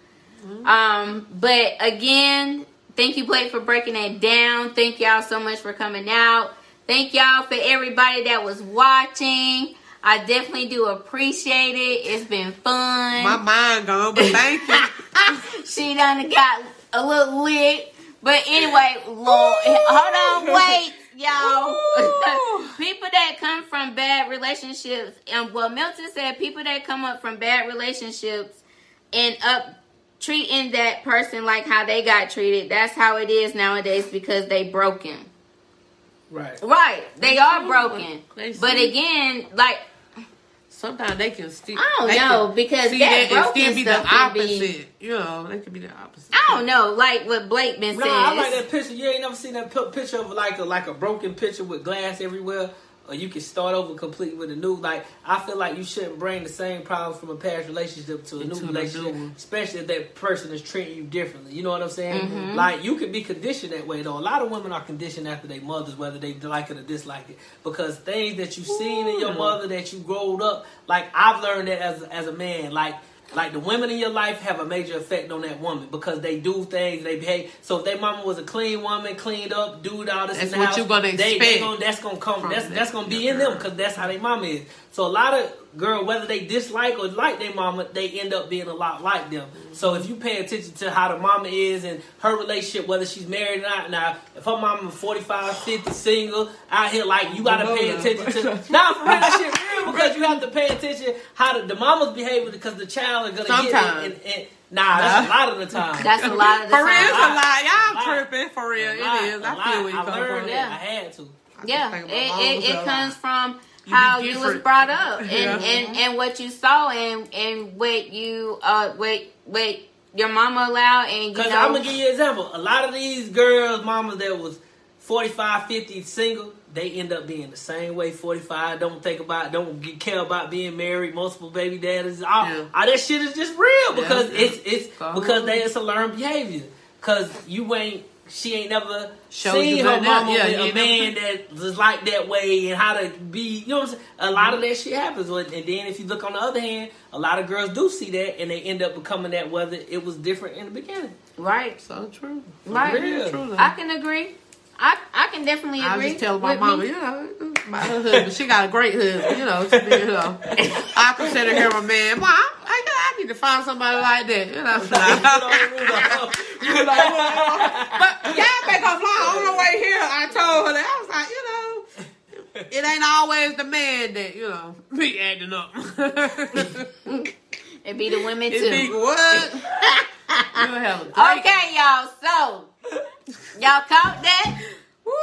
Um, but again, thank you, Blake, for breaking that down. Thank y'all so much for coming out. Thank y'all for everybody that was watching. I definitely do appreciate it. It's been fun.
My mind gone, but thank you.
she done got a little lit. But anyway, Lord, hold on, wait, y'all. People that come from bad relationships, and well, Milton said people that come up from bad relationships and up treating that person like how they got treated. That's how it is nowadays because they broken.
Right.
Right, they are broken.
They
But again, like
Sometimes they can still.
I don't know,
can
because
see
that
that
broken
still be the
stuff can be-
opposite. You know, they could be the opposite.
I don't know, like what Blake been saying.
No,
saying.
I like that picture. You ain't never seen that picture of like a like a broken picture with glass everywhere, or you can start over completely with a new. Like I feel like you shouldn't bring the same problems from a past relationship to a
Into
new relationship,
new
especially if that person is treating you differently. You know what I'm saying?
Mm-hmm.
Like you could be conditioned that way though. A lot of women are conditioned after their mothers, whether they like it or dislike it, because things that you've seen in your mother that you growed up. Like I've learned that as as a man, like. Like the women in your life have a major effect on that woman because they do things, they behave. So if their mama was a clean woman, cleaned up, do all this,
That's what
house,
you gonna
they, they
expect
gonna, that's gonna come. That's
that-
that's gonna be in them because that's how their mama is. So a lot of girl, whether they dislike or like their mama, they end up being a lot like them. So if you pay attention to how the mama is and her relationship, whether she's married or not, now if her mama 45, 50, single, out here like you gotta pay attention to. Nah, for real, that shit real because you have to pay attention how the, the mama's behavior because the child is gonna get it. And, and, nah, that's a lot of the time.
That's a lot of the time.
For real, it's a
time.
lie. Y'all
A lot.
tripping. For real,
A
it
lot,
is.
a
I feel where you
I
come
learned
from.
Yeah.
I had to.
Yeah, it, it, it comes
lot.
from how you was brought up and,
Yeah.
and, and what you saw and, and what you uh what what your mama allowed and you
Because
know
I'm going to give you an example. A lot of these girls, mamas that was 45, 50, single, they end up being the same way 45, don't think about, don't care about being married, multiple baby daddies. All,
Yeah.
all that shit is just real because
Yeah.
it's it's
Go
because
on.
they it's a learned behavior. Because you ain't, she ain't never
Showed
seen her
nothing
mama
Yeah,
with
you
a
ain't
man
never-
that was like that way and how to be, you know what I'm saying? A lot of that shit happens. And then if you look on the other hand, a lot of girls do see that and they end up becoming that whether it was different in the beginning.
right
So true.
Right.
real.
True.
I can agree I I can definitely agree.
I was
agree
just telling my
with
mama,
me.
you know, about her husband. She got a great husband, you know. To be, you know, I consider him a man. Mom, I, I need to find somebody like that, you know. you were like, well, but y'all back offline on the way here. I told her that I was like, you know, it ain't always the man that you know be acting up.
it be the women
it be
too
what? You have a great
okay y'all so y'all caught that
Woo,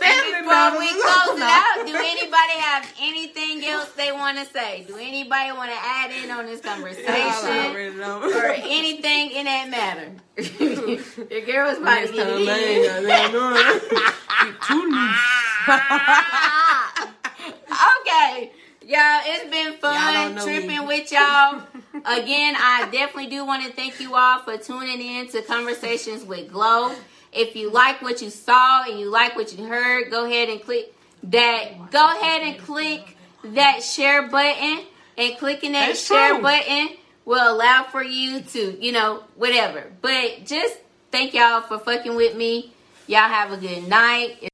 And
family
before we close it out, do anybody have anything else they want to say? Do anybody want to add in on this conversation or anything in that matter? Your girl was about to get it in.
know that. Too
okay. Y'all, it's been fun tripping
me.
with y'all. Again, I definitely do want to thank you all for tuning in to Konversations With Glo. If you like what you saw and you like what you heard, go ahead and click that. Go ahead and click that share button. And clicking that
That's
share
true.
button will allow for you to, you know, whatever. But just thank y'all for fucking with me. Y'all have a good night.